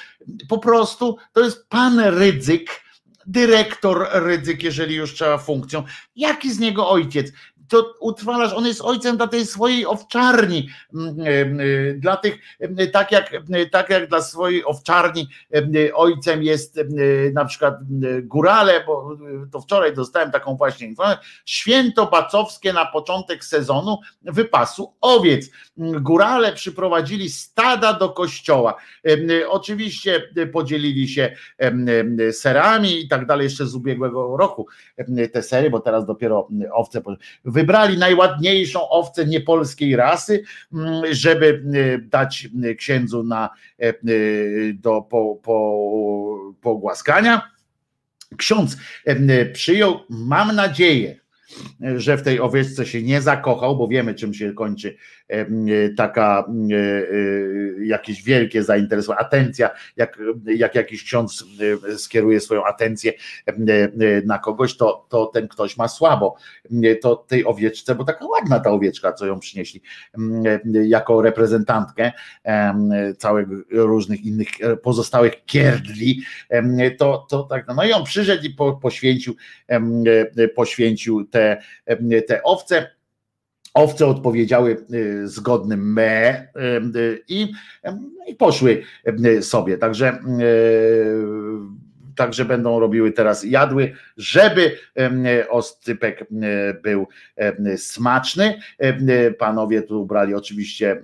po prostu to jest pan ryzyk, dyrektor ryzyk, jeżeli już trzeba funkcją. Jaki z niego ojciec? To utrwalasz, on jest ojcem dla tej swojej owczarni, mm, e, dla tych, e, tak jak, e, tak jak dla swojej owczarni ojcem jest na przykład górale, bo to wczoraj dostałem taką właśnie informację, święto bacowskie na początek sezonu wypasu owiec. Górale przyprowadzili stada do kościoła. Oczywiście podzielili się serami i tak dalej jeszcze z ubiegłego roku te sery, bo teraz dopiero owce wybrali najładniejszą owcę niepolskiej rasy, mm, żeby y, dać y, księdzu na, e, y, do po, po, pogłaskania. Ksiądz e, przyjął, mam nadzieję, że w tej owieczce się nie zakochał, bo wiemy czym się kończy E, taka e, e, jakieś wielkie zainteresowanie, atencja, jak, jak jakiś ksiądz skieruje swoją atencję na kogoś, to, to ten ktoś ma słabo. To tej owieczce, bo taka ładna ta owieczka, co ją przynieśli, jako reprezentantkę całych różnych innych pozostałych kierdli, to, to tak, no i on przyszedł i po, poświęcił, poświęcił te, te owce Owce odpowiedziały y, zgodnym me y, i, i poszły sobie. Także także będą robiły teraz jadły, żeby oscypek był smaczny. Panowie tu ubrali oczywiście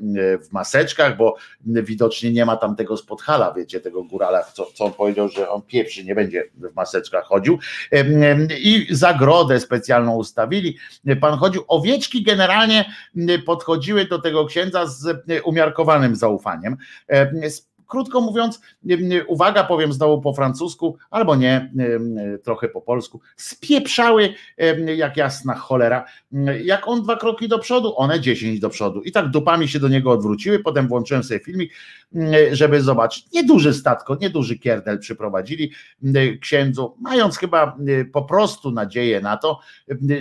w maseczkach, bo widocznie nie ma tam tego spodhala, wiecie, tego górala, co, co on powiedział, że on pieprzy, nie będzie w maseczkach chodził. I zagrodę specjalną ustawili. Pan chodził, owieczki generalnie podchodziły do tego księdza z umiarkowanym zaufaniem Krótko mówiąc, uwaga, powiem znowu po francusku, albo nie, trochę po polsku, spieprzały jak jasna cholera. Jak on dwa kroki do przodu, one dziesięć do przodu. I tak dupami się do niego odwróciły. Potem włączyłem sobie filmik, żeby zobaczyć. Nieduży statko, nieduży kierdel przyprowadzili księdzu, mając chyba po prostu nadzieję na to,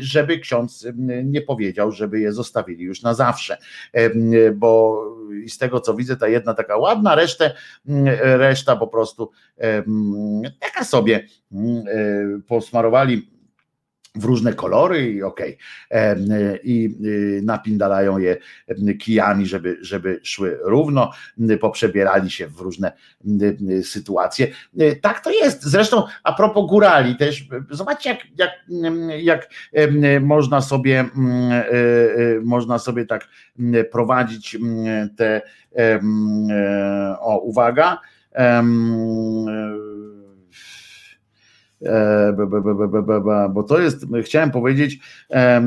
żeby ksiądz nie powiedział, żeby je zostawili już na zawsze. Bo z tego co widzę, ta jedna taka ładna, resztę reszta po prostu taka sobie posmarowali w różne kolory i okej. Okay. I y, napindalają je kijami, żeby, żeby szły równo, poprzebierali się w różne sytuacje. Tak to jest. Zresztą a propos górali też, zobaczcie jak, jak, jak można sobie można sobie tak prowadzić te o uwaga E, bo to jest, chciałem powiedzieć, e,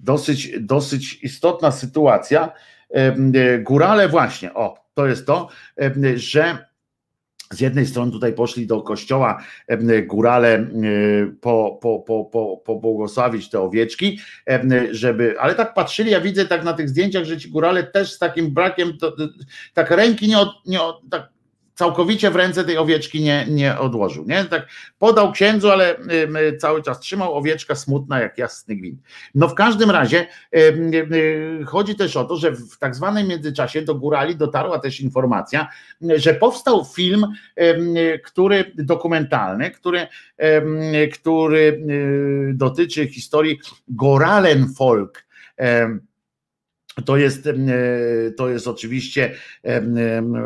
dosyć, dosyć istotna sytuacja. Górale właśnie, o, to jest to, że z jednej strony tutaj poszli do kościoła górale po, po, po, po, pobłogosławić te owieczki, żeby, ale tak patrzyli, ja widzę tak na tych zdjęciach, że ci górale też z takim brakiem, to, tak ręki nie, od, nie od, tak całkowicie w ręce tej owieczki nie, nie odłożył. Nie? Tak podał księdzu, ale cały czas trzymał owieczka smutna jak jasny gwint. No w każdym razie chodzi też o to, że w tak zwanym międzyczasie do górali dotarła też informacja, że powstał film, który dokumentalny, który, który y, dotyczy historii Goralen Folk to jest, to jest oczywiście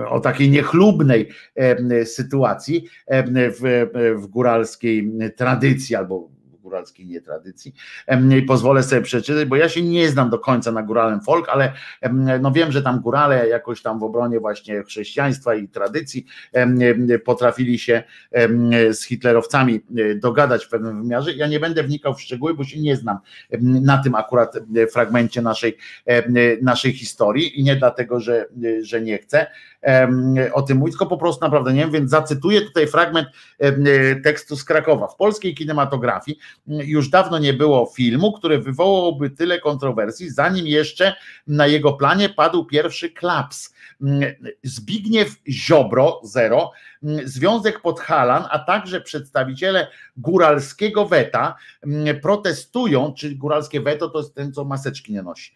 o takiej niechlubnej sytuacji w, w góralskiej tradycji albo góralskiej nietradycji. Pozwolę sobie przeczytać, bo ja się nie znam do końca na góralem folk, ale no wiem, że tam górale jakoś tam w obronie właśnie chrześcijaństwa i tradycji potrafili się z hitlerowcami e, dogadać w pewnym wymiarze. Ja nie będę wnikał w szczegóły, bo się nie znam na tym akurat fragmencie naszej, naszej historii i nie dlatego, że, że nie chcę o tym mówić, tylko po prostu naprawdę nie wiem, więc zacytuję tutaj fragment tekstu z Krakowa. W polskiej kinematografii już dawno nie było filmu, który wywołałby tyle kontrowersji, zanim jeszcze na jego planie padł pierwszy klaps. Zbigniew Ziobro, zero, Związek Podhalan, a także przedstawiciele góralskiego weta protestują, czyli góralskie weto to jest ten, co maseczki nie nosi.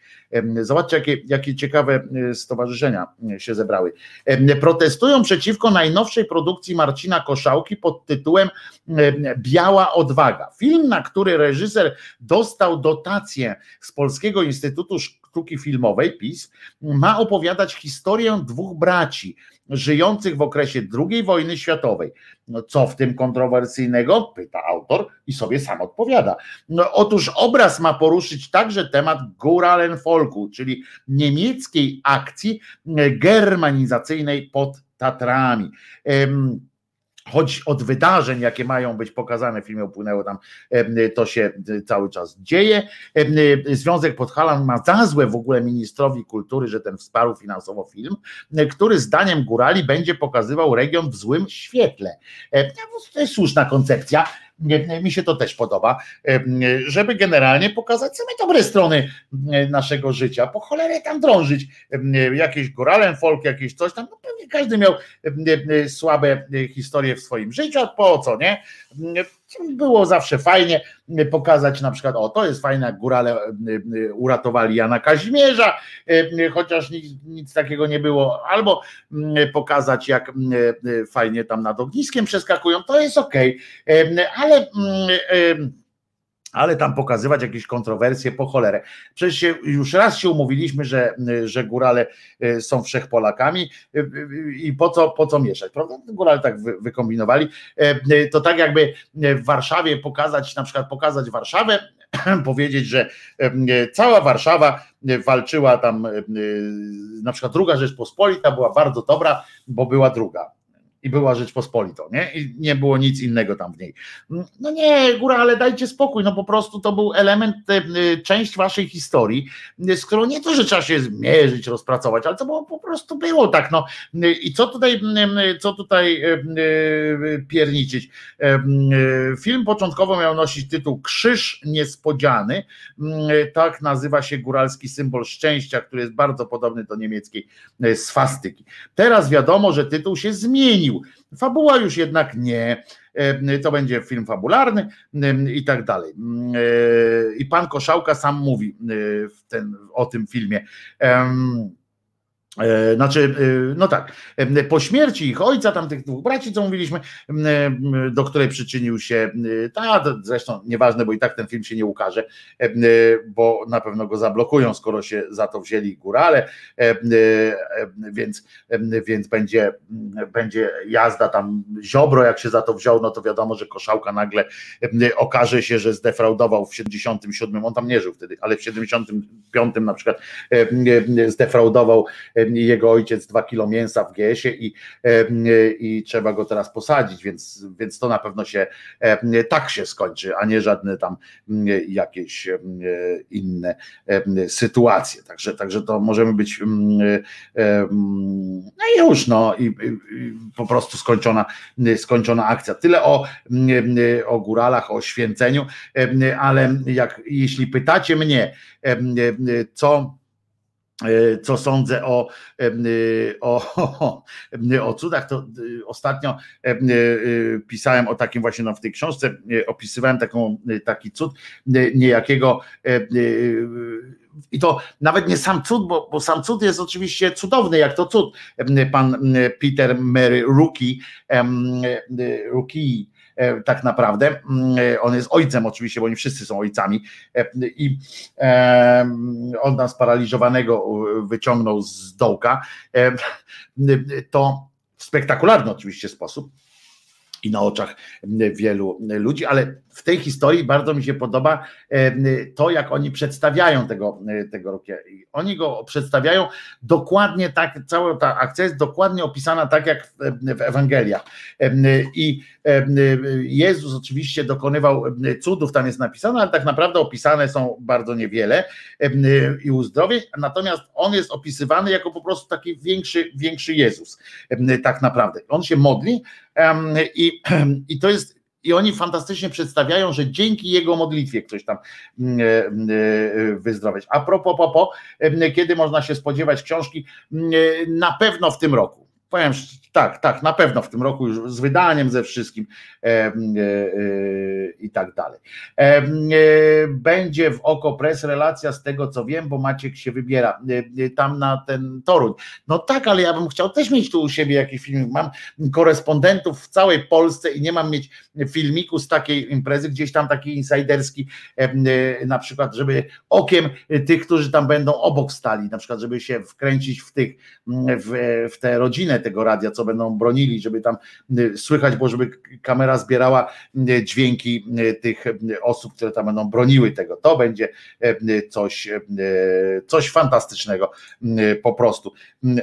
Zobaczcie, jakie, jakie ciekawe e, stowarzyszenia się zebrały. Protestują przeciwko najnowszej produkcji Marcina Koszałki pod tytułem Biała Odwaga. Film, na który reżyser dostał dotację z Polskiego Instytutu Sztuki Filmowej, PiS, ma opowiadać historię dwóch braci, żyjących w okresie II wojny światowej. No, co w tym kontrowersyjnego? Pyta autor i sobie sam odpowiada. No, otóż obraz ma poruszyć także temat Guralenfolku, czyli niemieckiej akcji germanizacyjnej pod Tatrami choć od wydarzeń, jakie mają być pokazane w filmie upłynęło tam, to się cały czas dzieje. Związek Podhalan ma za złe w ogóle ministrowi kultury, że ten wsparł finansowo film, który zdaniem Górali będzie pokazywał region w złym świetle. To jest słuszna koncepcja mi się to też podoba, żeby generalnie pokazać same dobre strony naszego życia, po cholerę tam drążyć, jakieś góralem folk, jakieś coś tam, no pewnie każdy miał słabe historie w swoim życiu, po co, nie? Było zawsze fajnie pokazać na przykład, o to jest fajne, jak górale uratowali Jana Kazimierza, chociaż nic, nic takiego nie było, albo pokazać jak fajnie tam nad ogniskiem przeskakują, to jest ok, ale ale tam pokazywać jakieś kontrowersje po cholerę. Przecież się, już raz się umówiliśmy, że, że górale e, są wszechpolakami e, e, i po co, po co mieszać, prawda? Górale tak wy, wykombinowali. To tak jakby w Warszawie pokazać, na przykład pokazać Warszawę, *clears throat* powiedzieć, że cała Warszawa walczyła tam, na przykład druga Rzeczpospolita była bardzo dobra, bo była druga i była Rzeczpospolitą, nie? I nie było nic innego tam w niej. No nie, góra, ale dajcie spokój, no po prostu to był element, e, część waszej historii, z którą nie to, że trzeba się zmierzyć, rozpracować, ale to było, po prostu było tak, no. I co tutaj, co tutaj e, e, pierniczyć? Film początkowo miał nosić tytuł Krzyż Niespodziany, tak nazywa się góralski symbol szczęścia, który jest bardzo podobny do niemieckiej swastyki. Teraz wiadomo, że tytuł się zmienił, Fabuła już jednak nie. E, to będzie film fabularny e, i tak dalej. E, I pan Koszałka sam mówi w ten, o tym filmie E, Znaczy, e, no tak, e, po śmierci ich ojca, tam tych dwóch braci, co mówiliśmy, do której przyczynił się, ta, zresztą nieważne, bo i tak ten film się nie ukaże, e, bo na pewno go zablokują, skoro się za to wzięli górale, e, e, więc, więc będzie, będzie jazda tam ziobro, jak się za to wziął, no to wiadomo, że koszałka nagle okaże się, że zdefraudował w 77, on tam nie żył wtedy, ale w 75 na przykład e, zdefraudował e, jego ojciec dwa kilo mięsa w GS-ie i, e, i trzeba go teraz posadzić, więc, więc to na pewno się e, tak się skończy, a nie żadne tam jakieś e, inne e, sytuacje. Także, także to możemy być m, e, m, no już no i, i, po prostu skończona, skończona akcja. Tyle o, o góralach, o święceniu, e, ale jak jeśli pytacie mnie, e, co e, co sądzę o, em, y, o, *laughs* o, cudach, to ostatnio em, pisałem o takim właśnie no, w tej książce, opisywałem taką, taki cud niejakiego i to nawet nie sam cud, bo, bo sam cud jest oczywiście cudowny, jak to cud. Pan Peter Mary Rookie, Rookie e, tak naprawdę. Mm, e, On jest ojcem oczywiście, bo oni wszyscy są ojcami. E, I on nas sparaliżowanego e, wyciągnął z dołka. E, To w spektakularny oczywiście sposób i na oczach wielu ludzi, ale w tej historii bardzo mi się podoba e, to, jak oni przedstawiają tego, tego Rockiego. Oni go przedstawiają dokładnie tak, cała ta akcja jest dokładnie opisana tak, jak w, w Ewangeliach. E, I e, Jezus oczywiście dokonywał cudów, tam jest napisane, ale tak naprawdę opisane są bardzo niewiele i uzdrowień, natomiast on jest opisywany jako po prostu taki większy, większy Jezus, tak naprawdę. On się modli i, *clears throat* i to jest i oni fantastycznie przedstawiają, że dzięki jego modlitwie ktoś tam mm, e, mm, e, wyzdrowieć. A propos, popo, kiedy można się spodziewać książki? Mm, e, Na pewno w tym roku. Powiem tak, tak, na pewno w tym roku już z wydaniem, ze wszystkim em, e, e, i tak dalej. E, Będzie w Oko Press relacja z tego, co wiem, bo Maciek się wybiera e, e, tam na ten Toruń. No tak, ale ja bym chciał też mieć tu u siebie jakiś film. Mam korespondentów w całej Polsce i nie mam mieć filmiku z takiej imprezy, gdzieś tam taki e, na przykład, żeby okiem tych, którzy tam będą obok stali, na przykład, żeby się wkręcić w tych, w, w tę rodzinę tego radia, co będą bronili, żeby tam y, słychać, bo żeby kamera zbierała y, dźwięki y, tych osób, które tam będą broniły tego. To będzie coś, coś fantastycznego po prostu.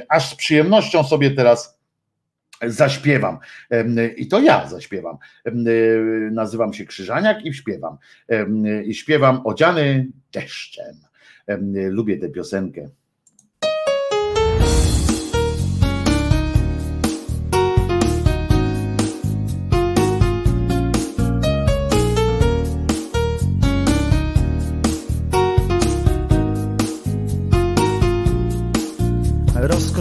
Aż z przyjemnością sobie teraz zaśpiewam. I to ja zaśpiewam. Nazywam się Krzyżaniak i śpiewam. I śpiewam odziany deszczem. Em, Lubię tę piosenkę.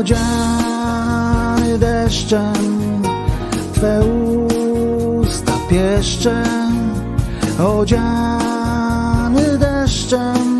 Odziany deszczem Twe usta pieszczem Odziany deszczem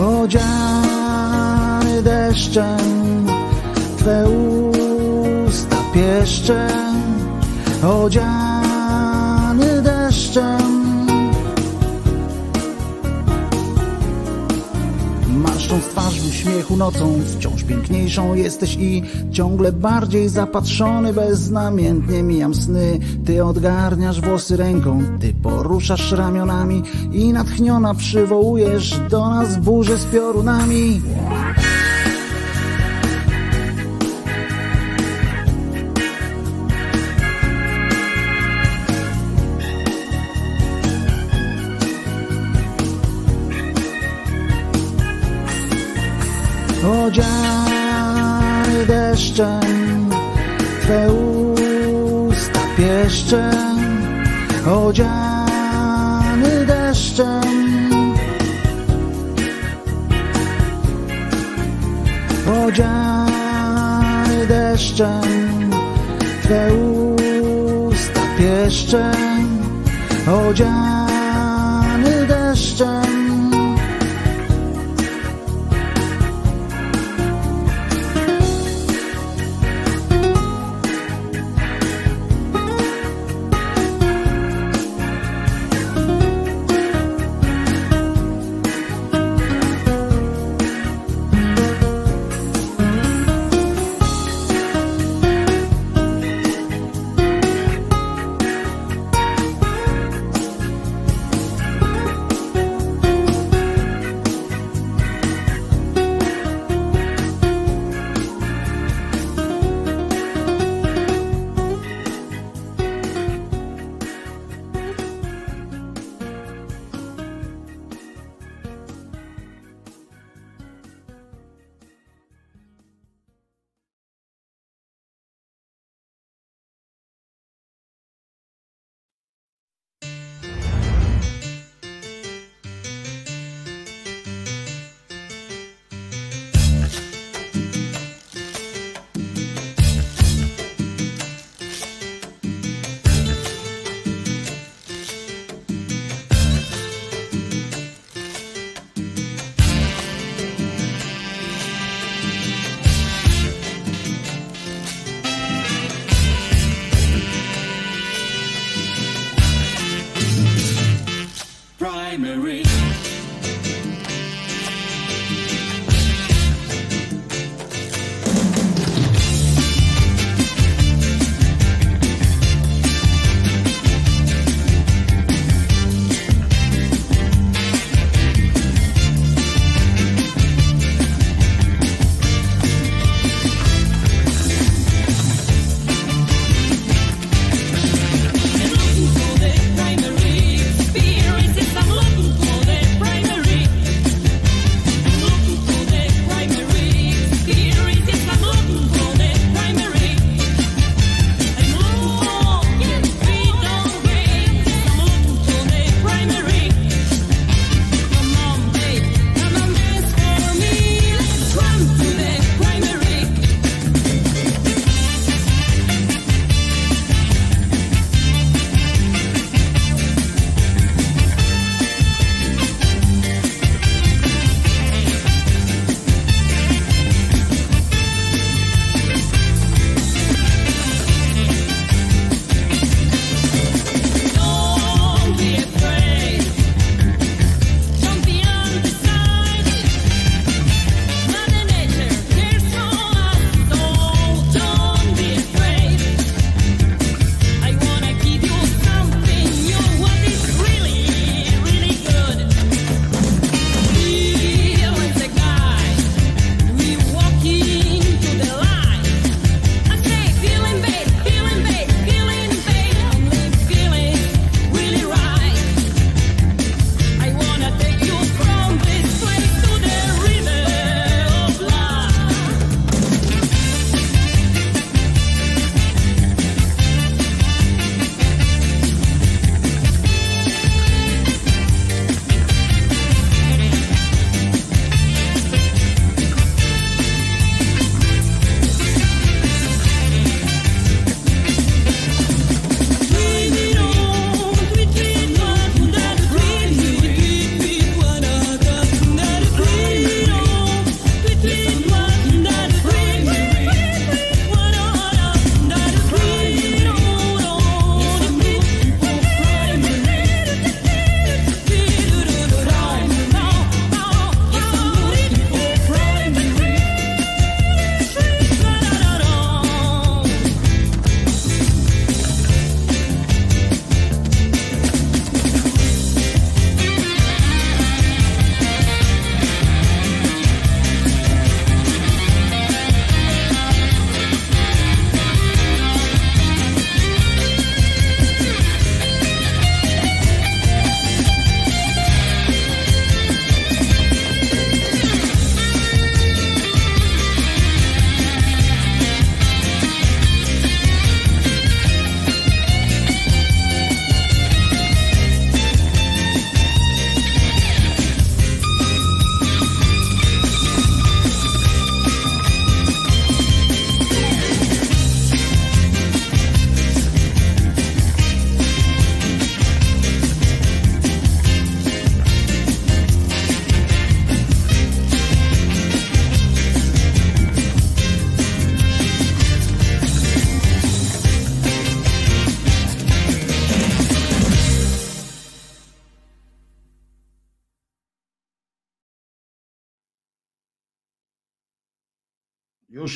odziany deszczem, Twe usta pieszczem, odziany deszczem. Marszcząc twarz w uśmiechu nocą, wciąż piękniejszą jesteś i ciągle bardziej zapatrzony, beznamiętnie mijam sny. Ty odgarniasz włosy ręką, ty poruszasz ramionami i natchniona przywołujesz do nas burzę z piorunami. odziany deszczem, Twe usta pieszczem, odziany deszczem. Odziany deszczem, Twe usta pieszczem, odziany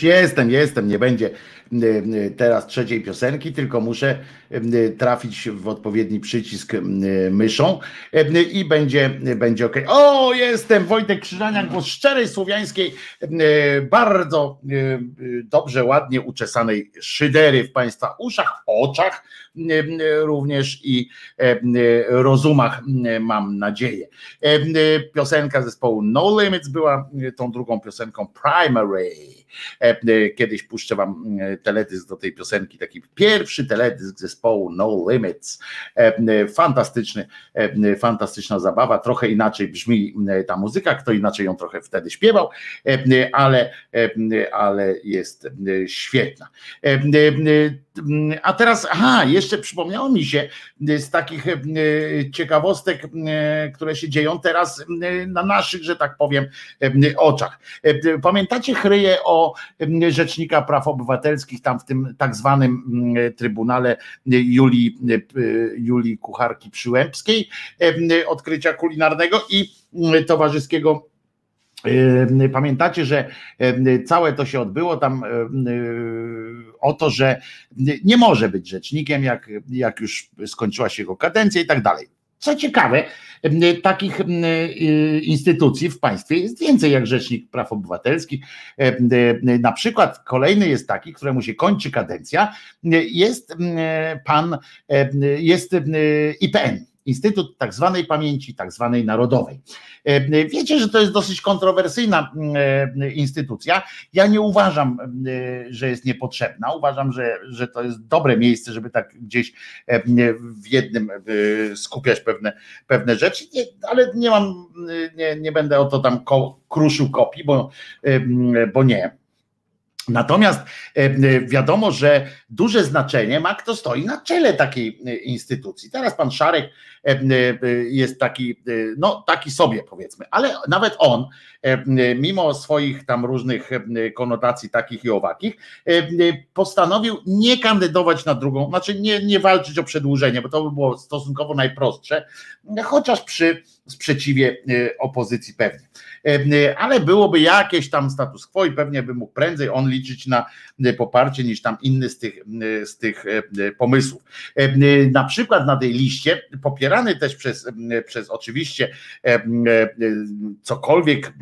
jestem, jestem, nie będzie y, y, teraz trzeciej piosenki, tylko muszę y, trafić w odpowiedni przycisk myszą i będzie, będzie ok. O, jestem Wojtek Krzyżaniak, głos szczerej słowiańskiej, bardzo dobrze, ładnie uczesanej szydery w Państwa uszach, oczach również i rozumach, mam nadzieję. Piosenka zespołu No Limits była tą drugą piosenką Primary. E, e, kiedyś puszczę wam e, teledysk do tej piosenki, taki pierwszy teledysk zespołu No Limits. Fantastyczny, fantastyczna zabawa, trochę inaczej brzmi ta muzyka, kto inaczej ją trochę wtedy śpiewał, ale, ale jest świetna. A teraz, aha, jeszcze przypomniało mi się z takich ciekawostek, które się dzieją teraz na naszych, że tak powiem, oczach. Pamiętacie chryje o Rzecznika Praw Obywatelskich, tam w tym tak zwanym Trybunale Julii, Julii Kucharki Przyłębskiej, odkrycia kulinarnego i towarzyskiego Pamiętacie, że całe to się odbyło tam o to, że nie może być rzecznikiem, jak, jak już skończyła się jego kadencja i tak dalej. Co ciekawe, takich instytucji w państwie jest więcej jak Rzecznik Praw Obywatelskich. Na przykład kolejny jest taki, któremu się kończy kadencja, jest pan, jest IPN Instytut tak zwanej pamięci, tak zwanej narodowej. E, wiecie, że to jest dosyć kontrowersyjna e, instytucja. Ja nie uważam, e, że jest niepotrzebna. Uważam, że, że to jest dobre miejsce, żeby tak gdzieś w jednym skupiać pewne, pewne rzeczy, ale nie mam, nie, nie będę o to tam kruszył kopii, bo, bo nie. Natomiast wiadomo, że duże znaczenie ma, kto stoi na czele takiej instytucji. Teraz pan Szarek jest taki, e, no taki sobie powiedzmy, ale nawet on, mimo swoich tam różnych konotacji takich i owakich, postanowił nie kandydować na drugą, znaczy nie, nie walczyć o przedłużenie, bo to by było stosunkowo najprostsze, chociaż przy sprzeciwie opozycji pewnie. Ale byłoby jakieś tam status quo i pewnie by mógł prędzej on liczyć na poparcie niż tam inny z tych, z tych pomysłów. Na przykład na tej liście popiera wspierany też przez, przez oczywiście cokolwiek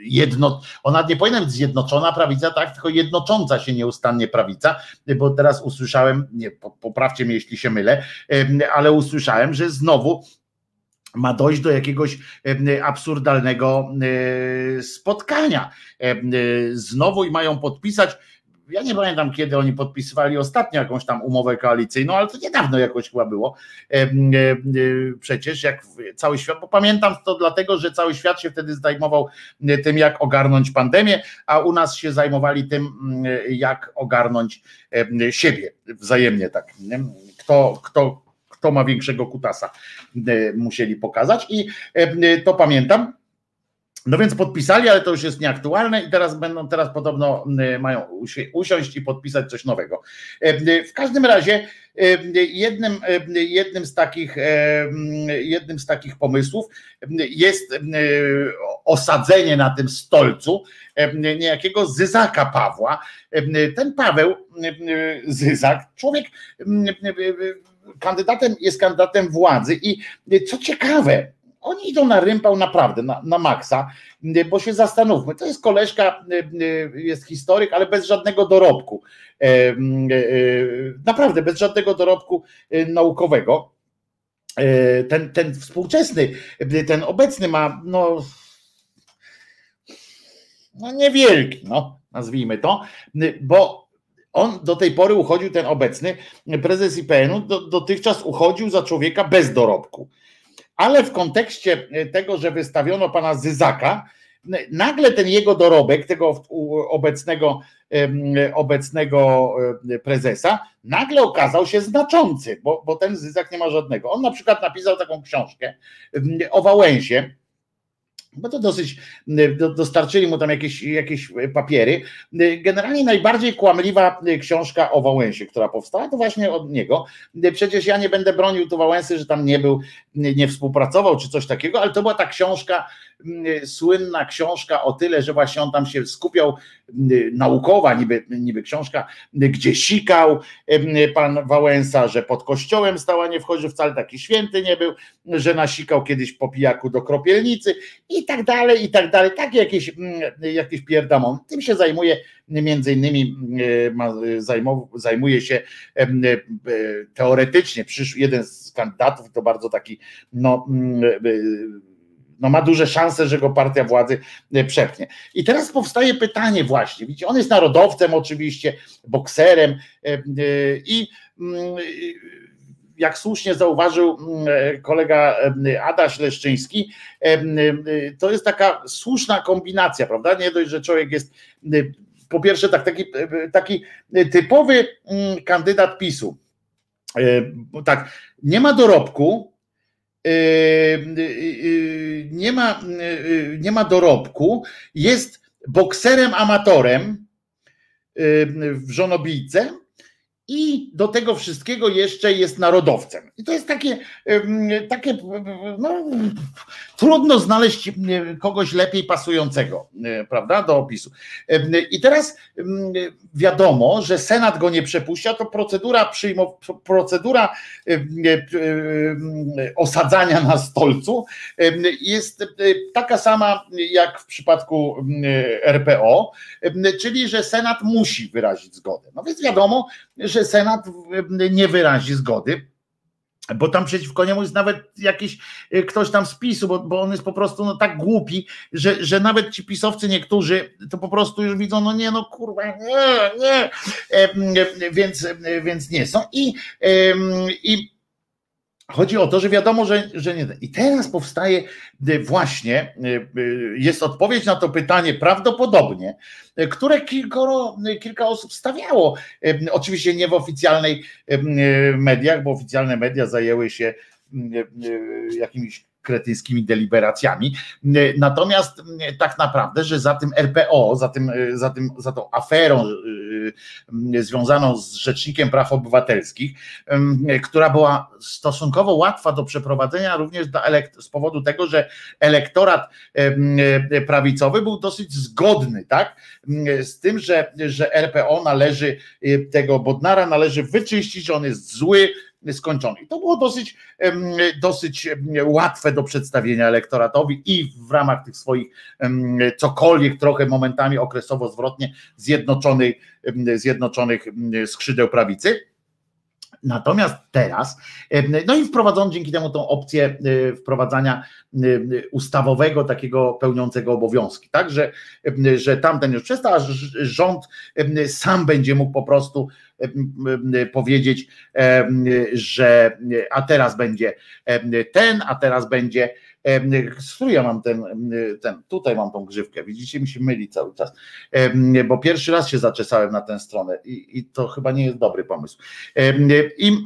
jedno, ona nie powinna być zjednoczona prawica, tak, tylko jednocząca się nieustannie prawica, bo teraz usłyszałem, nie, poprawcie mnie jeśli się mylę, ale usłyszałem, że znowu ma dojść do jakiegoś absurdalnego spotkania. Znowu i mają podpisać ja nie pamiętam, kiedy oni podpisywali ostatnio jakąś tam umowę koalicyjną, ale to niedawno jakoś chyba było. Przecież jak cały świat, bo pamiętam to dlatego, że cały świat się wtedy zajmował tym, jak ogarnąć pandemię, a u nas się zajmowali tym, jak ogarnąć siebie wzajemnie tak. Kto, kto, kto ma większego kutasa musieli pokazać i to pamiętam. No więc podpisali, ale to już jest nieaktualne i teraz będą, teraz podobno mają usiąść i podpisać coś nowego. W każdym razie jednym, jednym, z takich, jednym z takich pomysłów jest osadzenie na tym stolcu niejakiego Zyzaka Pawła. Ten Paweł Zyzak, człowiek kandydatem jest kandydatem władzy i co ciekawe, oni idą na rympał naprawdę, na, na maksa, bo się zastanówmy, to jest koleżka, jest historyk, ale bez żadnego dorobku. E, e, naprawdę, bez żadnego dorobku e, naukowego. Ten, ten współczesny, ten obecny ma, no, no niewielki, no, nazwijmy to, bo on do tej pory uchodził, ten obecny prezes IPN-u, do, dotychczas uchodził za człowieka bez dorobku ale w kontekście e, tego, że wystawiono pana Zyzaka, nagle ten jego dorobek, tego obecnego, obecnego e, prezesa, nagle okazał się znaczący, bo, bo ten Zyzak nie ma żadnego. On na przykład napisał taką książkę o Wałęsie, bo to dosyć, dostarczyli mu tam jakieś, jakieś papiery. Generalnie najbardziej kłamliwa książka o Wałęsie, która powstała, to właśnie od niego. Przecież ja nie będę bronił tu Wałęsy, że tam nie był, nie współpracował czy coś takiego, ale to była ta książka słynna książka o tyle, że właśnie on tam się skupiał, mm, naukowa niby, niby książka, gdzie sikał mm, pan Wałęsa, że pod kościołem stała nie wchodzi, wcale taki święty nie był, że nasikał kiedyś po pijaku do kropielnicy i tak dalej, i tak dalej. Takie jakieś, jakieś pierdamon. Tym się zajmuje między innymi zajmuje się teoretycznie, przyszł jeden z kandydatów, to bardzo taki no, no ma duże szanse, że go partia władzy przepchnie. I teraz powstaje pytanie właśnie, widzicie, on jest narodowcem oczywiście, bokserem i jak słusznie zauważył kolega Adaś Leszczyński, to jest taka słuszna kombinacja, prawda? Nie dość, że człowiek jest po pierwsze tak, taki, taki typowy kandydat PiSu. Tak, nie ma dorobku, nie ma, nie ma dorobku, jest bokserem amatorem w żonobijce i do tego wszystkiego jeszcze jest narodowcem. I to jest takie, takie no, trudno znaleźć kogoś lepiej pasującego, prawda, do opisu. I teraz wiadomo, że Senat go nie przepuszcza, to procedura przyjmow, procedura osadzania na stolcu jest taka sama jak w przypadku RPO, czyli że Senat musi wyrazić zgodę. No więc wiadomo, że Senat nie wyrazi zgody, bo tam przeciwko niemu jest nawet jakiś e, ktoś tam z PiSu, bo, bo on jest po prostu no, tak głupi, że, że nawet ci pisowcy niektórzy to po prostu już widzą, no nie, no kurwa, nie, nie, e, więc, więc nie są. I, i Chodzi o to, że wiadomo, że, że nie. I teraz powstaje y, właśnie, y, y, jest odpowiedź na to pytanie, prawdopodobnie, które kilkoro, kilka osób stawiało. Oczywiście nie w oficjalnej mediach, bo oficjalne media zajęły się jakimiś kretyńskimi deliberacjami. Natomiast tak naprawdę, że za tym RPO, za, tym, za, tym, za tą aferą związaną z Rzecznikiem Praw Obywatelskich, która była stosunkowo łatwa do przeprowadzenia również z powodu tego, że elektorat prawicowy był dosyć zgodny, tak? Z tym, że, że RPO należy tego Bodnara należy wyczyścić, on jest zły, skończony. To było dosyć, dosyć łatwe do przedstawienia elektoratowi i w ramach tych swoich cokolwiek trochę momentami okresowo zwrotnie zjednoczonych, zjednoczonych skrzydeł prawicy. Natomiast teraz, no i wprowadzono dzięki temu tą opcję e, wprowadzania ustawowego, takiego pełniącego obowiązki, tak, że, że tamten już przestał, a rząd sam będzie mógł po prostu powiedzieć, że a teraz będzie ten, a teraz będzie z ja mam ten, ten, tutaj mam tą grzywkę, widzicie, mi się myli cały czas, bo pierwszy raz się zaczesałem na tę stronę i, i to chyba nie jest dobry pomysł. I,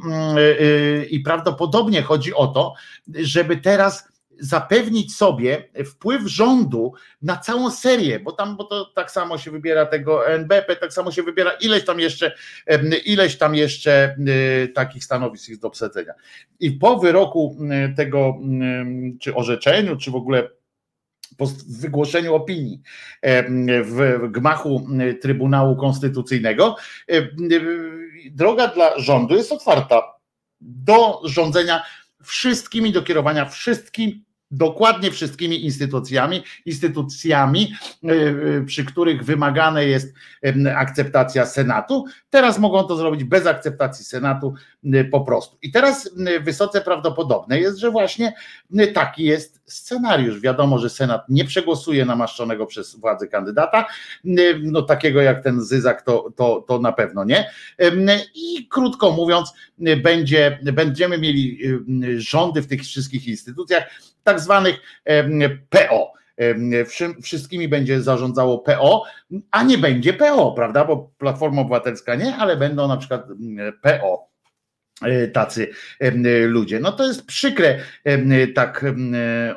I prawdopodobnie chodzi o to, żeby teraz zapewnić sobie wpływ rządu na całą serię, bo tam, bo to tak samo się wybiera tego NBP, tak samo się wybiera ileś tam jeszcze, ileś tam jeszcze y, takich stanowisk jest do obsadzenia. I po wyroku y, tego, y, czy orzeczeniu, czy w ogóle po wygłoszeniu opinii w gmachu Trybunału Konstytucyjnego, droga dla rządu jest otwarta do rządzenia wszystkimi, do kierowania wszystkim dokładnie wszystkimi instytucjami, instytucjami, e, e, przy których wymagane jest akceptacja Senatu. Teraz mogą to zrobić bez akceptacji Senatu po prostu. I teraz wysoce prawdopodobne jest, że właśnie taki jest scenariusz. Wiadomo, że Senat nie przegłosuje namaszczonego przez władzę kandydata, no takiego jak ten Zyzak to, to, to na pewno nie. I krótko mówiąc, będzie, będziemy mieli rządy w tych wszystkich instytucjach, tak zwanych PO. Wszystkimi będzie zarządzało PO, a nie będzie PO, prawda? Bo Platforma Obywatelska nie, ale będą na przykład PO tacy ludzie. No to jest przykre tak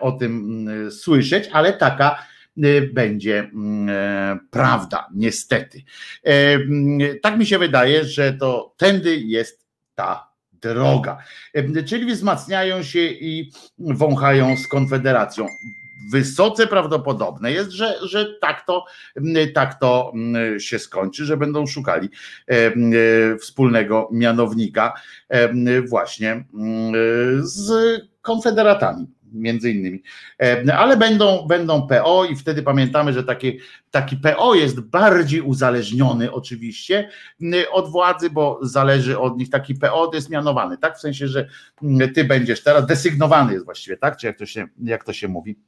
o tym słyszeć, ale taka e, będzie prawda, niestety. Tak mi się wydaje, że to tędy jest ta droga. Czyli wzmacniają się i wąchają z Konfederacją. Wysoce prawdopodobne jest, że, że tak, to, tak to się skończy, że będą szukali wspólnego mianownika właśnie z konfederatami między innymi. E, ale będą, będą PO i wtedy pamiętamy, że taki, taki PO jest bardziej uzależniony oczywiście od władzy, bo zależy od nich. Taki PO jest mianowany, tak? W sensie, że ty będziesz teraz desygnowany jest właściwie, tak? Czy jak to się, jak to się mówi?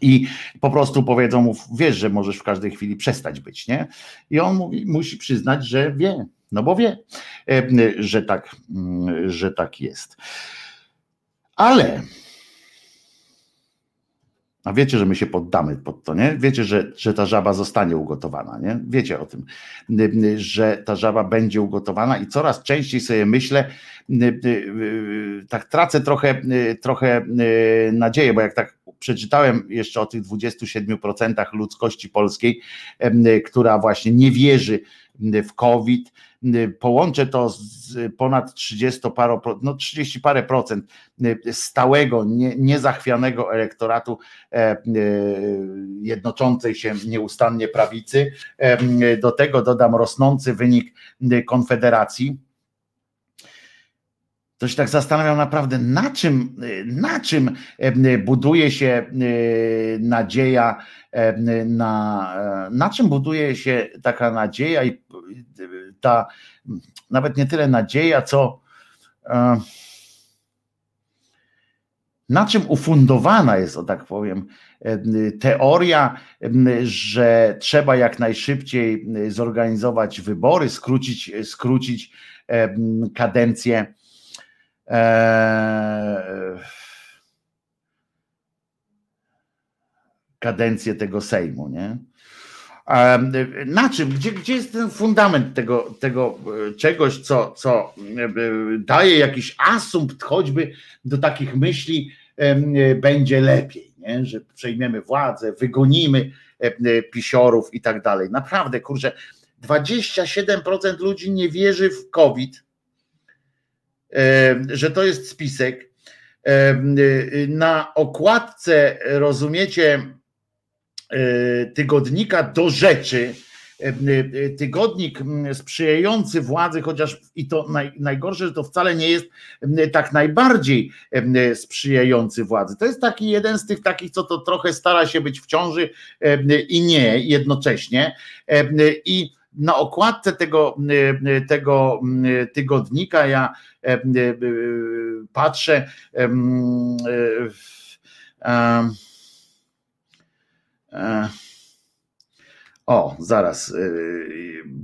I po prostu powiedzą mu, wiesz, że możesz w każdej chwili przestać być, nie? I on mówi, musi przyznać, że wie, no bo wie, e, że tak, że tak jest. Ale a wiecie, że my się poddamy pod to, nie? Wiecie, że, że ta żaba zostanie ugotowana, nie? Wiecie o tym, że ta żaba będzie ugotowana i coraz częściej sobie myślę, tak tracę trochę, trochę nadzieję, bo jak tak przeczytałem jeszcze o tych 27% ludzkości polskiej, która właśnie nie wierzy w COVID, połączę to z ponad 30 paro, no 30 parę procent stałego, nie, niezachwianego elektoratu e, e, jednoczącej się nieustannie prawicy. E, do tego dodam rosnący wynik Konfederacji to się tak zastanawiam naprawdę, na czym, na czym buduje się nadzieja, na, na czym buduje się taka nadzieja i ta nawet nie tyle nadzieja, co e, na czym ufundowana jest, o tak powiem, teoria, że trzeba jak najszybciej zorganizować wybory, skrócić, skrócić kadencję e, kadencję tego Sejmu, nie? Na czym? Gdzie, gdzie jest ten fundament tego, tego e, czegoś, co, co e, daje jakiś asumpt choćby do takich myśli, będzie lepiej, nie? że przejmiemy władzę, wygonimy e, pisiorów i tak dalej. Naprawdę, kurczę, 27% ludzi nie wierzy w COVID, że to jest spisek. Na okładce, rozumiecie, E, tygodnika do rzeczy, e, e, tygodnik sprzyjający władzy, chociaż i to naj, najgorsze, że to wcale nie jest tak najbardziej sprzyjający władzy. To jest taki jeden z tych takich, co to trochę stara się być w ciąży i nie jednocześnie. I na okładce tego, tego tygodnika ja patrzę. E, o, zaraz. E,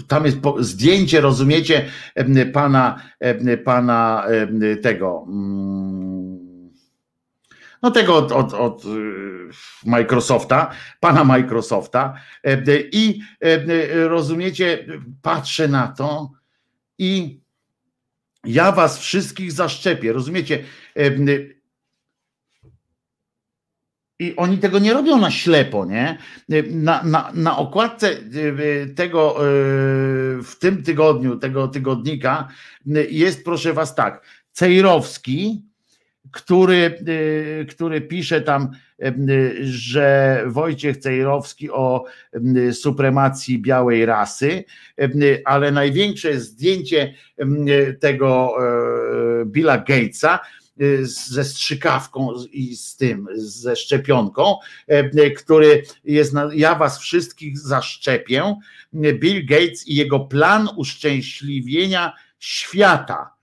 tam jest zdjęcie, rozumiecie, pana, pana tego. Mm, no tego od, od, od e, Microsofta, pana Microsofta. I rozumiecie, patrzę na to i ja was wszystkich zaszczepię. Rozumiecie? I oni tego nie robią na ślepo, nie? Na, na, na okładce y, tego y, w tym tygodniu, tego tygodnika jest, proszę was, tak, Cejrowski, który, y, który pisze tam, że Wojciech Cejrowski o supremacji białej rasy, ale największe zdjęcie tego Billa Gatesa Y, ze strzykawką i z tym, ze szczepionką, y, który jest, na, ja was wszystkich zaszczepię, Bill Gates i jego plan uszczęśliwienia świata.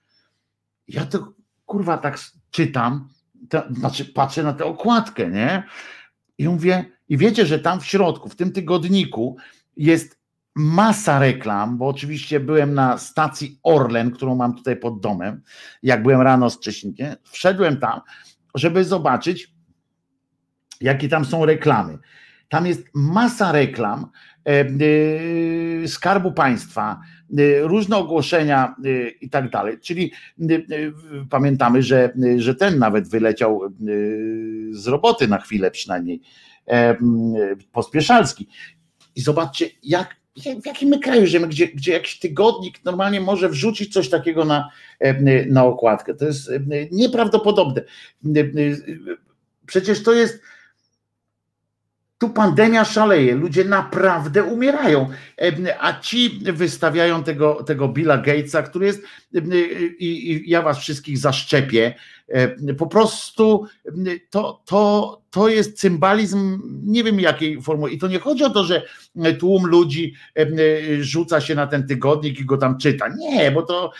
Ja to kurwa tak czytam, to, znaczy patrzę na tę okładkę, nie? I mówię, i wiecie, że tam w środku, w tym tygodniku jest masa reklam, bo oczywiście byłem na stacji Orlen, którą mam tutaj pod domem, jak byłem rano z Cześnikiem, wszedłem tam, żeby zobaczyć, jakie tam są reklamy. Tam jest masa reklam e, e, Skarbu Państwa, e, różne ogłoszenia i tak dalej. Czyli pamiętamy, że, że ten nawet wyleciał z roboty na chwilę przynajmniej, pospieszalski. I zobaczcie, jak w jakim my kraju żyjemy, gdzie, gdzie jakiś tygodnik normalnie może wrzucić coś takiego na, e, na okładkę. To jest e, nieprawdopodobne. E, przecież to jest tu pandemia szaleje, ludzie naprawdę umierają, a ci wystawiają tego, tego Billa Gatesa, który jest, i, i ja was wszystkich zaszczepię, po prostu to, to, to jest cymbalizm, nie wiem jakiej formuły. I to nie chodzi o to, że tłum ludzi rzuca się na ten tygodnik i go tam czyta. Nie, bo to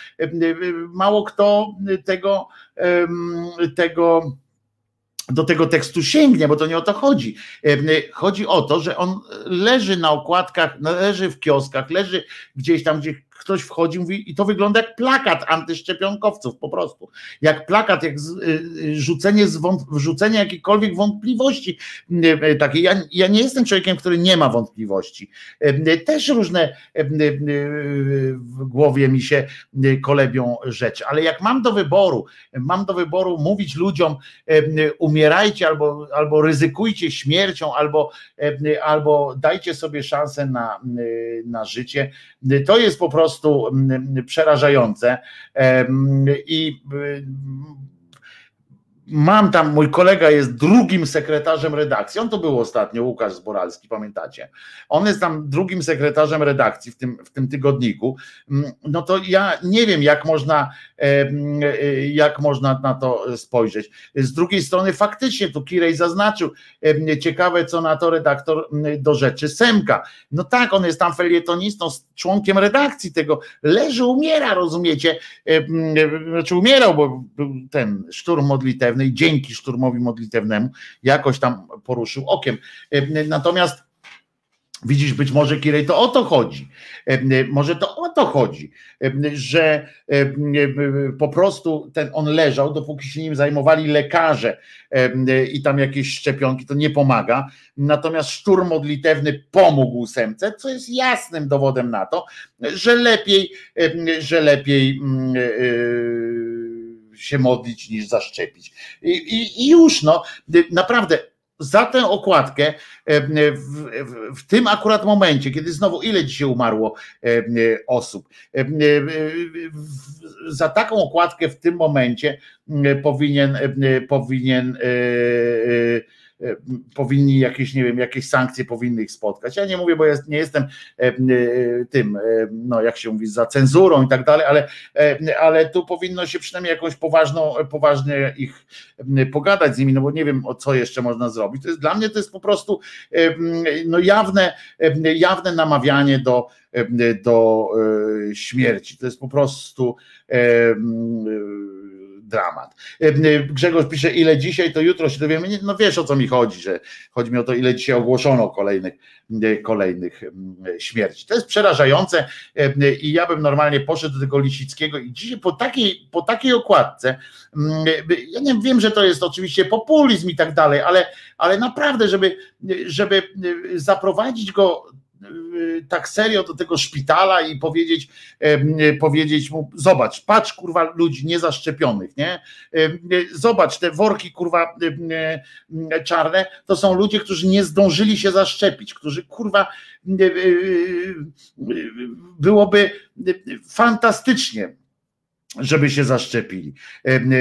mało kto tego, tego do tego tekstu sięgnie, bo to nie o to chodzi. Chodzi o to, że on leży na okładkach, leży w kioskach, leży gdzieś tam, gdzie ktoś wchodzi mówi, i to wygląda jak plakat antyszczepionkowców po prostu. Jak plakat, jak z, y, rzucenie, wrzucenie jakiejkolwiek wątpliwości y, y. Ja, ja nie jestem człowiekiem, który nie ma wątpliwości. Też różne w głowie mi się kolebią rzeczy, ale jak mam do wyboru, mam do wyboru mówić ludziom umierajcie albo, albo ryzykujcie śmiercią, albo, albo dajcie sobie szansę na, na życie, to jest po prostu prostu mm, przerażające. I y, mam tam, mój kolega jest drugim sekretarzem redakcji, on to był ostatnio, Łukasz Zboralski, pamiętacie? On jest tam drugim sekretarzem redakcji w tym, w tym tygodniku, mm, no to ja nie wiem, jak można, e, jak można na to spojrzeć. Z drugiej strony faktycznie, tu Kirej zaznaczył, ciekawe co na to redaktor do rzeczy Semka. No tak, on jest tam felietonistą, członkiem redakcji tego, leży, umiera, rozumiecie? Znaczy umierał, bo ten szturm modlitewny, modlitewnej, dzięki szturmowi modlitewnemu, jakoś tam poruszył okiem. E, natomiast Widzisz, być może Kirej, to o to chodzi. E, może to o to chodzi, e, że po prostu ten on leżał, dopóki się nim zajmowali lekarze i tam jakieś szczepionki, to nie pomaga. Natomiast szturm modlitewny pomógł Semce, co jest jasnym dowodem na to, że lepiej, że lepiej się modlić niż zaszczepić. I, i, i już, no, naprawdę za tę okładkę w, w, w, tym akurat momencie, kiedy znowu ile dzisiaj umarło osób, za taką okładkę w tym momencie powinien powinien powinni jakieś, nie wiem, jakieś sankcje powinny ich spotkać. Ja nie mówię, bo ja nie jestem e, e, tym, no jak się mówi, za cenzurą i tak dalej, ale, ale tu powinno się przynajmniej jakąś poważną, poważnie ich pogadać z nimi, no bo nie wiem, o co jeszcze można zrobić. To jest, dla mnie to jest po prostu no jawne, jawne namawianie do, do śmierci. To jest po prostu dramat. E, e, Grzegorz pisze, ile dzisiaj, to jutro się dowiemy. No wiesz o co mi chodzi, że chodzi mi o to, ile dzisiaj ogłoszono kolejnych, e, kolejnych śmierci. To jest przerażające i ja bym normalnie poszedł do tego Lisickiego i dzisiaj po takiej, po takiej okładce, ja nie wiem, że to jest oczywiście populizm i tak dalej, ale, ale naprawdę, żeby, żeby zaprowadzić go tak serio do tego szpitala i powiedzieć, y, powiedzieć mu, zobacz, patrz kurwa ludzi niezaszczepionych, nie? Y, zobacz, te worki kurwa czarne, to są ludzie, którzy nie zdążyli się zaszczepić, którzy kurwa byłoby fantastycznie żeby się zaszczepili.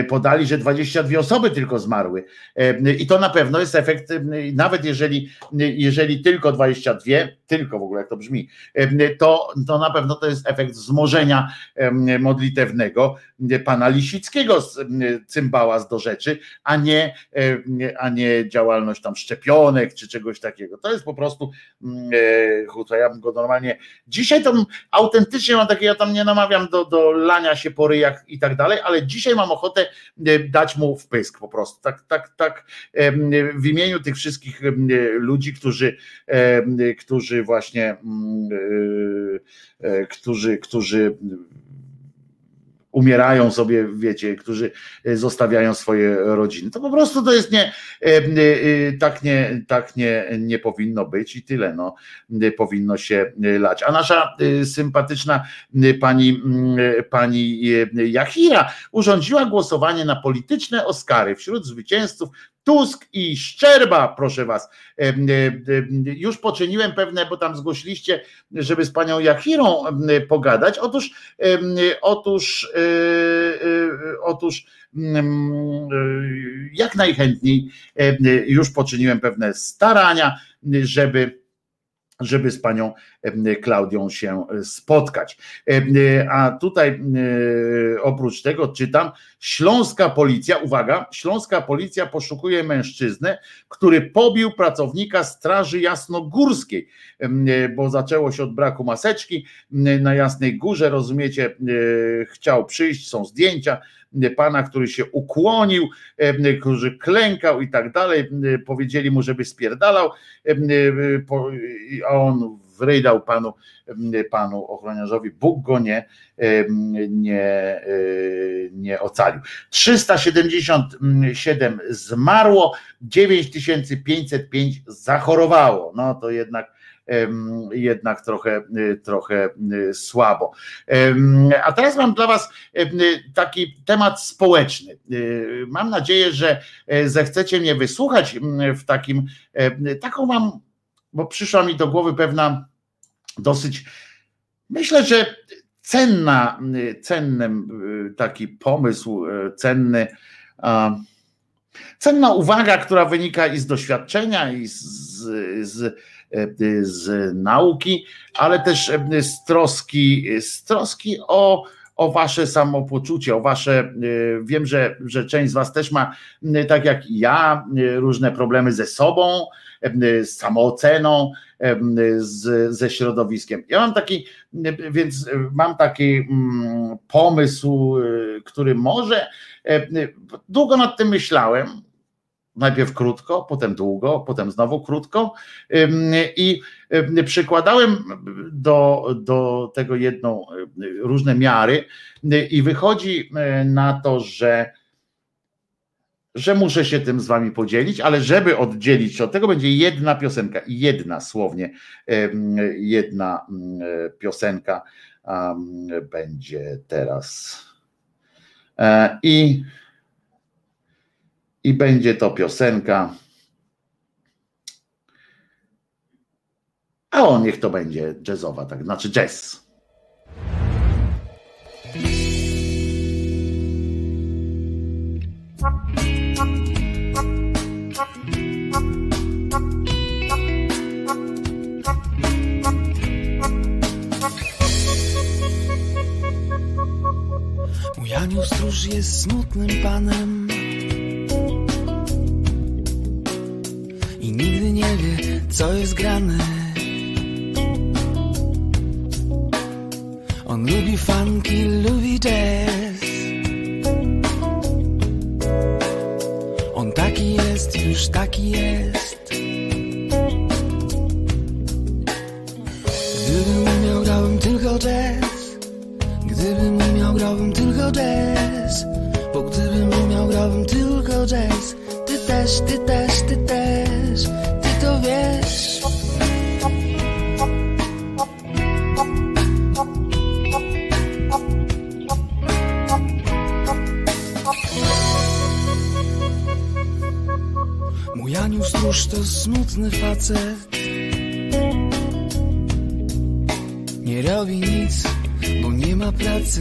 Podali, że 22 osoby tylko zmarły. I to na pewno jest efekt, nawet jeżeli, jeżeli tylko 22, tylko w ogóle jak to brzmi, to, to na pewno to jest efekt wzmożenia modlitewnego pana Lisickiego z cymbała z do rzeczy, a nie, a nie działalność tam szczepionek czy czegoś takiego. To jest po prostu huta. Ja bym go normalnie. Dzisiaj to autentycznie mam takie, ja tam nie namawiam do, do lania się po ryjach i tak dalej, ale dzisiaj mam ochotę dać mu wpysk po prostu. Tak, tak, tak w imieniu tych wszystkich ludzi, którzy, którzy właśnie którzy, którzy umierają sobie, wiecie, którzy e, zostawiają swoje rodziny. To po prostu to jest nie, e, e, tak nie, tak nie, nie powinno być i tyle, no, powinno się lać. A nasza sympatyczna pani, pani Jachira urządziła głosowanie na polityczne Oscary wśród zwycięzców Tusk i Szczerba, proszę was. Już poczyniłem pewne, bo tam zgłosiliście, żeby z panią Jachirą pogadać. Otóż, otóż, e, e, otóż jak najchętniej już poczyniłem pewne starania żeby żeby z panią Klaudią się spotkać. A tutaj oprócz tego czytam, śląska policja, uwaga, śląska policja poszukuje mężczyznę, który pobił pracownika Straży Jasnogórskiej, bo zaczęło się od braku maseczki na Jasnej Górze, rozumiecie, chciał przyjść, są zdjęcia, pana, który się ukłonił, który klękał i tak dalej. Powiedzieli mu, żeby spierdalał, a on wrydał panu, panu ochroniarzowi, Bóg go nie, nie, nie ocalił. 377 zmarło, 9505 zachorowało. No to jednak jednak trochę, trochę słabo. A teraz mam dla Was taki temat społeczny. Mam nadzieję, że zechcecie mnie wysłuchać w takim, taką mam, bo przyszła mi do głowy pewna dosyć, myślę, że cenna, cenny taki pomysł, cenny, cenna uwaga, która wynika i z doświadczenia, i z, z z nauki, ale też z troski, z troski o, o wasze samopoczucie, o wasze, wiem, że, że część z was też ma, tak jak ja, różne problemy ze sobą, z samooceną, z, ze środowiskiem. Ja mam taki, więc mam taki pomysł, który może, długo nad tym myślałem, najpierw krótko, potem długo, potem znowu krótko i przykładałem do, do tego jedną, różne miary i wychodzi na to, że że muszę się tym z wami podzielić, ale żeby oddzielić od tego będzie jedna piosenka, jedna słownie, jedna piosenka będzie teraz. E, I i będzie to piosenka. A on niech to będzie jazzowa, tak, znaczy jazz. Mój anioł stróż jest smutnym panem co jest grane. On lubi funky, lubi jazz. On taki jest, już taki jest. Gdybym umiał, grałbym tylko jazz. Gdybym umiał, grałbym tylko jazz. Bo gdybym umiał, grałbym tylko jazz. Ty też, ty też, ty też, Stróż to smutny facet. Nie robi nic, bo nie ma pracy.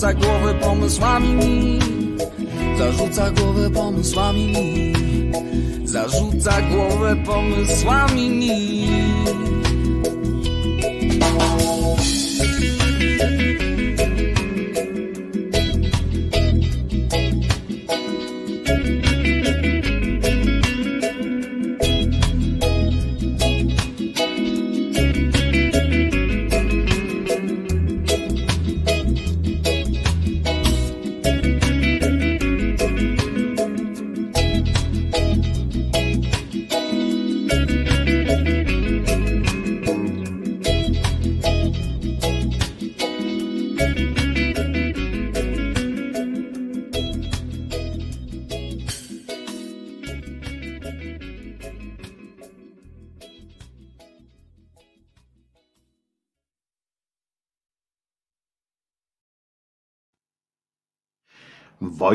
Zarzuca głowę pomysłami. Mi Zarzuca głowę pomysłami. Mi Zarzuca głowę pomysłami. mi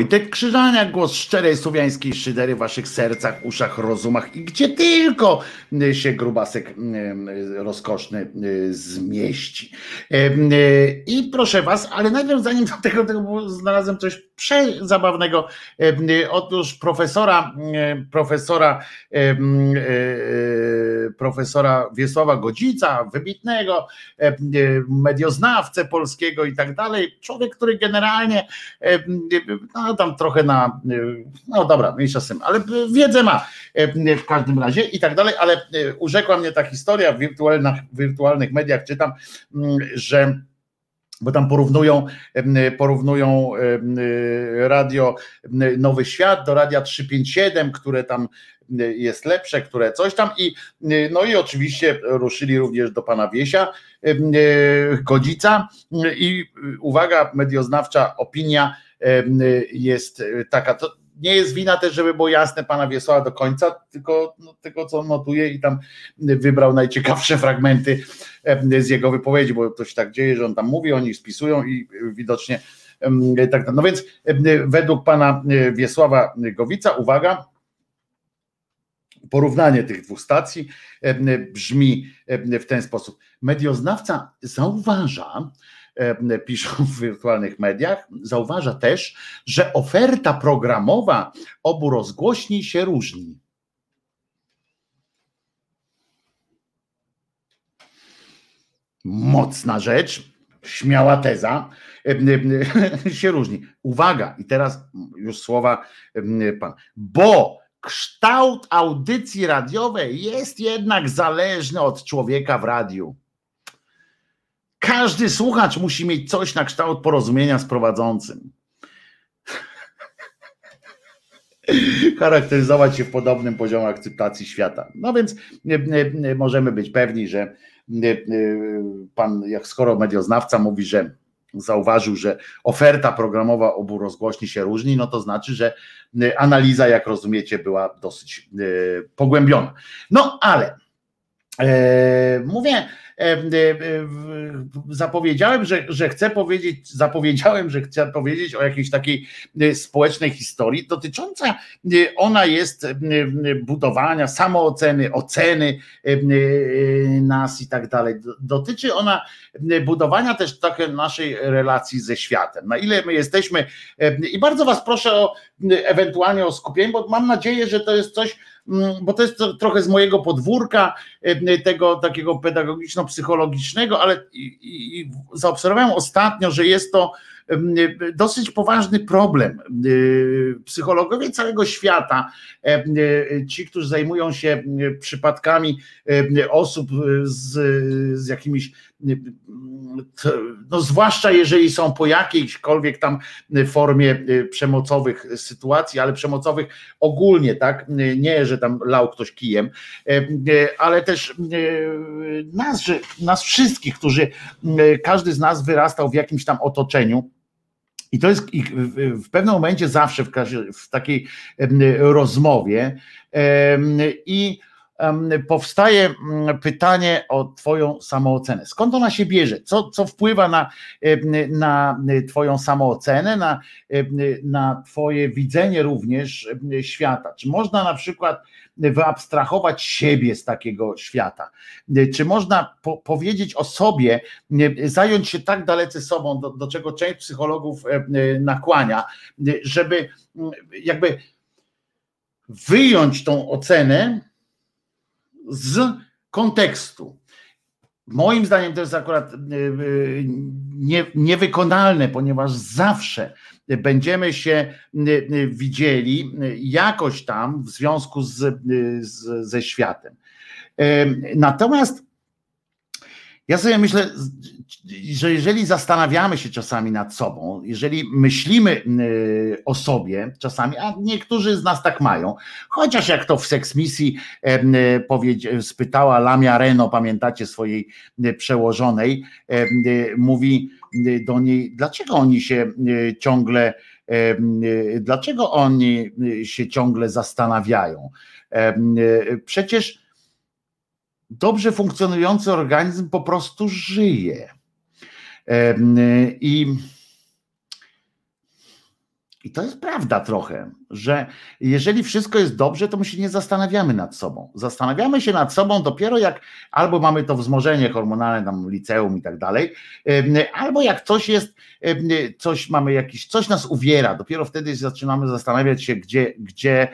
Wojtek Krzyżania, głos szczerej słowiańskiej szydery w waszych sercach, uszach, rozumach i gdzie tylko y, się grubasek y, rozkoszny y, zmieści. I proszę was, ale najpierw zanim do tego, tego znalazłem coś przezabawnego. Otóż profesora, profesora, profesora Wiesława Godzica, wybitnego medioznawcę polskiego i tak dalej, człowiek, który generalnie no tam trochę na, no dobra, mniejsza z tym, ale wiedzę ma w każdym razie i tak dalej, ale urzekła mnie ta historia w wirtualnych, wirtualnych mediach, czytam, że bo tam porównują, porównują radio Nowy Świat do radia 357, które tam jest lepsze, które coś tam i no i oczywiście ruszyli również do pana Wiesia Godzica i uwaga, medioznawcza opinia jest taka, to nie jest wina też, żeby było jasne pana Wiesława do końca, tylko no, tego, co on notuje i tam wybrał najciekawsze *laughs* fragmenty z jego wypowiedzi, bo to się tak dzieje, że on tam mówi, oni spisują i widocznie tak. No więc według pana Wiesława Gowica, uwaga, porównanie tych dwóch stacji brzmi w ten sposób. Medioznawca zauważa, E, *laughs* piszą w wirtualnych mediach, zauważa też, że oferta programowa obu rozgłośni się różni. Mocna rzecz, śmiała teza, e, *laughs* się różni. Uwaga, i teraz już słowa pan, bo kształt audycji radiowej jest jednak zależny od człowieka w radiu. Każdy słuchacz musi mieć coś na kształt porozumienia z prowadzącym. *laughs* Charakteryzować się w podobnym poziomie akceptacji świata. No więc możemy być pewni, że pan, jak skoro medioznawca mówi, że zauważył, że oferta programowa obu rozgłośni się różni, no to znaczy, że analiza, jak rozumiecie, była dosyć pogłębiona. No ale e, mówię, zapowiedziałem, że, że chcę powiedzieć, zapowiedziałem, że chcę powiedzieć o jakiejś takiej e, społecznej historii dotycząca, ona jest budowania, samooceny, oceny nas i tak dalej. Dotyczy ona budowania też trochę naszej relacji ze światem. Na ile my jesteśmy i bardzo was proszę o ewentualnie o skupienie, bo mam nadzieję, że to jest coś, bo to jest trochę z mojego podwórka, e, tego takiego pedagogiczno-psychologicznego, ale i, i zaobserwowałem ostatnio, że jest to dosyć poważny problem. Psychologowie całego świata, ci, którzy zajmują się przypadkami osób z, z jakimiś no zwłaszcza jeżeli są po jakiejśkolwiek tam formie przemocowych sytuacji, ale przemocowych ogólnie, tak, nie, że tam lał ktoś kijem, ale też nas, nas wszystkich, którzy, każdy z nas wyrastał w jakimś tam otoczeniu, i to jest w pewnym momencie zawsze w, w takiej rozmowie i powstaje mm, pytanie o Twoją samoocenę. Skąd ona się bierze? Co, co wpływa na, na Twoją samoocenę, na, na Twoje widzenie również świata? Czy można na przykład wyabstrahować siebie z takiego świata? Czy można po, powiedzieć o sobie, zająć się tak dalece sobą, do, do czego część psychologów nakłania, żeby jakby wyjąć tą ocenę z kontekstu. Moim zdaniem to jest akurat e, e, nie, niewykonalne, ponieważ zawsze będziemy się e, widzieli jakoś tam w związku z, z, ze światem. Natomiast ja sobie myślę, że jeżeli zastanawiamy się czasami nad sobą, jeżeli myślimy y, o sobie czasami, a niektórzy z nas tak mają, chociaż jak to w seksmisji y, spytała Lamia Reno, pamiętacie swojej y, przełożonej, mówi do niej, dlaczego oni się ciągle, dlaczego oni się ciągle zastanawiają? Przecież dobrze funkcjonujący organizm po prostu żyje. I, I to jest prawda trochę, że jeżeli wszystko jest dobrze, to my się nie zastanawiamy nad sobą. Zastanawiamy się nad sobą dopiero jak albo mamy to wzmożenie hormonalne, tam liceum i tak dalej, albo jak coś jest, coś mamy jakiś, coś nas uwiera, dopiero wtedy zaczynamy zastanawiać się, gdzie, gdzie,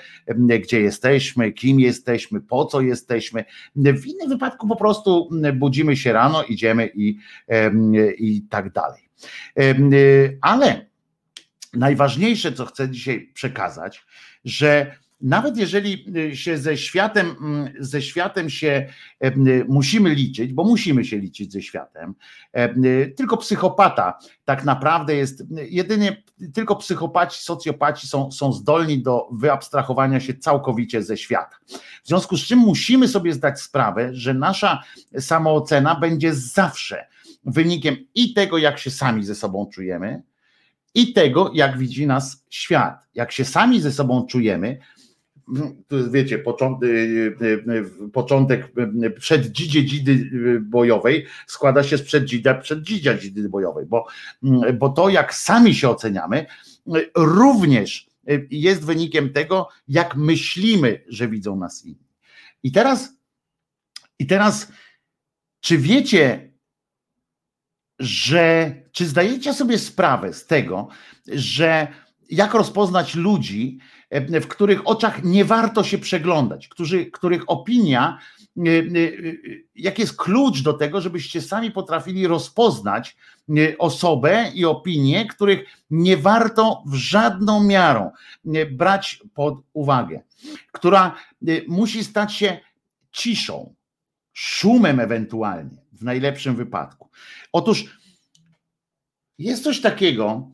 gdzie jesteśmy, kim jesteśmy, po co jesteśmy. W innym wypadku po prostu budzimy się rano, idziemy i, i tak dalej. Ale najważniejsze, co chcę dzisiaj przekazać, że nawet jeżeli y, się ze światem, mm, ze światem się y, musimy liczyć, bo musimy się liczyć ze światem, y, tylko psychopata tak naprawdę jest, jedynie tylko psychopaci, socjopaci są, są zdolni do wyabstrahowania się całkowicie ze świata. W związku z czym musimy sobie zdać sprawę, że nasza samoocena będzie zawsze wynikiem i tego, jak się sami ze sobą czujemy, i tego, jak widzi nas świat. Jak się sami ze sobą czujemy, to jest, wiecie, początek, początek przed dzidzie dzidy bojowej składa się z przed dzida, przed dzidzia dzidy bojowej, bo, bo to, jak sami się oceniamy, również jest wynikiem tego, jak myślimy, że widzą nas inni. I teraz, i teraz, czy wiecie, że czy zdajecie sobie sprawę z tego, że jak rozpoznać ludzi, e, w których oczach nie warto się przeglądać, którzy, których opinia, e, e, jak jest klucz do tego, żebyście sami potrafili rozpoznać osobę i opinię, których nie warto w żadną miarą brać pod uwagę, która musi stać się ciszą, szumem ewentualnie, w najlepszym wypadku. Otóż jest coś takiego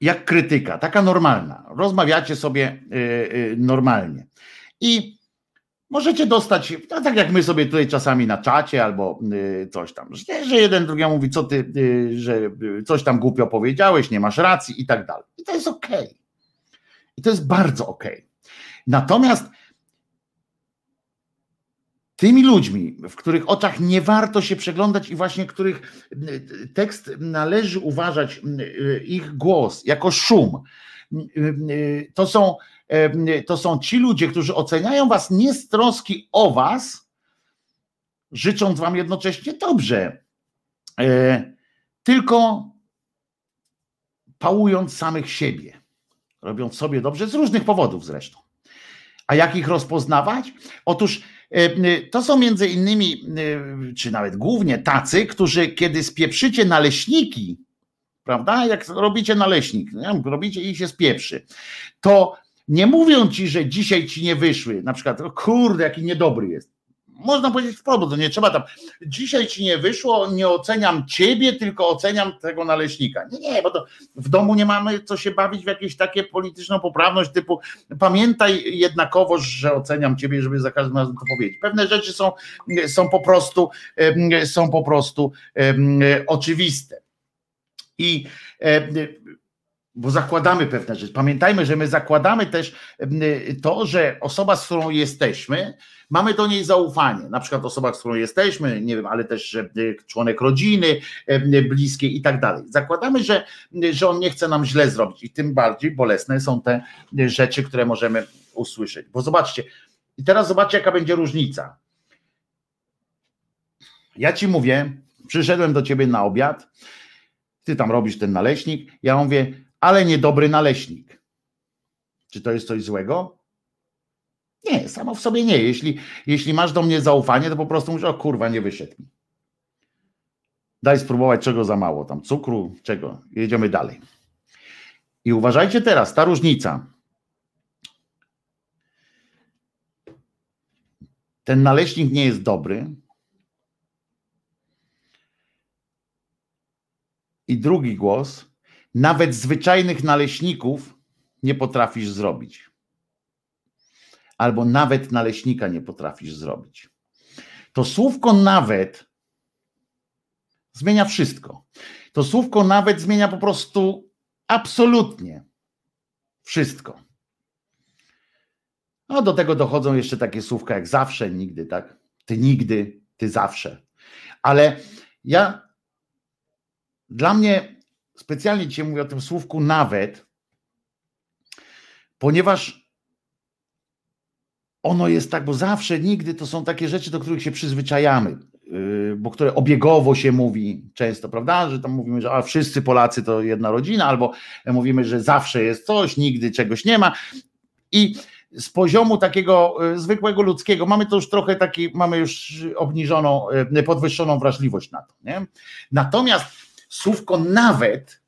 jak krytyka, taka normalna. Rozmawiacie sobie y, y, normalnie. I możecie dostać, no tak jak my sobie tutaj czasami na czacie albo y, coś tam, że jeden drugiemu mówi, co ty, że coś tam głupio powiedziałeś, nie masz racji i tak dalej. I to jest okej. Okay. I to jest bardzo okej. Okay. Natomiast tymi ludźmi, w których oczach nie warto się przeglądać i właśnie których tekst należy uważać, ich głos jako szum. To są, to są ci ludzie, którzy oceniają was nie z troski o was, życząc wam jednocześnie dobrze, e, tylko pałując samych siebie, robiąc sobie dobrze z różnych powodów zresztą. A jak ich rozpoznawać? Otóż to są między innymi, e, czy nawet głównie tacy, którzy kiedy spieprzycie naleśniki, prawda? Jak robicie naleśnik, nie? robicie i się spieprzy, to nie mówią ci, że dzisiaj ci nie wyszły, na przykład, kurde, jaki niedobry jest. Można powiedzieć wprost, to nie trzeba tam. Dzisiaj ci nie wyszło, nie oceniam ciebie, tylko oceniam tego naleśnika. Nie, nie, bo to w domu nie mamy co się bawić w jakieś takie polityczną poprawność typu pamiętaj jednakowoż, że oceniam ciebie, żeby za każdym razem to powiedzieć. Pewne rzeczy są, są po prostu są po prostu oczywiste. I bo zakładamy pewne rzeczy. Pamiętajmy, że my zakładamy też to, że osoba, z którą jesteśmy, mamy do niej zaufanie. Na przykład osoba, z którą jesteśmy, nie wiem, ale też y, członek rodziny bliskiej i tak dalej. Zakładamy, że, że on nie chce nam źle zrobić i tym bardziej bolesne są te rzeczy, które możemy usłyszeć. Bo zobaczcie, i teraz zobaczcie, jaka będzie różnica. Ja ci mówię, przyszedłem do ciebie na obiad, ty tam robisz ten naleśnik, ja mówię, ale niedobry naleśnik. Czy to jest coś złego? Nie, samo w sobie nie. Jeśli, jeśli masz do mnie zaufanie, to po prostu mówisz, o kurwa, nie wyszedł mi. Daj spróbować czego za mało, tam cukru, czego. Jedziemy dalej. I uważajcie teraz, ta różnica. Ten naleśnik nie jest dobry. I drugi głos. Nawet zwyczajnych naleśników nie potrafisz zrobić albo nawet naleśnika nie potrafisz zrobić. To słówko nawet zmienia wszystko. To słówko nawet zmienia po prostu absolutnie wszystko. No do tego dochodzą jeszcze takie słówka jak zawsze, nigdy, tak? Ty nigdy, ty zawsze. Ale ja dla mnie specjalnie dzisiaj mówię o tym słówku nawet, ponieważ ono jest tak, bo zawsze, nigdy to są takie rzeczy, do których się przyzwyczajamy, yy, bo które obiegowo się mówi często, prawda? Że tam mówimy, że a wszyscy Polacy to jedna rodzina, albo mówimy, że zawsze jest coś, nigdy czegoś nie ma. I z poziomu takiego yy, zwykłego ludzkiego mamy to już trochę taki, mamy już obniżoną, yy, podwyższoną wrażliwość na to. Nie? Natomiast słówko nawet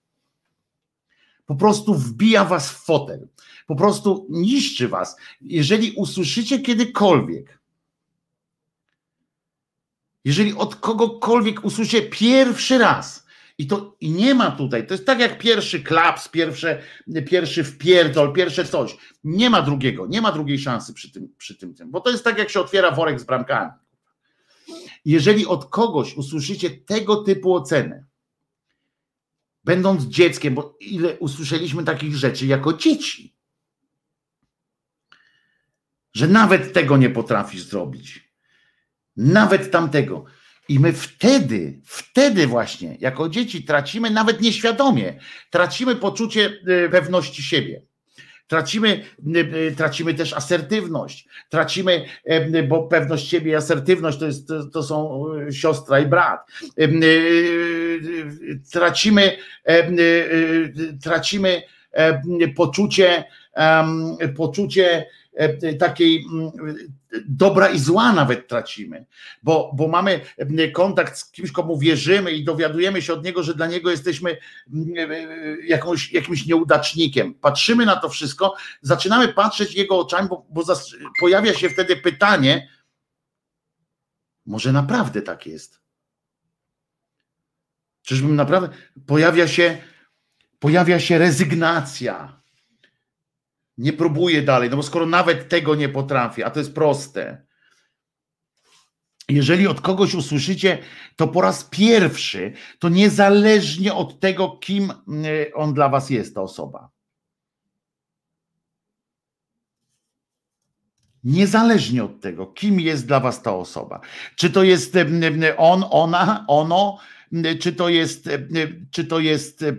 po prostu wbija was w fotel po prostu niszczy was. Jeżeli usłyszycie kiedykolwiek, jeżeli od kogokolwiek usłyszycie pierwszy raz, i to i nie ma tutaj, to jest tak jak pierwszy klaps, pierwsze, pierwszy wpierdol, pierwsze coś. Nie ma drugiego, nie ma drugiej szansy przy tym, przy tym, tym, bo to jest tak jak się otwiera worek z bramkami. Jeżeli od kogoś usłyszycie tego typu ocenę, będąc dzieckiem, bo ile usłyszeliśmy takich rzeczy jako dzieci, że nawet tego nie potrafisz zrobić. Nawet tamtego. I my wtedy, wtedy właśnie, jako dzieci, tracimy nawet nieświadomie, tracimy poczucie y, pewności siebie. Tracimy, tracimy też asertywność, tracimy, bo pewność siebie i asertywność to, jest, to są siostra i brat. Tracimy, tracimy poczucie, poczucie E, takiej mm, dobra i zła nawet tracimy, bo, bo mamy mm, kontakt z kimś, komu wierzymy i dowiadujemy się od niego, że dla niego jesteśmy mm, e, jakąś, jakimś nieudacznikiem. Patrzymy na to wszystko, zaczynamy patrzeć jego oczami, bo, bo pojawia się wtedy pytanie, może naprawdę tak jest. Czyżbym naprawdę. Pojawia się, pojawia się rezygnacja nie próbuję dalej, no bo skoro nawet tego nie potrafię, a to jest proste. Jeżeli od kogoś usłyszycie to po raz pierwszy, to niezależnie od tego, kim y, on dla was jest, ta osoba. Niezależnie od tego, kim jest dla was ta osoba. Czy to jest y, y, on, ona, ono, czy to jest, czy to jest e,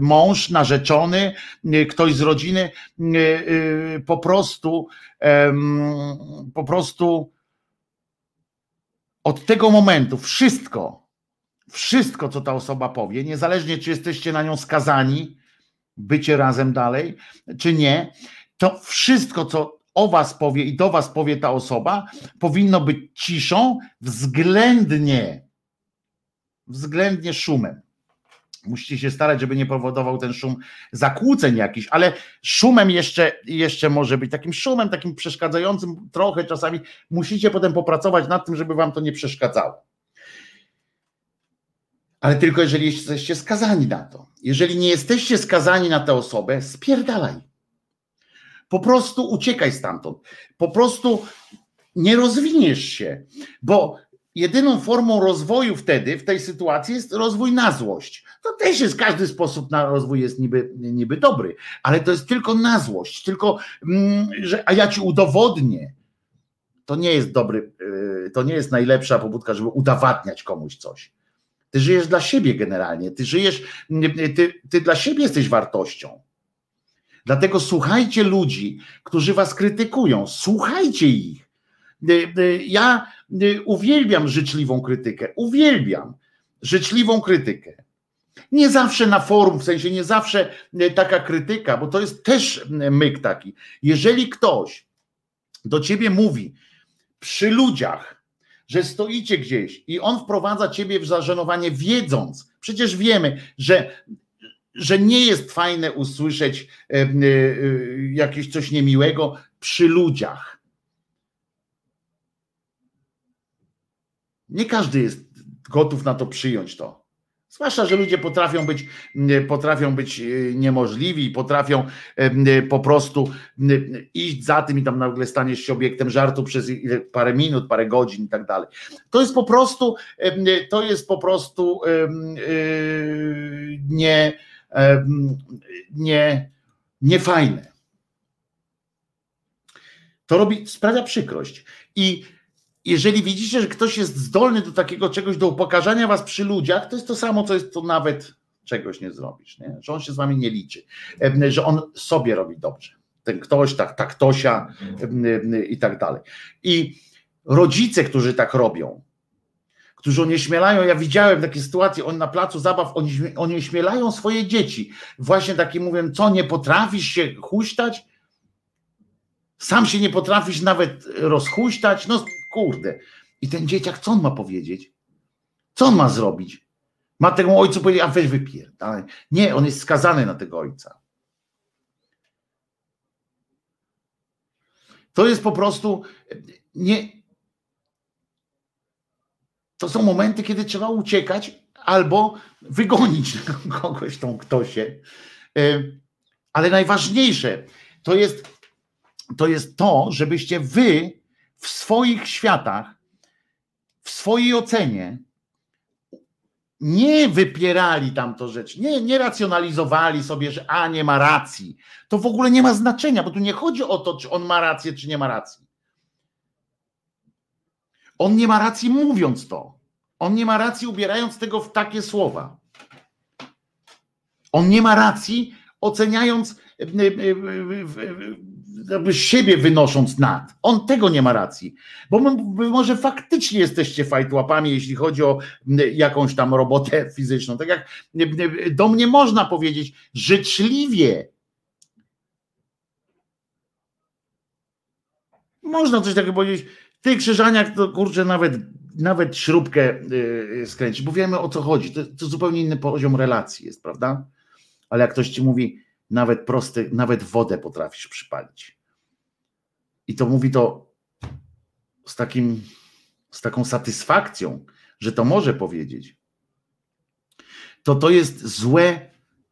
mąż, narzeczony, ktoś z rodziny, e, po prostu, po prostu od tego momentu wszystko, wszystko, co ta osoba powie, niezależnie czy jesteście na nią skazani, bycie razem dalej, czy nie, to wszystko, co o was powie i do was powie ta osoba, powinno być ciszą względnie względnie szumem. Musicie się starać, żeby nie powodował ten szum zakłóceń jakiś, ale szumem jeszcze, jeszcze może być takim szumem, takim przeszkadzającym trochę czasami. Musicie potem popracować nad tym, żeby wam to nie przeszkadzało. Ale tylko jeżeli jesteście skazani na to. Jeżeli nie jesteście skazani na tę osobę, spierdalaj. Po prostu uciekaj stamtąd. Po prostu nie rozwiniesz się, bo jedyną formą rozwoju wtedy, w tej sytuacji jest rozwój na złość. To też jest, każdy sposób na rozwój jest niby, niby dobry, ale to jest tylko na złość, tylko, mm, że, a ja ci udowodnię. To nie jest dobry, yy, to nie jest najlepsza pobudka, żeby udowadniać komuś coś. Ty żyjesz dla siebie generalnie, ty żyjesz, ty, ty dla siebie jesteś wartością. Dlatego słuchajcie ludzi, którzy was krytykują, słuchajcie ich. Y, y, ja y, uwielbiam życzliwą krytykę, uwielbiam życzliwą krytykę. Nie zawsze na forum, w sensie nie zawsze taka krytyka, bo to jest też myk taki. Jeżeli ktoś do ciebie mówi przy ludziach, że stoicie gdzieś i on wprowadza ciebie w zażenowanie, wiedząc, przecież wiemy, że, że nie jest fajne usłyszeć jakieś coś niemiłego przy ludziach. Nie każdy jest gotów na to przyjąć to. Zwłaszcza, że ludzie potrafią być, potrafią być e, niemożliwi, potrafią e, po prostu iść za tym i tam nagle staniesz się obiektem żartu przez parę minut, parę godzin i tak dalej. To jest po prostu, to jest po prostu e, nie, nie, niefajne. To robi, sprawia przykrość. I jeżeli widzicie, że ktoś jest zdolny do takiego czegoś, do pokazania was przy ludziach, to jest to samo, co jest to nawet czegoś nie zrobisz, nie? że on się z wami nie liczy, że on sobie robi dobrze. Ten ktoś, tak, tak ktosia i tak dalej. I rodzice, którzy tak robią, którzy onieśmielają, ja widziałem takie sytuacje, on na placu zabaw onieśmielają swoje dzieci. Właśnie takie mówię, co nie potrafisz się huśtać? Sam się nie potrafisz nawet rozhuśtać? No Kurde. I ten dzieciak, co on ma powiedzieć? Co on ma zrobić? Ma temu ojcu powiedzieć, a weź wypierdalaj. Nie, on jest skazany na tego ojca. To jest po prostu nie. To są momenty, kiedy trzeba uciekać albo wygonić *laughs* kogoś tą ktosie. E, ale najważniejsze to jest to, jest to żebyście wy w swoich światach, w swojej ocenie nie wypierali tam to rzecz, nie, nie racjonalizowali sobie, że a nie ma racji. To w ogóle nie ma znaczenia, bo tu nie chodzi o to, czy on ma rację, czy nie ma racji. On nie ma racji mówiąc to. On nie ma racji ubierając tego w takie słowa. On nie ma racji oceniając e, e, e, jakby siebie wynosząc nad. On tego nie ma racji, bo my, może faktycznie jesteście fajtłapami, jeśli chodzi o jakąś tam robotę *laughs* fizyczną. Tak jak do mnie można powiedzieć życzliwie. Można coś takiego powiedzieć. Ty krzyżaniak to kurczę nawet, nawet śrubkę yy, skręci, bo wiemy o co chodzi. To, to zupełnie inny poziom relacji jest, prawda? Ale jak ktoś ci mówi, nawet prosty, nawet wodę potrafisz przypalić. I to mówi to z takim, z taką satysfakcją, że to może powiedzieć. To to jest złe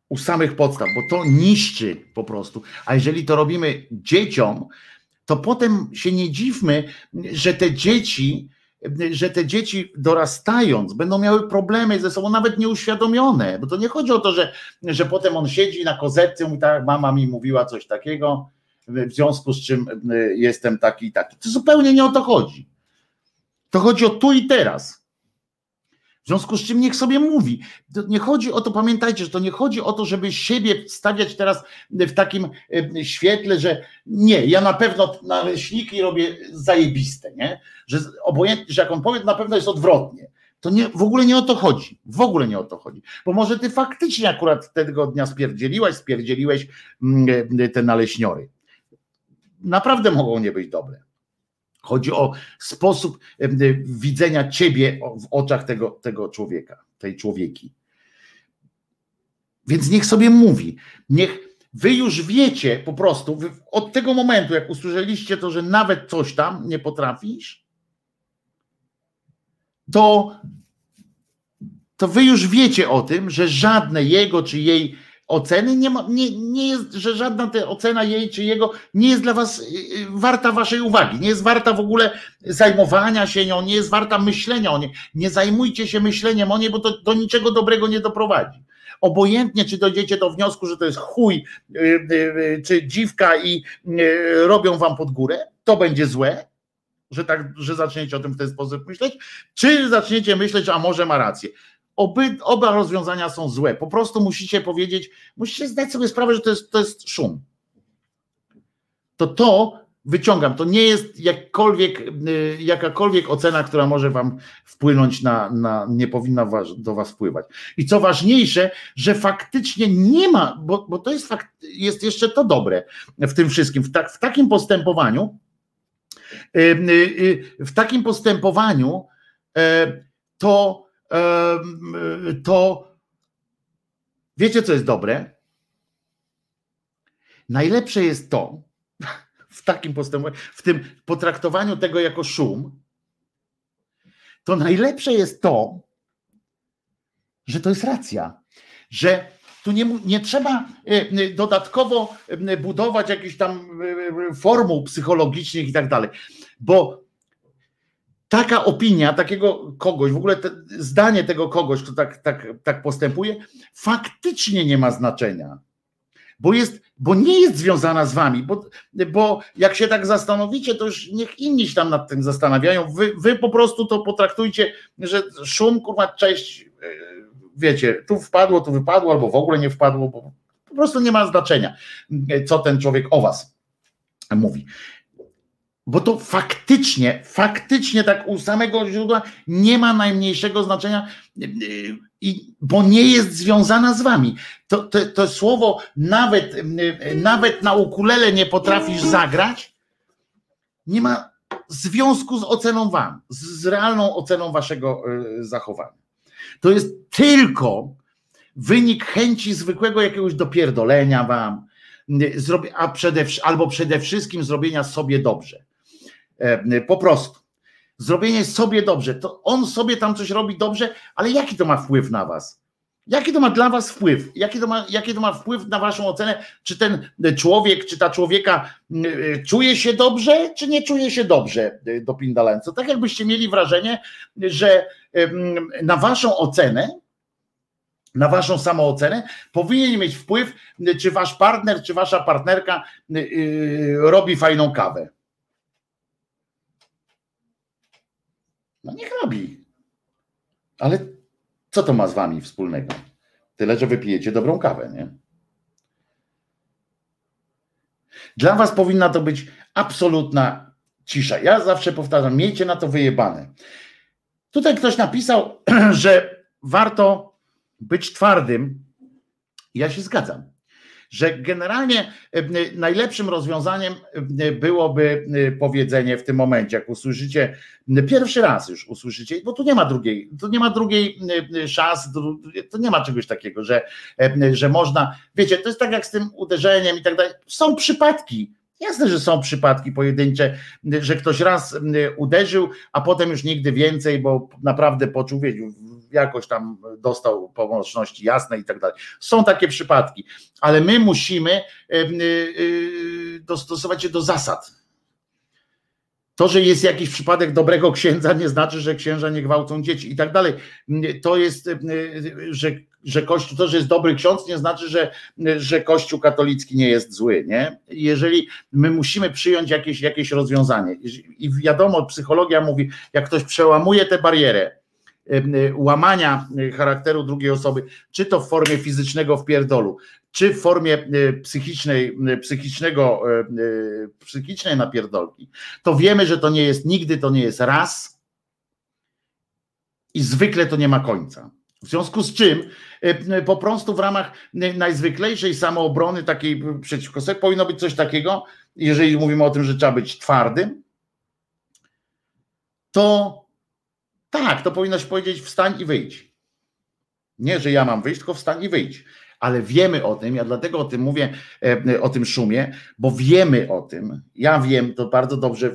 u samych podstaw, bo to niszczy po prostu. A jeżeli to robimy dzieciom, to potem się nie dziwmy, że te dzieci że te dzieci dorastając będą miały problemy ze sobą, nawet nieuświadomione, bo to nie chodzi o to, że, że potem on siedzi na kozetce i tak, mama mi mówiła coś takiego, w związku z czym y, jestem taki i taki. To zupełnie nie o to chodzi. To chodzi o tu i teraz. W związku z czym niech sobie mówi. Nie chodzi o to, pamiętajcie, że to nie chodzi o to, żeby siebie stawiać teraz w takim e, świetle, że nie, ja na pewno naleśniki robię zajebiste, nie? Że obojętnie, że jak on powie, to na pewno jest odwrotnie. To nie, w ogóle nie o to chodzi. W ogóle nie o to chodzi. Bo może ty faktycznie akurat tego dnia spierdzieliłaś, spierdzieliłeś mm, e, te naleśniory. Naprawdę mogą nie być dobre. Chodzi o sposób widzenia ciebie w oczach tego, tego człowieka, tej człowieki. Więc niech sobie mówi, niech wy już wiecie po prostu, od tego momentu, jak usłyszeliście to, że nawet coś tam nie potrafisz, to, to wy już wiecie o tym, że żadne jego czy jej oceny nie, ma, nie, nie jest, że żadna ta ocena jej czy jego nie jest dla was y, y, warta waszej uwagi, nie jest warta w ogóle zajmowania się nią, nie jest warta myślenia o niej. Nie zajmujcie się myśleniem o niej, bo to do niczego dobrego nie doprowadzi. Obojętnie, czy dojdziecie do wniosku, że to jest chuj, y, czy dziwka i robią wam pod górę, to będzie złe, że tak, że zaczniecie o tym w ten sposób myśleć, czy zaczniecie myśleć, a może ma rację. Oby, oba rozwiązania są złe. Po prostu musicie powiedzieć, musicie zdać sobie sprawę, że to jest, to jest szum. To to wyciągam. To nie jest jakkolwiek, y, jakakolwiek ocena, która może wam wpłynąć na, na nie powinna was, do was wpływać. I co ważniejsze, że faktycznie nie ma, bo, bo to jest fakt, jest jeszcze to dobre w tym wszystkim, w, tak, w takim postępowaniu, y, y, w takim postępowaniu to to wiecie, co jest dobre? Najlepsze jest to, *laughs* w takim postępowaniu, w tym potraktowaniu tego jako szum, to najlepsze jest to, że to jest racja, że tu nie, nie trzeba e, e, dodatkowo e, budować jakichś tam formuł psychologicznych i tak dalej, bo taka opinia takiego kogoś, w ogóle te, zdanie tego kogoś, kto tak, tak, tak postępuje, faktycznie nie ma znaczenia. Bo, jest, bo nie jest związana z wami, bo, bo jak się tak zastanowicie, to już niech inni się tam nad tym zastanawiają. Wy, wy po prostu to potraktujcie, że szum, kurwa, cześć, e, wiecie, tu wpadło, tu wypadło, albo w ogóle nie wpadło, bo po prostu nie ma znaczenia, co ten człowiek o was mówi bo to faktycznie, faktycznie tak u samego źródła nie ma najmniejszego znaczenia, i, bo nie jest związana z wami. To, to, to słowo nawet, nawet na ukulele nie potrafisz zagrać, nie ma związku z oceną wam, z realną oceną waszego zachowania. To jest tylko wynik chęci zwykłego jakiegoś dopierdolenia wam, a przede, albo przede wszystkim zrobienia sobie dobrze. E, po prostu. Zrobienie sobie dobrze. To on sobie tam coś robi dobrze, ale jaki to ma wpływ na was? Jaki to ma dla was wpływ? Jaki to ma, jaki to ma wpływ na waszą ocenę? Czy ten człowiek, czy ta człowieka e, czuje się dobrze, czy nie czuje się dobrze e, do Pindalenco? Tak jakbyście mieli wrażenie, że na waszą ocenę, na waszą samoocenę powinien mieć wpływ, czy wasz partner, czy wasza partnerka robi fajną kawę. No niech robi. Ale co to ma z wami wspólnego? Tyle, że wypijecie dobrą kawę, nie? Dla was powinna to być absolutna cisza. Ja zawsze powtarzam, miejcie na to wyjebane. Tutaj ktoś napisał, *clears throat* że warto być twardym. Ja się zgadzam że generalnie e, najlepszym rozwiązaniem e, byłoby e, powiedzenie w tym momencie, jak usłyszycie, pierwszy raz już usłyszycie, bo tu nie ma drugiej, tu nie ma drugiej szans, to nie ma czegoś takiego, że, że można, wiecie, to jest tak jak z tym uderzeniem i tak dalej. Są przypadki, Jasne, że są przypadki pojedyncze, że ktoś raz uderzył, a potem już nigdy więcej, bo naprawdę poczuł, wiecie, jakoś tam dostał pomocności jasnej i tak dalej. Są takie przypadki, ale my musimy y, y, dostosować się do zasad. To, że jest jakiś przypadek dobrego księdza, nie znaczy, że księża nie gwałcą dzieci i tak dalej. To jest, że, że Kościół, to, że jest dobry ksiądz, nie znaczy, że, że Kościół katolicki nie jest zły. Nie? Jeżeli my musimy przyjąć jakieś, jakieś rozwiązanie, i wiadomo, psychologia mówi, jak ktoś przełamuje tę barierę, Y, łamania y, charakteru drugiej osoby, czy to w formie fizycznego wpierdolu, czy w formie y, psychicznej, psychicznego, psychicznej napierdolki, to wiemy, że to nie jest nigdy, to nie jest raz i zwykle to nie ma końca. W związku z czym po prostu w ramach najzwyklejszej samoobrony takiej przeciwko sobie powinno być coś takiego, jeżeli mówimy o tym, że trzeba być twardym, to tak, to powinnaś powiedzieć wstań i wyjdź. Nie, że ja mam wyjść, tylko wstań i wyjdź. ale wiemy o tym, ja dlatego o tym mówię, e, o tym szumie, bo wiemy o tym, ja wiem to bardzo dobrze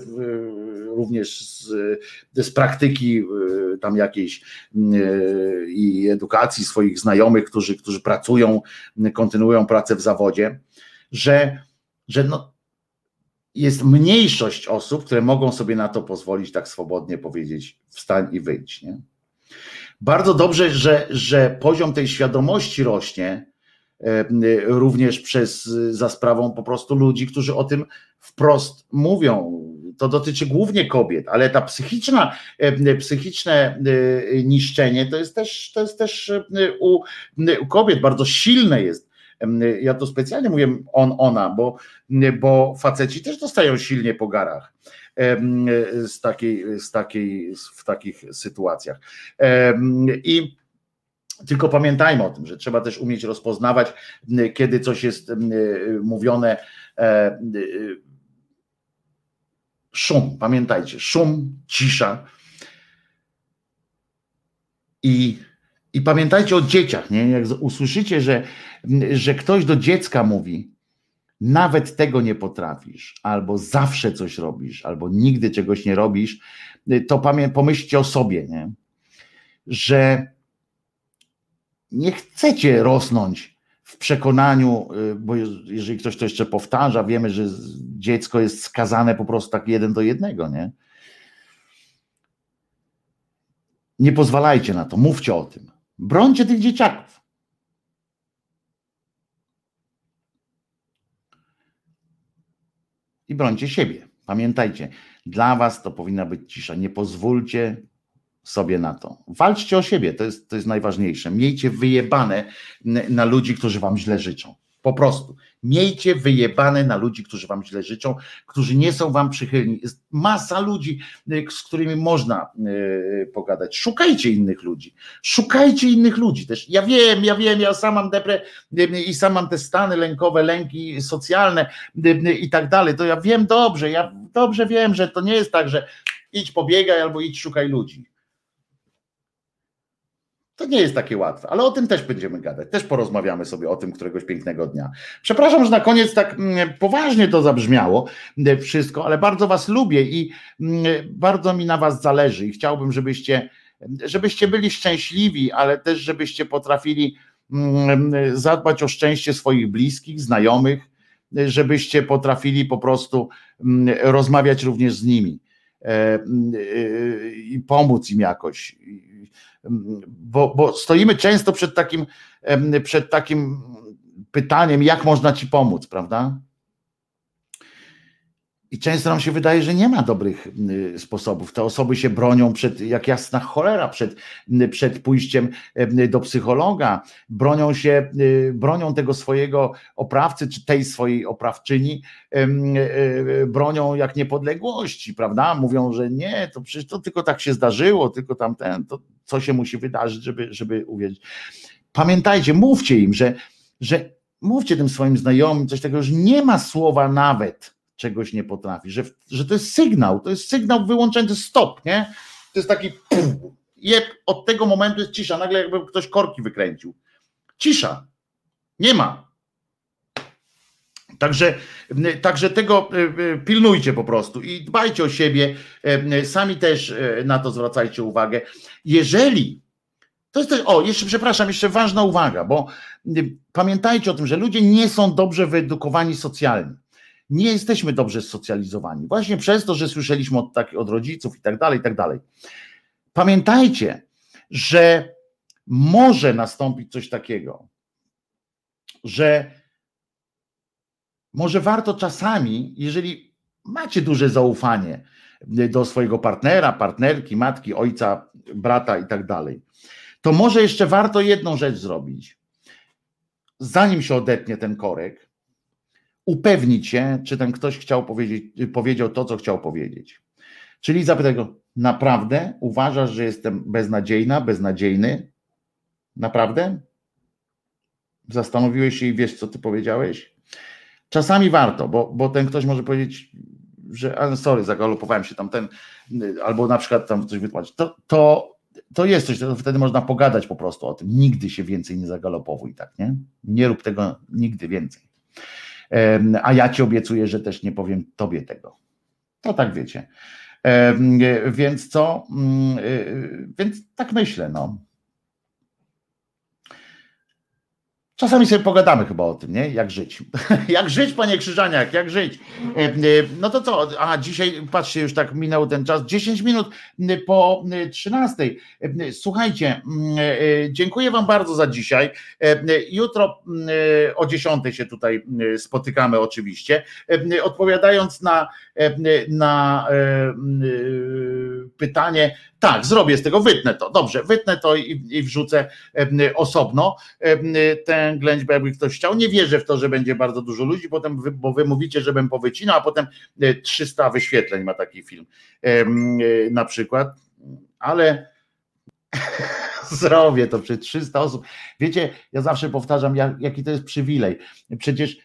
również z, z praktyki e, tam jakiejś e, i edukacji swoich znajomych, którzy, którzy pracują, kontynuują pracę w zawodzie, że, że no, jest mniejszość osób, które mogą sobie na to pozwolić tak swobodnie powiedzieć wstań i wyjdź. Nie? Bardzo dobrze, że, że poziom tej świadomości rośnie e, również przez, za sprawą po prostu ludzi, którzy o tym wprost mówią. To dotyczy głównie kobiet, ale ta psychiczna, e, psychiczne e, niszczenie to jest też, to jest też u, u kobiet bardzo silne jest. Ja to specjalnie mówię on, ona, bo, bo faceci też dostają silnie po garach z takiej, z takiej, w takich sytuacjach. I tylko pamiętajmy o tym, że trzeba też umieć rozpoznawać, kiedy coś jest mówione. Szum, pamiętajcie, szum, cisza. I, i pamiętajcie o dzieciach, nie? Jak usłyszycie, że, że ktoś do dziecka mówi, nawet tego nie potrafisz, albo zawsze coś robisz, albo nigdy czegoś nie robisz, to pomyślcie o sobie, nie? że nie chcecie rosnąć w przekonaniu, y, bo jeżeli ktoś to jeszcze powtarza, wiemy, że dziecko jest skazane po prostu tak jeden do jednego, nie? Nie pozwalajcie na to, mówcie o tym. Brońcie tych dzieciaków. i brońcie siebie. Pamiętajcie, dla was to powinna być cisza. Nie pozwólcie sobie na to. Walczcie o siebie, to jest, to jest najważniejsze. Miejcie wyjebane na ludzi, którzy wam źle życzą. Po prostu. Miejcie wyjebane na ludzi, którzy wam źle życzą, którzy nie są wam przychylni. Jest masa ludzi, y, z którymi można y, pogadać. Szukajcie innych ludzi. Szukajcie innych ludzi też. Ja wiem, ja wiem, ja sam mam deprę y, i sam mam te stany lękowe, lęki socjalne i tak dalej. To ja wiem dobrze, ja dobrze wiem, że to nie jest tak, że idź pobiegaj albo idź szukaj ludzi. To nie jest takie łatwe, ale o tym też będziemy gadać. Też porozmawiamy sobie o tym któregoś pięknego dnia. Przepraszam, że na koniec tak mm, poważnie to zabrzmiało mm, wszystko, ale bardzo Was lubię i mm, bardzo mi na Was zależy i chciałbym, żebyście, żebyście byli szczęśliwi, ale też żebyście potrafili zadbać o szczęście swoich bliskich, znajomych, żebyście potrafili po prostu rozmawiać również z nimi e, e, i pomóc im jakoś bo, bo stoimy często przed takim, przed takim pytaniem, jak można ci pomóc, prawda? I często nam się wydaje, że nie ma dobrych y, sposobów. Te osoby się bronią przed, jak jasna cholera, przed, y, przed pójściem do psychologa, bronią się, y, bronią tego swojego oprawcy, czy tej swojej oprawczyni, bronią jak niepodległości, prawda? Mówią, że nie, to przecież to tylko tak się zdarzyło, tylko tamten, to co się musi wydarzyć, żeby, żeby uwierzyć. Pamiętajcie, mówcie im, że, że mówcie tym swoim znajomym coś takiego, że nie ma słowa nawet czegoś nie potrafi, że, że to jest sygnał, to jest sygnał wyłączający stop, nie? To jest taki jeb, od tego momentu jest cisza, nagle jakby ktoś korki wykręcił. Cisza. Nie ma. Także, także tego e, e, pilnujcie po prostu i dbajcie o siebie. E, sami też na to zwracajcie uwagę. Jeżeli to jest też, o, jeszcze przepraszam, jeszcze ważna uwaga, bo pamiętajcie o tym, że ludzie nie są dobrze wyedukowani socjalnie nie jesteśmy dobrze socjalizowani. Właśnie przez to, że słyszeliśmy od, tak, od rodziców i tak dalej, i tak dalej. Pamiętajcie, że może nastąpić coś takiego, że może warto czasami, jeżeli macie duże zaufanie do swojego partnera, partnerki, matki, ojca, brata i tak dalej, to może jeszcze warto jedną rzecz zrobić. Zanim się odetnie ten korek, upewnić się, czy ten ktoś chciał powiedzieć, powiedział to, co chciał powiedzieć. Czyli zapytać go, naprawdę uważasz, że jestem beznadziejna, beznadziejny? Naprawdę? Zastanowiłeś się i wiesz, co ty powiedziałeś? Czasami warto, bo, bo ten ktoś może powiedzieć, że sorry, zagalopowałem się tam ten, albo na przykład tam coś wytłumaczyć. To, to to jest coś, to wtedy można pogadać po prostu o tym. Nigdy się więcej nie zagalopowuj, tak, nie? Nie rób tego nigdy więcej. A ja ci obiecuję, że też nie powiem tobie tego. To tak wiecie. Więc co? Mm, y, więc tak myślę, no. Czasami sobie pogadamy chyba o tym, nie? Jak żyć. *laughs* jak żyć, panie Krzyżaniak, jak żyć. E, e, no to co? A dzisiaj, patrzcie, już tak minął ten czas, 10 minut po 13. E, słuchajcie, dziękuję Wam bardzo za dzisiaj. Jutro o 10 się tutaj spotykamy, oczywiście. Odpowiadając na, na pytanie, tak, zrobię z tego, wytnę to. Dobrze, wytnę to i, i wrzucę osobno tę ględźbę, jakby ktoś chciał. Nie wierzę w to, że będzie bardzo dużo ludzi, potem wy, bo wy mówicie, żebym powycinał, a potem 300 wyświetleń ma taki film na przykład. Ale *laughs* zrobię to przed 300 osób. Wiecie, ja zawsze powtarzam, jak, jaki to jest przywilej. Przecież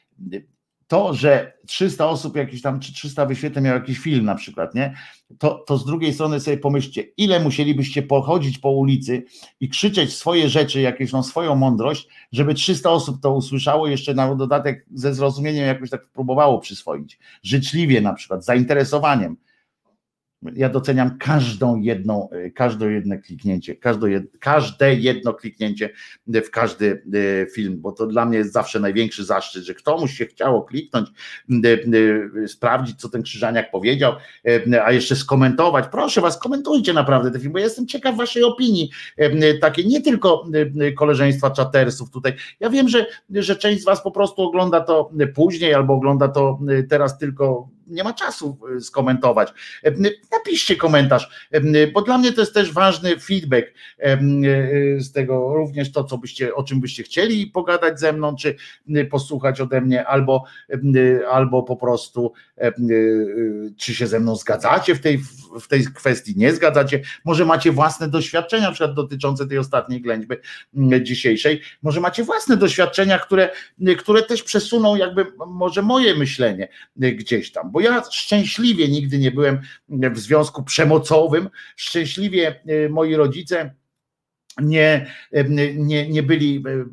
to, że 300 osób jakiś tam, czy 300 wyświetleń miał jakiś film na przykład, nie? To, to z drugiej strony sobie pomyślcie, ile musielibyście pochodzić po ulicy i krzyczeć swoje rzeczy, jakieś no swoją mądrość, żeby 300 osób to usłyszało, jeszcze na dodatek ze zrozumieniem jakoś tak próbowało przyswoić. Życzliwie na przykład, zainteresowaniem ja doceniam każdą jedną, e, każde jedno kliknięcie, każde, każde jedno kliknięcie w każdy e, film, bo to dla mnie jest zawsze największy zaszczyt, że komuś się chciało kliknąć, e, sprawdzić, co ten Krzyżaniak powiedział, a jeszcze skomentować. Proszę was, komentujcie naprawdę ten film, bo jestem ciekaw waszej opinii, takie nie tylko koleżeństwa czatersów tutaj. Ja wiem, że, że część z was po prostu ogląda to później albo ogląda to teraz tylko nie ma czasu e, skomentować. E, napiszcie komentarz, e, bo dla mnie to jest też ważny feedback z tego, również to, co byście, o czym byście chcieli pogadać ze mną, czy posłuchać ode mnie, albo, albo po prostu czy się ze mną zgadzacie w tej, w tej kwestii, nie zgadzacie, może macie własne doświadczenia, na przykład dotyczące tej ostatniej ględźby dzisiejszej, może macie własne doświadczenia, które, które też przesuną jakby może moje myślenie gdzieś tam, bo ja szczęśliwie nigdy nie byłem w związku przemocowym, szczęśliwie e, moi rodzice nie, nie, nie byli e,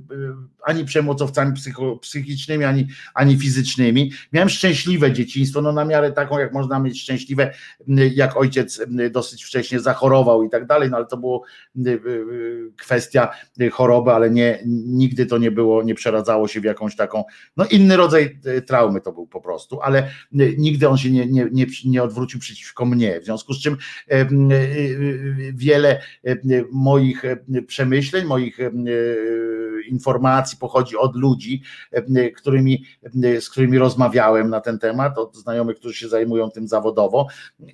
ani przemocowcami psychicznymi, ani, ani fizycznymi. Miałem szczęśliwe dzieciństwo, no na miarę taką, jak można mieć szczęśliwe, jak ojciec dosyć wcześnie zachorował i tak dalej, no ale to było kwestia choroby, ale nie, nigdy to nie było, nie przeradzało się w jakąś taką, no inny rodzaj traumy to był po prostu, ale nigdy on się nie, nie, nie, nie odwrócił przeciwko mnie, w związku z czym wiele moich przemyśleń, moich informacji pochodzi od ludzi, e, którymi, e, z którymi rozmawiałem na ten temat, od znajomych, którzy się zajmują tym zawodowo.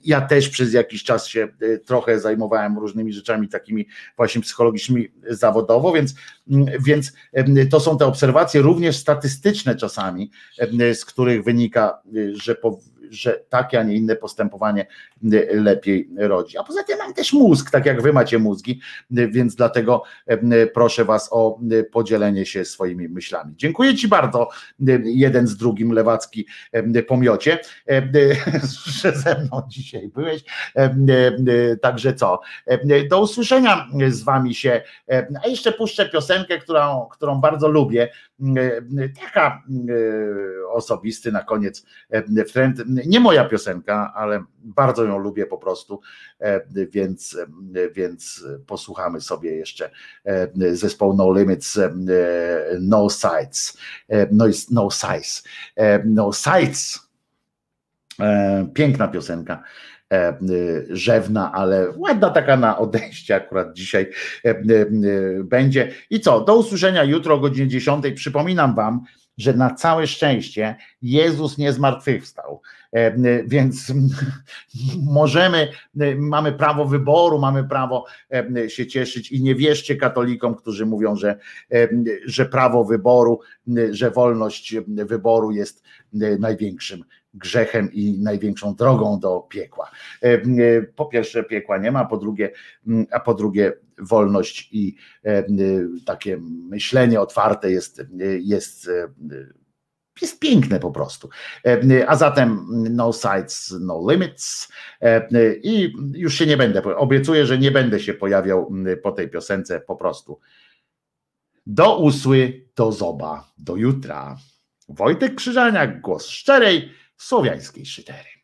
Ja też przez jakiś czas się e, trochę zajmowałem różnymi rzeczami takimi właśnie psychologicznymi zawodowo, więc, więc to są te obserwacje również statystyczne czasami, z których wynika, że po, że takie, a nie inne postępowanie lepiej rodzi. A poza tym mam też mózg, tak jak wy macie mózgi, więc dlatego proszę was o podzielenie się swoimi myślami. Dziękuję ci bardzo, jeden z drugim lewacki pomiocie, *laughs* że ze mną dzisiaj byłeś. Także co? Do usłyszenia z wami się, a jeszcze puszczę piosenkę, którą, którą bardzo lubię. Taka osobisty na koniec trend nie moja piosenka, ale bardzo ją lubię po prostu, e, więc, więc posłuchamy sobie jeszcze e, zespołu No Limits, e, No Sides, No, no Size, No Sides. Piękna piosenka rzewna, ale ładna taka na odejście akurat dzisiaj będzie. I co, do usłyszenia jutro o godzinie 10. Przypominam Wam, że na całe szczęście Jezus nie zmartwychwstał. E, więc *laughs* możemy, mamy prawo wyboru, mamy prawo e, się cieszyć i nie wierzcie katolikom, którzy mówią, że, e, że prawo wyboru, że wolność wyboru jest największym grzechem i największą drogą do piekła. Po pierwsze, piekła nie ma, po drugie, a po drugie wolność i takie myślenie otwarte jest, jest jest piękne po prostu. A zatem no sides, no limits i już się nie będę, obiecuję, że nie będę się pojawiał po tej piosence po prostu. Do usły, do zoba, do jutra. Wojtek Krzyżaniak, głos szczerej, słowiańskiej szydery.